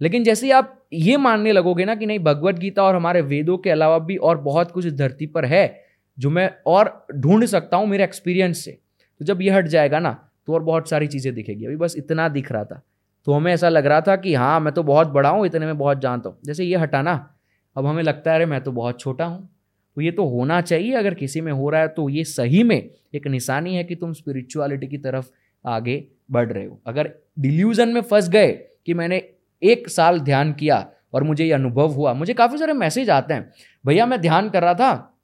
लेकिन जैसे ही आप ये मानने लगोगे ना कि नहीं, भगवत गीता और हमारे वेदों के अलावा भी और बहुत कुछ इस धरती पर है, जो मैं और ढूंढ सकता हूँ मेरे एक्सपीरियंस से तो जब ये हट जाएगा ना तो और बहुत सारी चीज़ें दिखेगी। अभी बस इतना दिख रहा था। तो हमें ऐसा लग रहा था कि हाँ मैं तो बहुत बड़ा हूँ, इतने में बहुत जानता हूँ। जैसे ये हटाना, अब हमें लगता है, अरे, मैं तो बहुत छोटा हूँ। तो ये तो होना चाहिए, अगर किसी में हो रहा है तो ये सही में एक निशानी है कि तुम स्पिरिचुअलिटी की तरफ़ आगे बढ़ रहे हो। अगर डिल्यूजन में फंस गए कि मैंने एक साल ध्यान किया और मुझे ये अनुभव हुआ, मुझे काफ़ी सारे मैसेज आते हैं। भैया, मैं ध्यान कर रहा था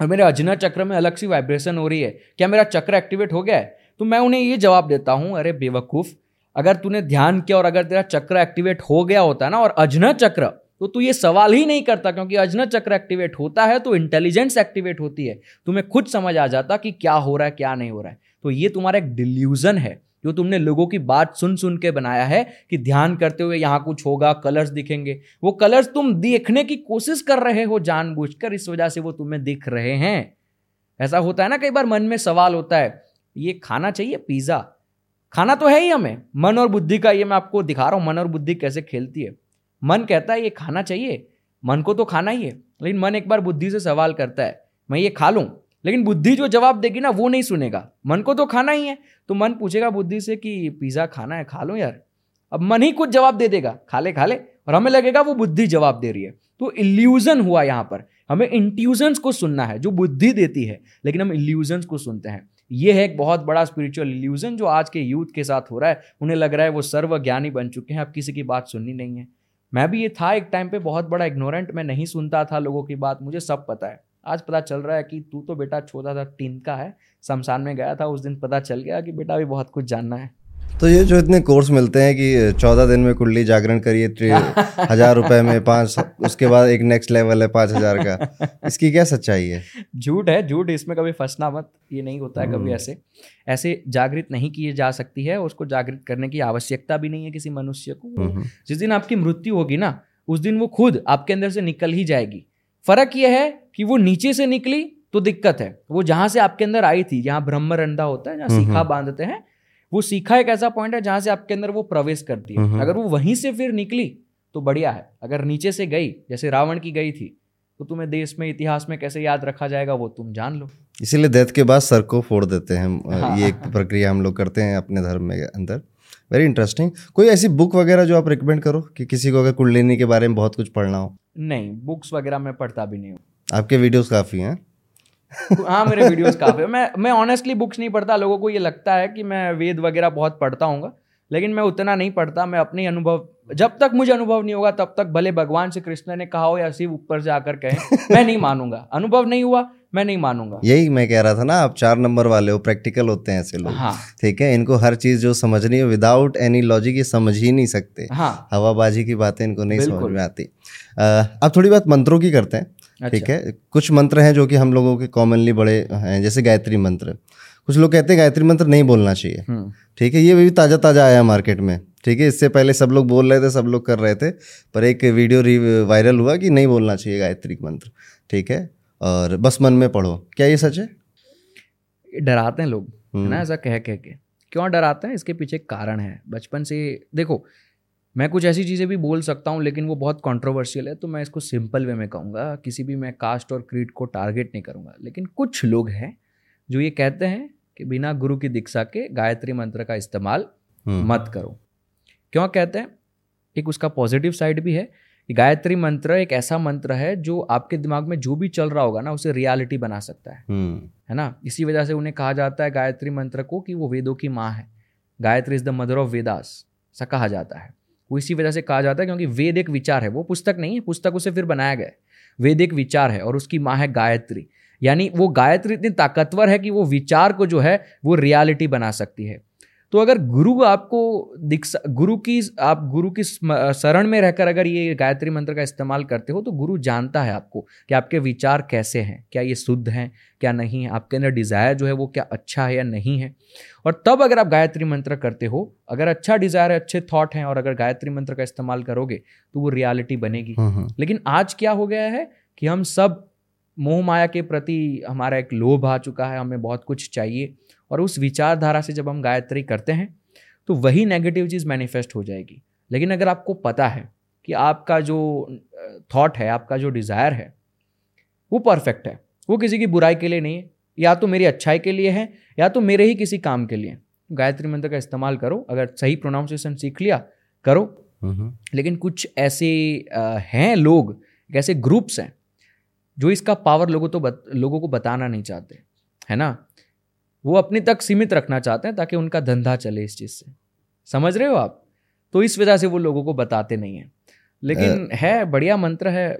और मेरे अजना चक्र में अलग सी वाइब्रेशन हो रही है। क्या मेरा चक्र एक्टिवेट हो गया है? तो मैं उन्हें ये जवाब देता हूँ, अरे, बेवकूफ़ अगर तूने ध्यान किया और अगर तेरा चक्र एक्टिवेट हो गया होता ना, और अजना चक्र तो तू ये सवाल ही नहीं करता, क्योंकि अजना चक्र एक्टिवेट होता है तो इंटेलिजेंस एक्टिवेट होती है। तुम्हें खुद समझ आ जाता कि क्या हो रहा है, क्या नहीं हो रहा है। तो ये तुम्हारा एक डिल्यूजन है, जो तुमने लोगों की बात सुन सुन के बनाया है कि ध्यान करते हुए यहाँ कुछ होगा कलर्स दिखेंगे। वो कलर्स तुम देखने की कोशिश कर रहे हो जानबूझकर, इस वजह से वो तुम्हें दिख रहे हैं। ऐसा होता है ना, कई बार मन में सवाल होता है, ये खाना चाहिए, पिज़्ज़ा? खाना तो है ही हमें। मन और बुद्धि का ये मैं आपको दिखा रहा हूँ, मन और बुद्धि कैसे खेलती है। मन कहता है, ये खाना चाहिए। मन को तो खाना ही है, लेकिन मन एक बार बुद्धि से सवाल करता है, मैं ये खा लूँ? लेकिन बुद्धि जो जवाब देगी ना, वो नहीं सुनेगा। मन को तो खाना ही है। तो मन पूछेगा बुद्धि से कि, पिज़्ज़ा खाना है, खा लो यार? अब मन ही कुछ जवाब दे देगा, खा ले खा ले। और हमें लगेगा वो बुद्धि जवाब दे रही है। तो इल्यूजन हुआ यहाँ पर। हमें इंट्यूजन्स को सुनना है, जो बुद्धि देती है, लेकिन हम इल्यूजन्स को सुनते हैं। ये है एक बहुत बड़ा स्पिरिचुअल इल्यूजन जो आज के यूथ के साथ हो रहा है। उन्हें लग रहा है वो सर्व ज्ञानी बन चुके हैं, अब किसी की बात सुननी नहीं है। मैं भी ये था एक टाइम पे, बहुत बड़ा इग्नोरेंट मैं नहीं सुनता था लोगों की बात, मुझे सब पता है। आज पता चल रहा है कि तू तो बेटा छोटा था टीन का है, शमशान में गया था, उस दिन पता चल गया कि बेटा अभी बहुत कुछ जानना है। तो ये जो इतने कोर्स मिलते हैं कि चौदह दिन में कुंडली जागरण करिए हज़ार रुपए में पाँच उसके बाद एक नेक्स्ट लेवल है पाँच हज़ार का। इसकी क्या सच्चाई है? झूठ है झूठ इसमें कभी फंसना मत ये नहीं होता है कभी हम्म। ऐसे। ऐसे जागृत नहीं किए जा सकती है उसको जागृत करने की आवश्यकता भी नहीं है किसी मनुष्य को। हम्म, हम्म। जिस दिन आपकी मृत्यु होगी ना उस दिन वो खुद आपके अंदर से निकल ही जाएगी। फ़र्क यह है कि वो नीचे से निकली तो दिक्कत है। वो जहाँ से आपके अंदर आई थी जहाँ ब्रह्म रंधा होता है जहाँ सीखा बांधते हैं वो सीखा एक ऐसा पॉइंट है जहाँ से आपके अंदर वो प्रवेश करती है अगर वो वहीं से फिर निकली तो बढ़िया है। अगर नीचे से गई जैसे रावण की गई थी तो तुम्हें देश में इतिहास में कैसे याद रखा जाएगा वो तुम जान लो। इसीलिए डेथ के बाद सर को फोड़ देते हैं हाँ, ये एक प्रक्रिया हम लोग करते हैं अपने धर्म में अंदर। वेरी इंटरेस्टिंग कोई ऐसी बुक वगैरह जो आप रिकमेंड करो कि किसी को अगर कुंडलिनी के बारे में बहुत कुछ पढ़ना हो? नहीं बुक्स वगैरह मैं पढ़ता भी नहीं हूँ। आपके वीडियोस काफ़ी हैं। हाँ मेरे वीडियोस काफ़ी मैं मैं ऑनेस्टली बुक्स नहीं पढ़ता। लोगों को ये लगता है कि मैं वेद वगैरह बहुत पढ़ता हूँ लेकिन मैं उतना नहीं पढ़ता। मैं अपने अनुभव जब तक मुझे अनुभव नहीं होगा तब तक भले भगवान श्री कृष्ण ने कहा हो या शिव ऊपर से आकर कहें मैं नहीं मानूँगा। अनुभव नहीं हुआ मैं नहीं मानूँगा। यही मैं कह रहा था ना आप चार नंबर वाले हो प्रैक्टिकल होते हैं ऐसे लोग। हाँ। ठीक है? इनको हर चीज़ जो समझनी है विदाउट एनी लॉजिक ये समझ ही नहीं सकते। हाँ। हवाबाजी की बातें इनको नहीं समझ में आती। अब थोड़ी बात मंत्रों की करते हैं। ठीक है? कुछ मंत्र हैं जो कि हम लोगों के कॉमनली बड़े हैं जैसे गायत्री मंत्र। कुछ लोग कहते हैं गायत्री मंत्र नहीं बोलना चाहिए। हम्म। ठीक है ये भी ताज़ा ताज़ा आया मार्केट में। ठीक है इससे पहले सब लोग बोल रहे थे सब लोग कर रहे थे पर एक वीडियो वायरल हुआ कि नहीं बोलना चाहिए गायत्री मंत्र। ठीक है? और बस मन में पढ़ो। क्या ये सच है? डराते हैं लोग है ना हम्म। ऐसा कह कह के। क्यों डराते हैं? इसके पीछे कारण है। बचपन से देखो मैं कुछ ऐसी चीज़ें भी बोल सकता हूँ लेकिन वो बहुत कंट्रोवर्शियल है तो मैं इसको सिंपल वे में कहूँगा किसी भी मैं कास्ट और क्रीड को टारगेट नहीं करूँगा। लेकिन कुछ लोग हैं जो ये कहते हैं कि बिना गुरु की दीक्षा के गायत्री मंत्र का इस्तेमाल हम्म। मत करो। क्यों कहते हैं? एक उसका पॉजिटिव साइड भी है गायत्री मंत्र एक ऐसा मंत्र है जो आपके दिमाग में जो भी चल रहा होगा ना उसे रियलिटी बना सकता है। हम्म। है ना? इसी वजह से उन्हें कहा जाता है गायत्री मंत्र को कि वो वेदों की माँ है। Gayatri is the mother of Vedas ऐसा कहा जाता है। वो इसी वजह से कहा जाता है क्योंकि वेद एक विचार है, वो पुस्तक नहीं है, पुस्तक उसे फिर बनाया गया वेद एक विचार है और उसकी माँ है गायत्री। यानी वो गायत्री इतनी ताकतवर है कि वो विचार को जो है, वो रियलिटी बना सकती है। तो अगर गुरु आपको दिख गुरु की आप गुरु की शरण में रहकर अगर ये गायत्री मंत्र का इस्तेमाल करते हो तो गुरु जानता है आपको कि आपके विचार कैसे हैं क्या ये शुद्ध हैं क्या नहीं है आपके अंदर डिज़ायर जो है वो क्या अच्छा है या नहीं है और तब अगर आप गायत्री मंत्र करते हो अगर अच्छा डिज़ायर है अच्छे थॉट हैं और अगर गायत्री मंत्र का इस्तेमाल करोगे तो वो रियलिटी बनेगी हम्म, हम्म। लेकिन आज क्या हो गया है कि हम सब मोह माया के प्रति हमारा एक लोभ आ चुका है हमें बहुत कुछ चाहिए। और उस विचारधारा से जब हम गायत्री करते हैं तो वही नेगेटिव चीज़ मैनिफेस्ट हो जाएगी। लेकिन अगर आपको पता है कि आपका जो थॉट है आपका जो डिज़ायर है वो परफेक्ट है। वो किसी की बुराई के लिए नहीं है। या तो मेरी अच्छाई के लिए है या तो मेरे ही किसी काम के लिए गायत्री मंत्र का इस्तेमाल करो अगर सही प्रोनाउंसिएशन सीख लिया करो। लेकिन कुछ ऐसे हैं लोग ऐसे ग्रुप्स हैं जो इसका पावर लोगों तो बत, लोगों को बताना नहीं चाहते है ना? वो अपने तक सीमित रखना चाहते हैं ताकि उनका धंधा चले इस चीज़ से। समझ रहे हो आप? तो इस वजह से वो लोगों को बताते नहीं है। लेकिन आ, है बढ़िया मंत्र है।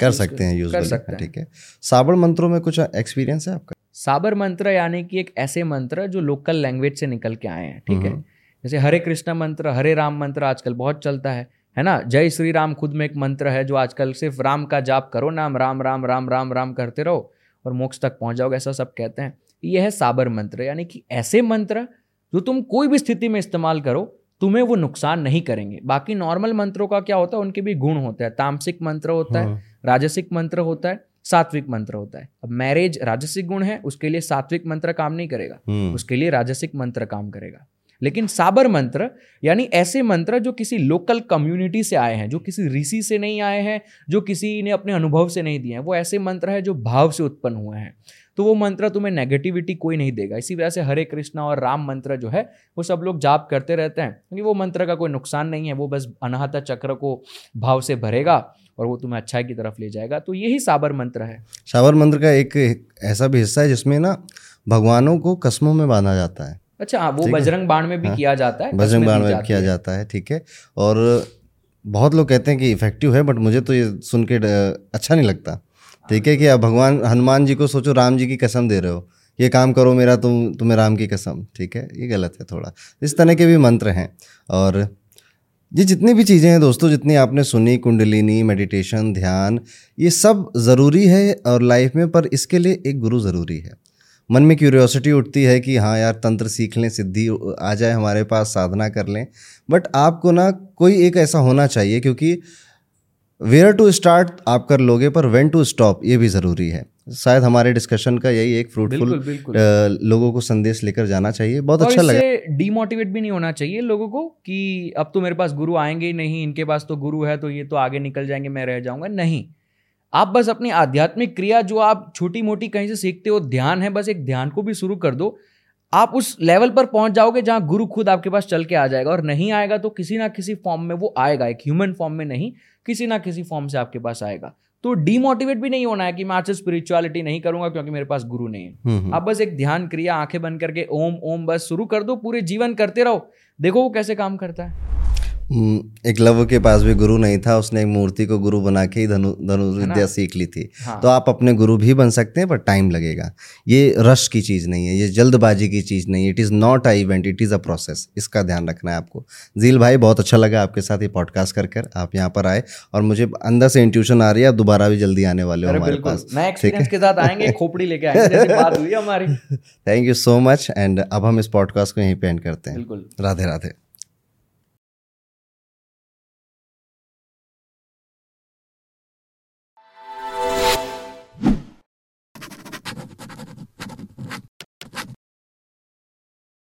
कर सकते हैं यूज़ कर सकते हैं ठीक है। साबर मंत्रों में कुछ एक्सपीरियंस है आपका? साबर मंत्र यानी कि एक ऐसे मंत्र जो लोकल लैंग्वेज से निकल के आए हैं ठीक है? हम्म। जैसे हरे कृष्ण मंत्र हरे राम मंत्र आजकल बहुत चलता है। है ना? जय श्री राम खुद में एक मंत्र है जो आजकल सिर्फ़ राम का जाप करो नाम राम राम राम राम राम करते रहो और मोक्ष तक पहुँच जाओगे ऐसा सब कहते हैं। यह है साबर मंत्र यानी कि ऐसे मंत्र जो तुम कोई भी स्थिति में इस्तेमाल करो तुम्हें वो नुकसान नहीं करेंगे। बाकी नॉर्मल मंत्रों का क्या होता है उनके भी गुण होते हैं। तामसिक मंत्र होता है हाँ। राजसिक मंत्र होता है सात्विक मंत्र होता है। अब मैरिज राजसिक गुण है उसके लिए सात्विक मंत्र काम नहीं करेगा। हम्म। उसके लिए राजसिक मंत्र काम करेगा। लेकिन साबर मंत्र, यानी ऐसे मंत्र जो किसी लोकल कम्युनिटी से आए हैं, जो किसी ऋषि से नहीं आए हैं, जो किसी ने अपने अनुभव से नहीं दिए हैं, वो ऐसे मंत्र है जो भाव से उत्पन्न हुए हैं। तो वो मंत्र तुम्हें नेगेटिविटी कोई नहीं देगा। इसी वजह से हरे कृष्णा और राम मंत्र जो है, वो सब लोग जाप करते रहते हैं, क्योंकि वो मंत्र का कोई नुकसान नहीं है, वो बस अनाहता चक्र को भाव से भरेगा और वो तुम्हें अच्छाई की तरफ़ ले जाएगा। तो यही साबर मंत्र है। साबर मंत्र का एक ऐसा भी हिस्सा है जिसमें ना भगवानों को कस्मों में बांधा जाता है। अच्छा हाँ वो बजरंग बाण में भी हाँ, किया जाता है बजरंग बाण में किया जाता है ठीक है। और बहुत लोग कहते हैं कि इफ़ेक्टिव है बट मुझे तो ये सुन के अच्छा नहीं लगता। ठीक है कि अब भगवान हनुमान जी को सोचो राम जी की कसम दे रहे हो। ये काम करो मेरा तुम तुम्हें राम की कसम ठीक है? ये गलत है थोड़ा। इस तरह के भी मंत्र हैं। और ये जितनी भी चीज़ें हैं दोस्तों जितनी आपने सुनी कुंडलिनी मेडिटेशन ध्यान ये सब ज़रूरी है और लाइफ में पर इसके लिए एक गुरु ज़रूरी है। मन में क्यूरियोसिटी उठती है कि हाँ यार तंत्र सीख लें सिद्धि आ जाए हमारे पास साधना कर लें। बट आपको ना कोई एक ऐसा होना चाहिए क्योंकि वेयर टू स्टार्ट आप कर लोगे पर वेन टू स्टॉप ये भी ज़रूरी है। शायद हमारे डिस्कशन का यही एक फ्रूटफुल लोगों को संदेश लेकर जाना चाहिए। बहुत अच्छा लगा। डीमोटिवेट भी नहीं होना चाहिए लोगों को कि अब तो मेरे पास गुरु आएँगे ही नहीं इनके पास तो गुरु है तो ये तो आगे निकल जाएँगे मैं रह जाऊँगा। नहीं। आप बस अपनी आध्यात्मिक क्रिया जो आप छोटी मोटी कहीं से सीखते हो ध्यान है बस एक ध्यान को भी शुरू कर दो। आप उस लेवल पर पहुँच जाओगे जहाँ गुरु खुद आपके पास चल के आ जाएगा और नहीं आएगा तो किसी ना किसी फॉर्म में वो आएगा एक ह्यूमन फॉर्म में नहीं किसी ना किसी फॉर्म से आपके पास आएगा। तो डीमोटिवेट भी नहीं होना है कि मैं आज से स्पिरिचुअलिटी नहीं करूँगा क्योंकि मेरे पास गुरु नहीं है। हम्म, हम्म। आप बस एक ध्यान क्रिया आँखें बंद करके ओम ओम बस शुरू कर दो पूरे जीवन करते रहो। देखो वो कैसे काम करता है। एक लव के पास भी गुरु नहीं था उसने एक मूर्ति को गुरु बना के ही धनु विद्या सीख ली थी। हाँ। तो आप अपने गुरु भी बन सकते हैं पर टाइम लगेगा। ये रश की चीज़ नहीं है ये जल्दबाजी की चीज़ नहीं है। It is not a event it is a process इसका ध्यान रखना है आपको। जील भाई बहुत अच्छा लगा आपके साथ ये पॉडकास्ट कर कर। आप यहाँ पर आए और मुझे अंदर से इंट्यूशन आ रही है आप दोबारा भी जल्दी आने वाले हो हमारे पास। के साथ आएँगे खोपड़ी लेके आएँगे हमारी। Thank you so much and अब हम इस पॉडकास्ट को यहीं पे एंड करते हैं। राधे राधे।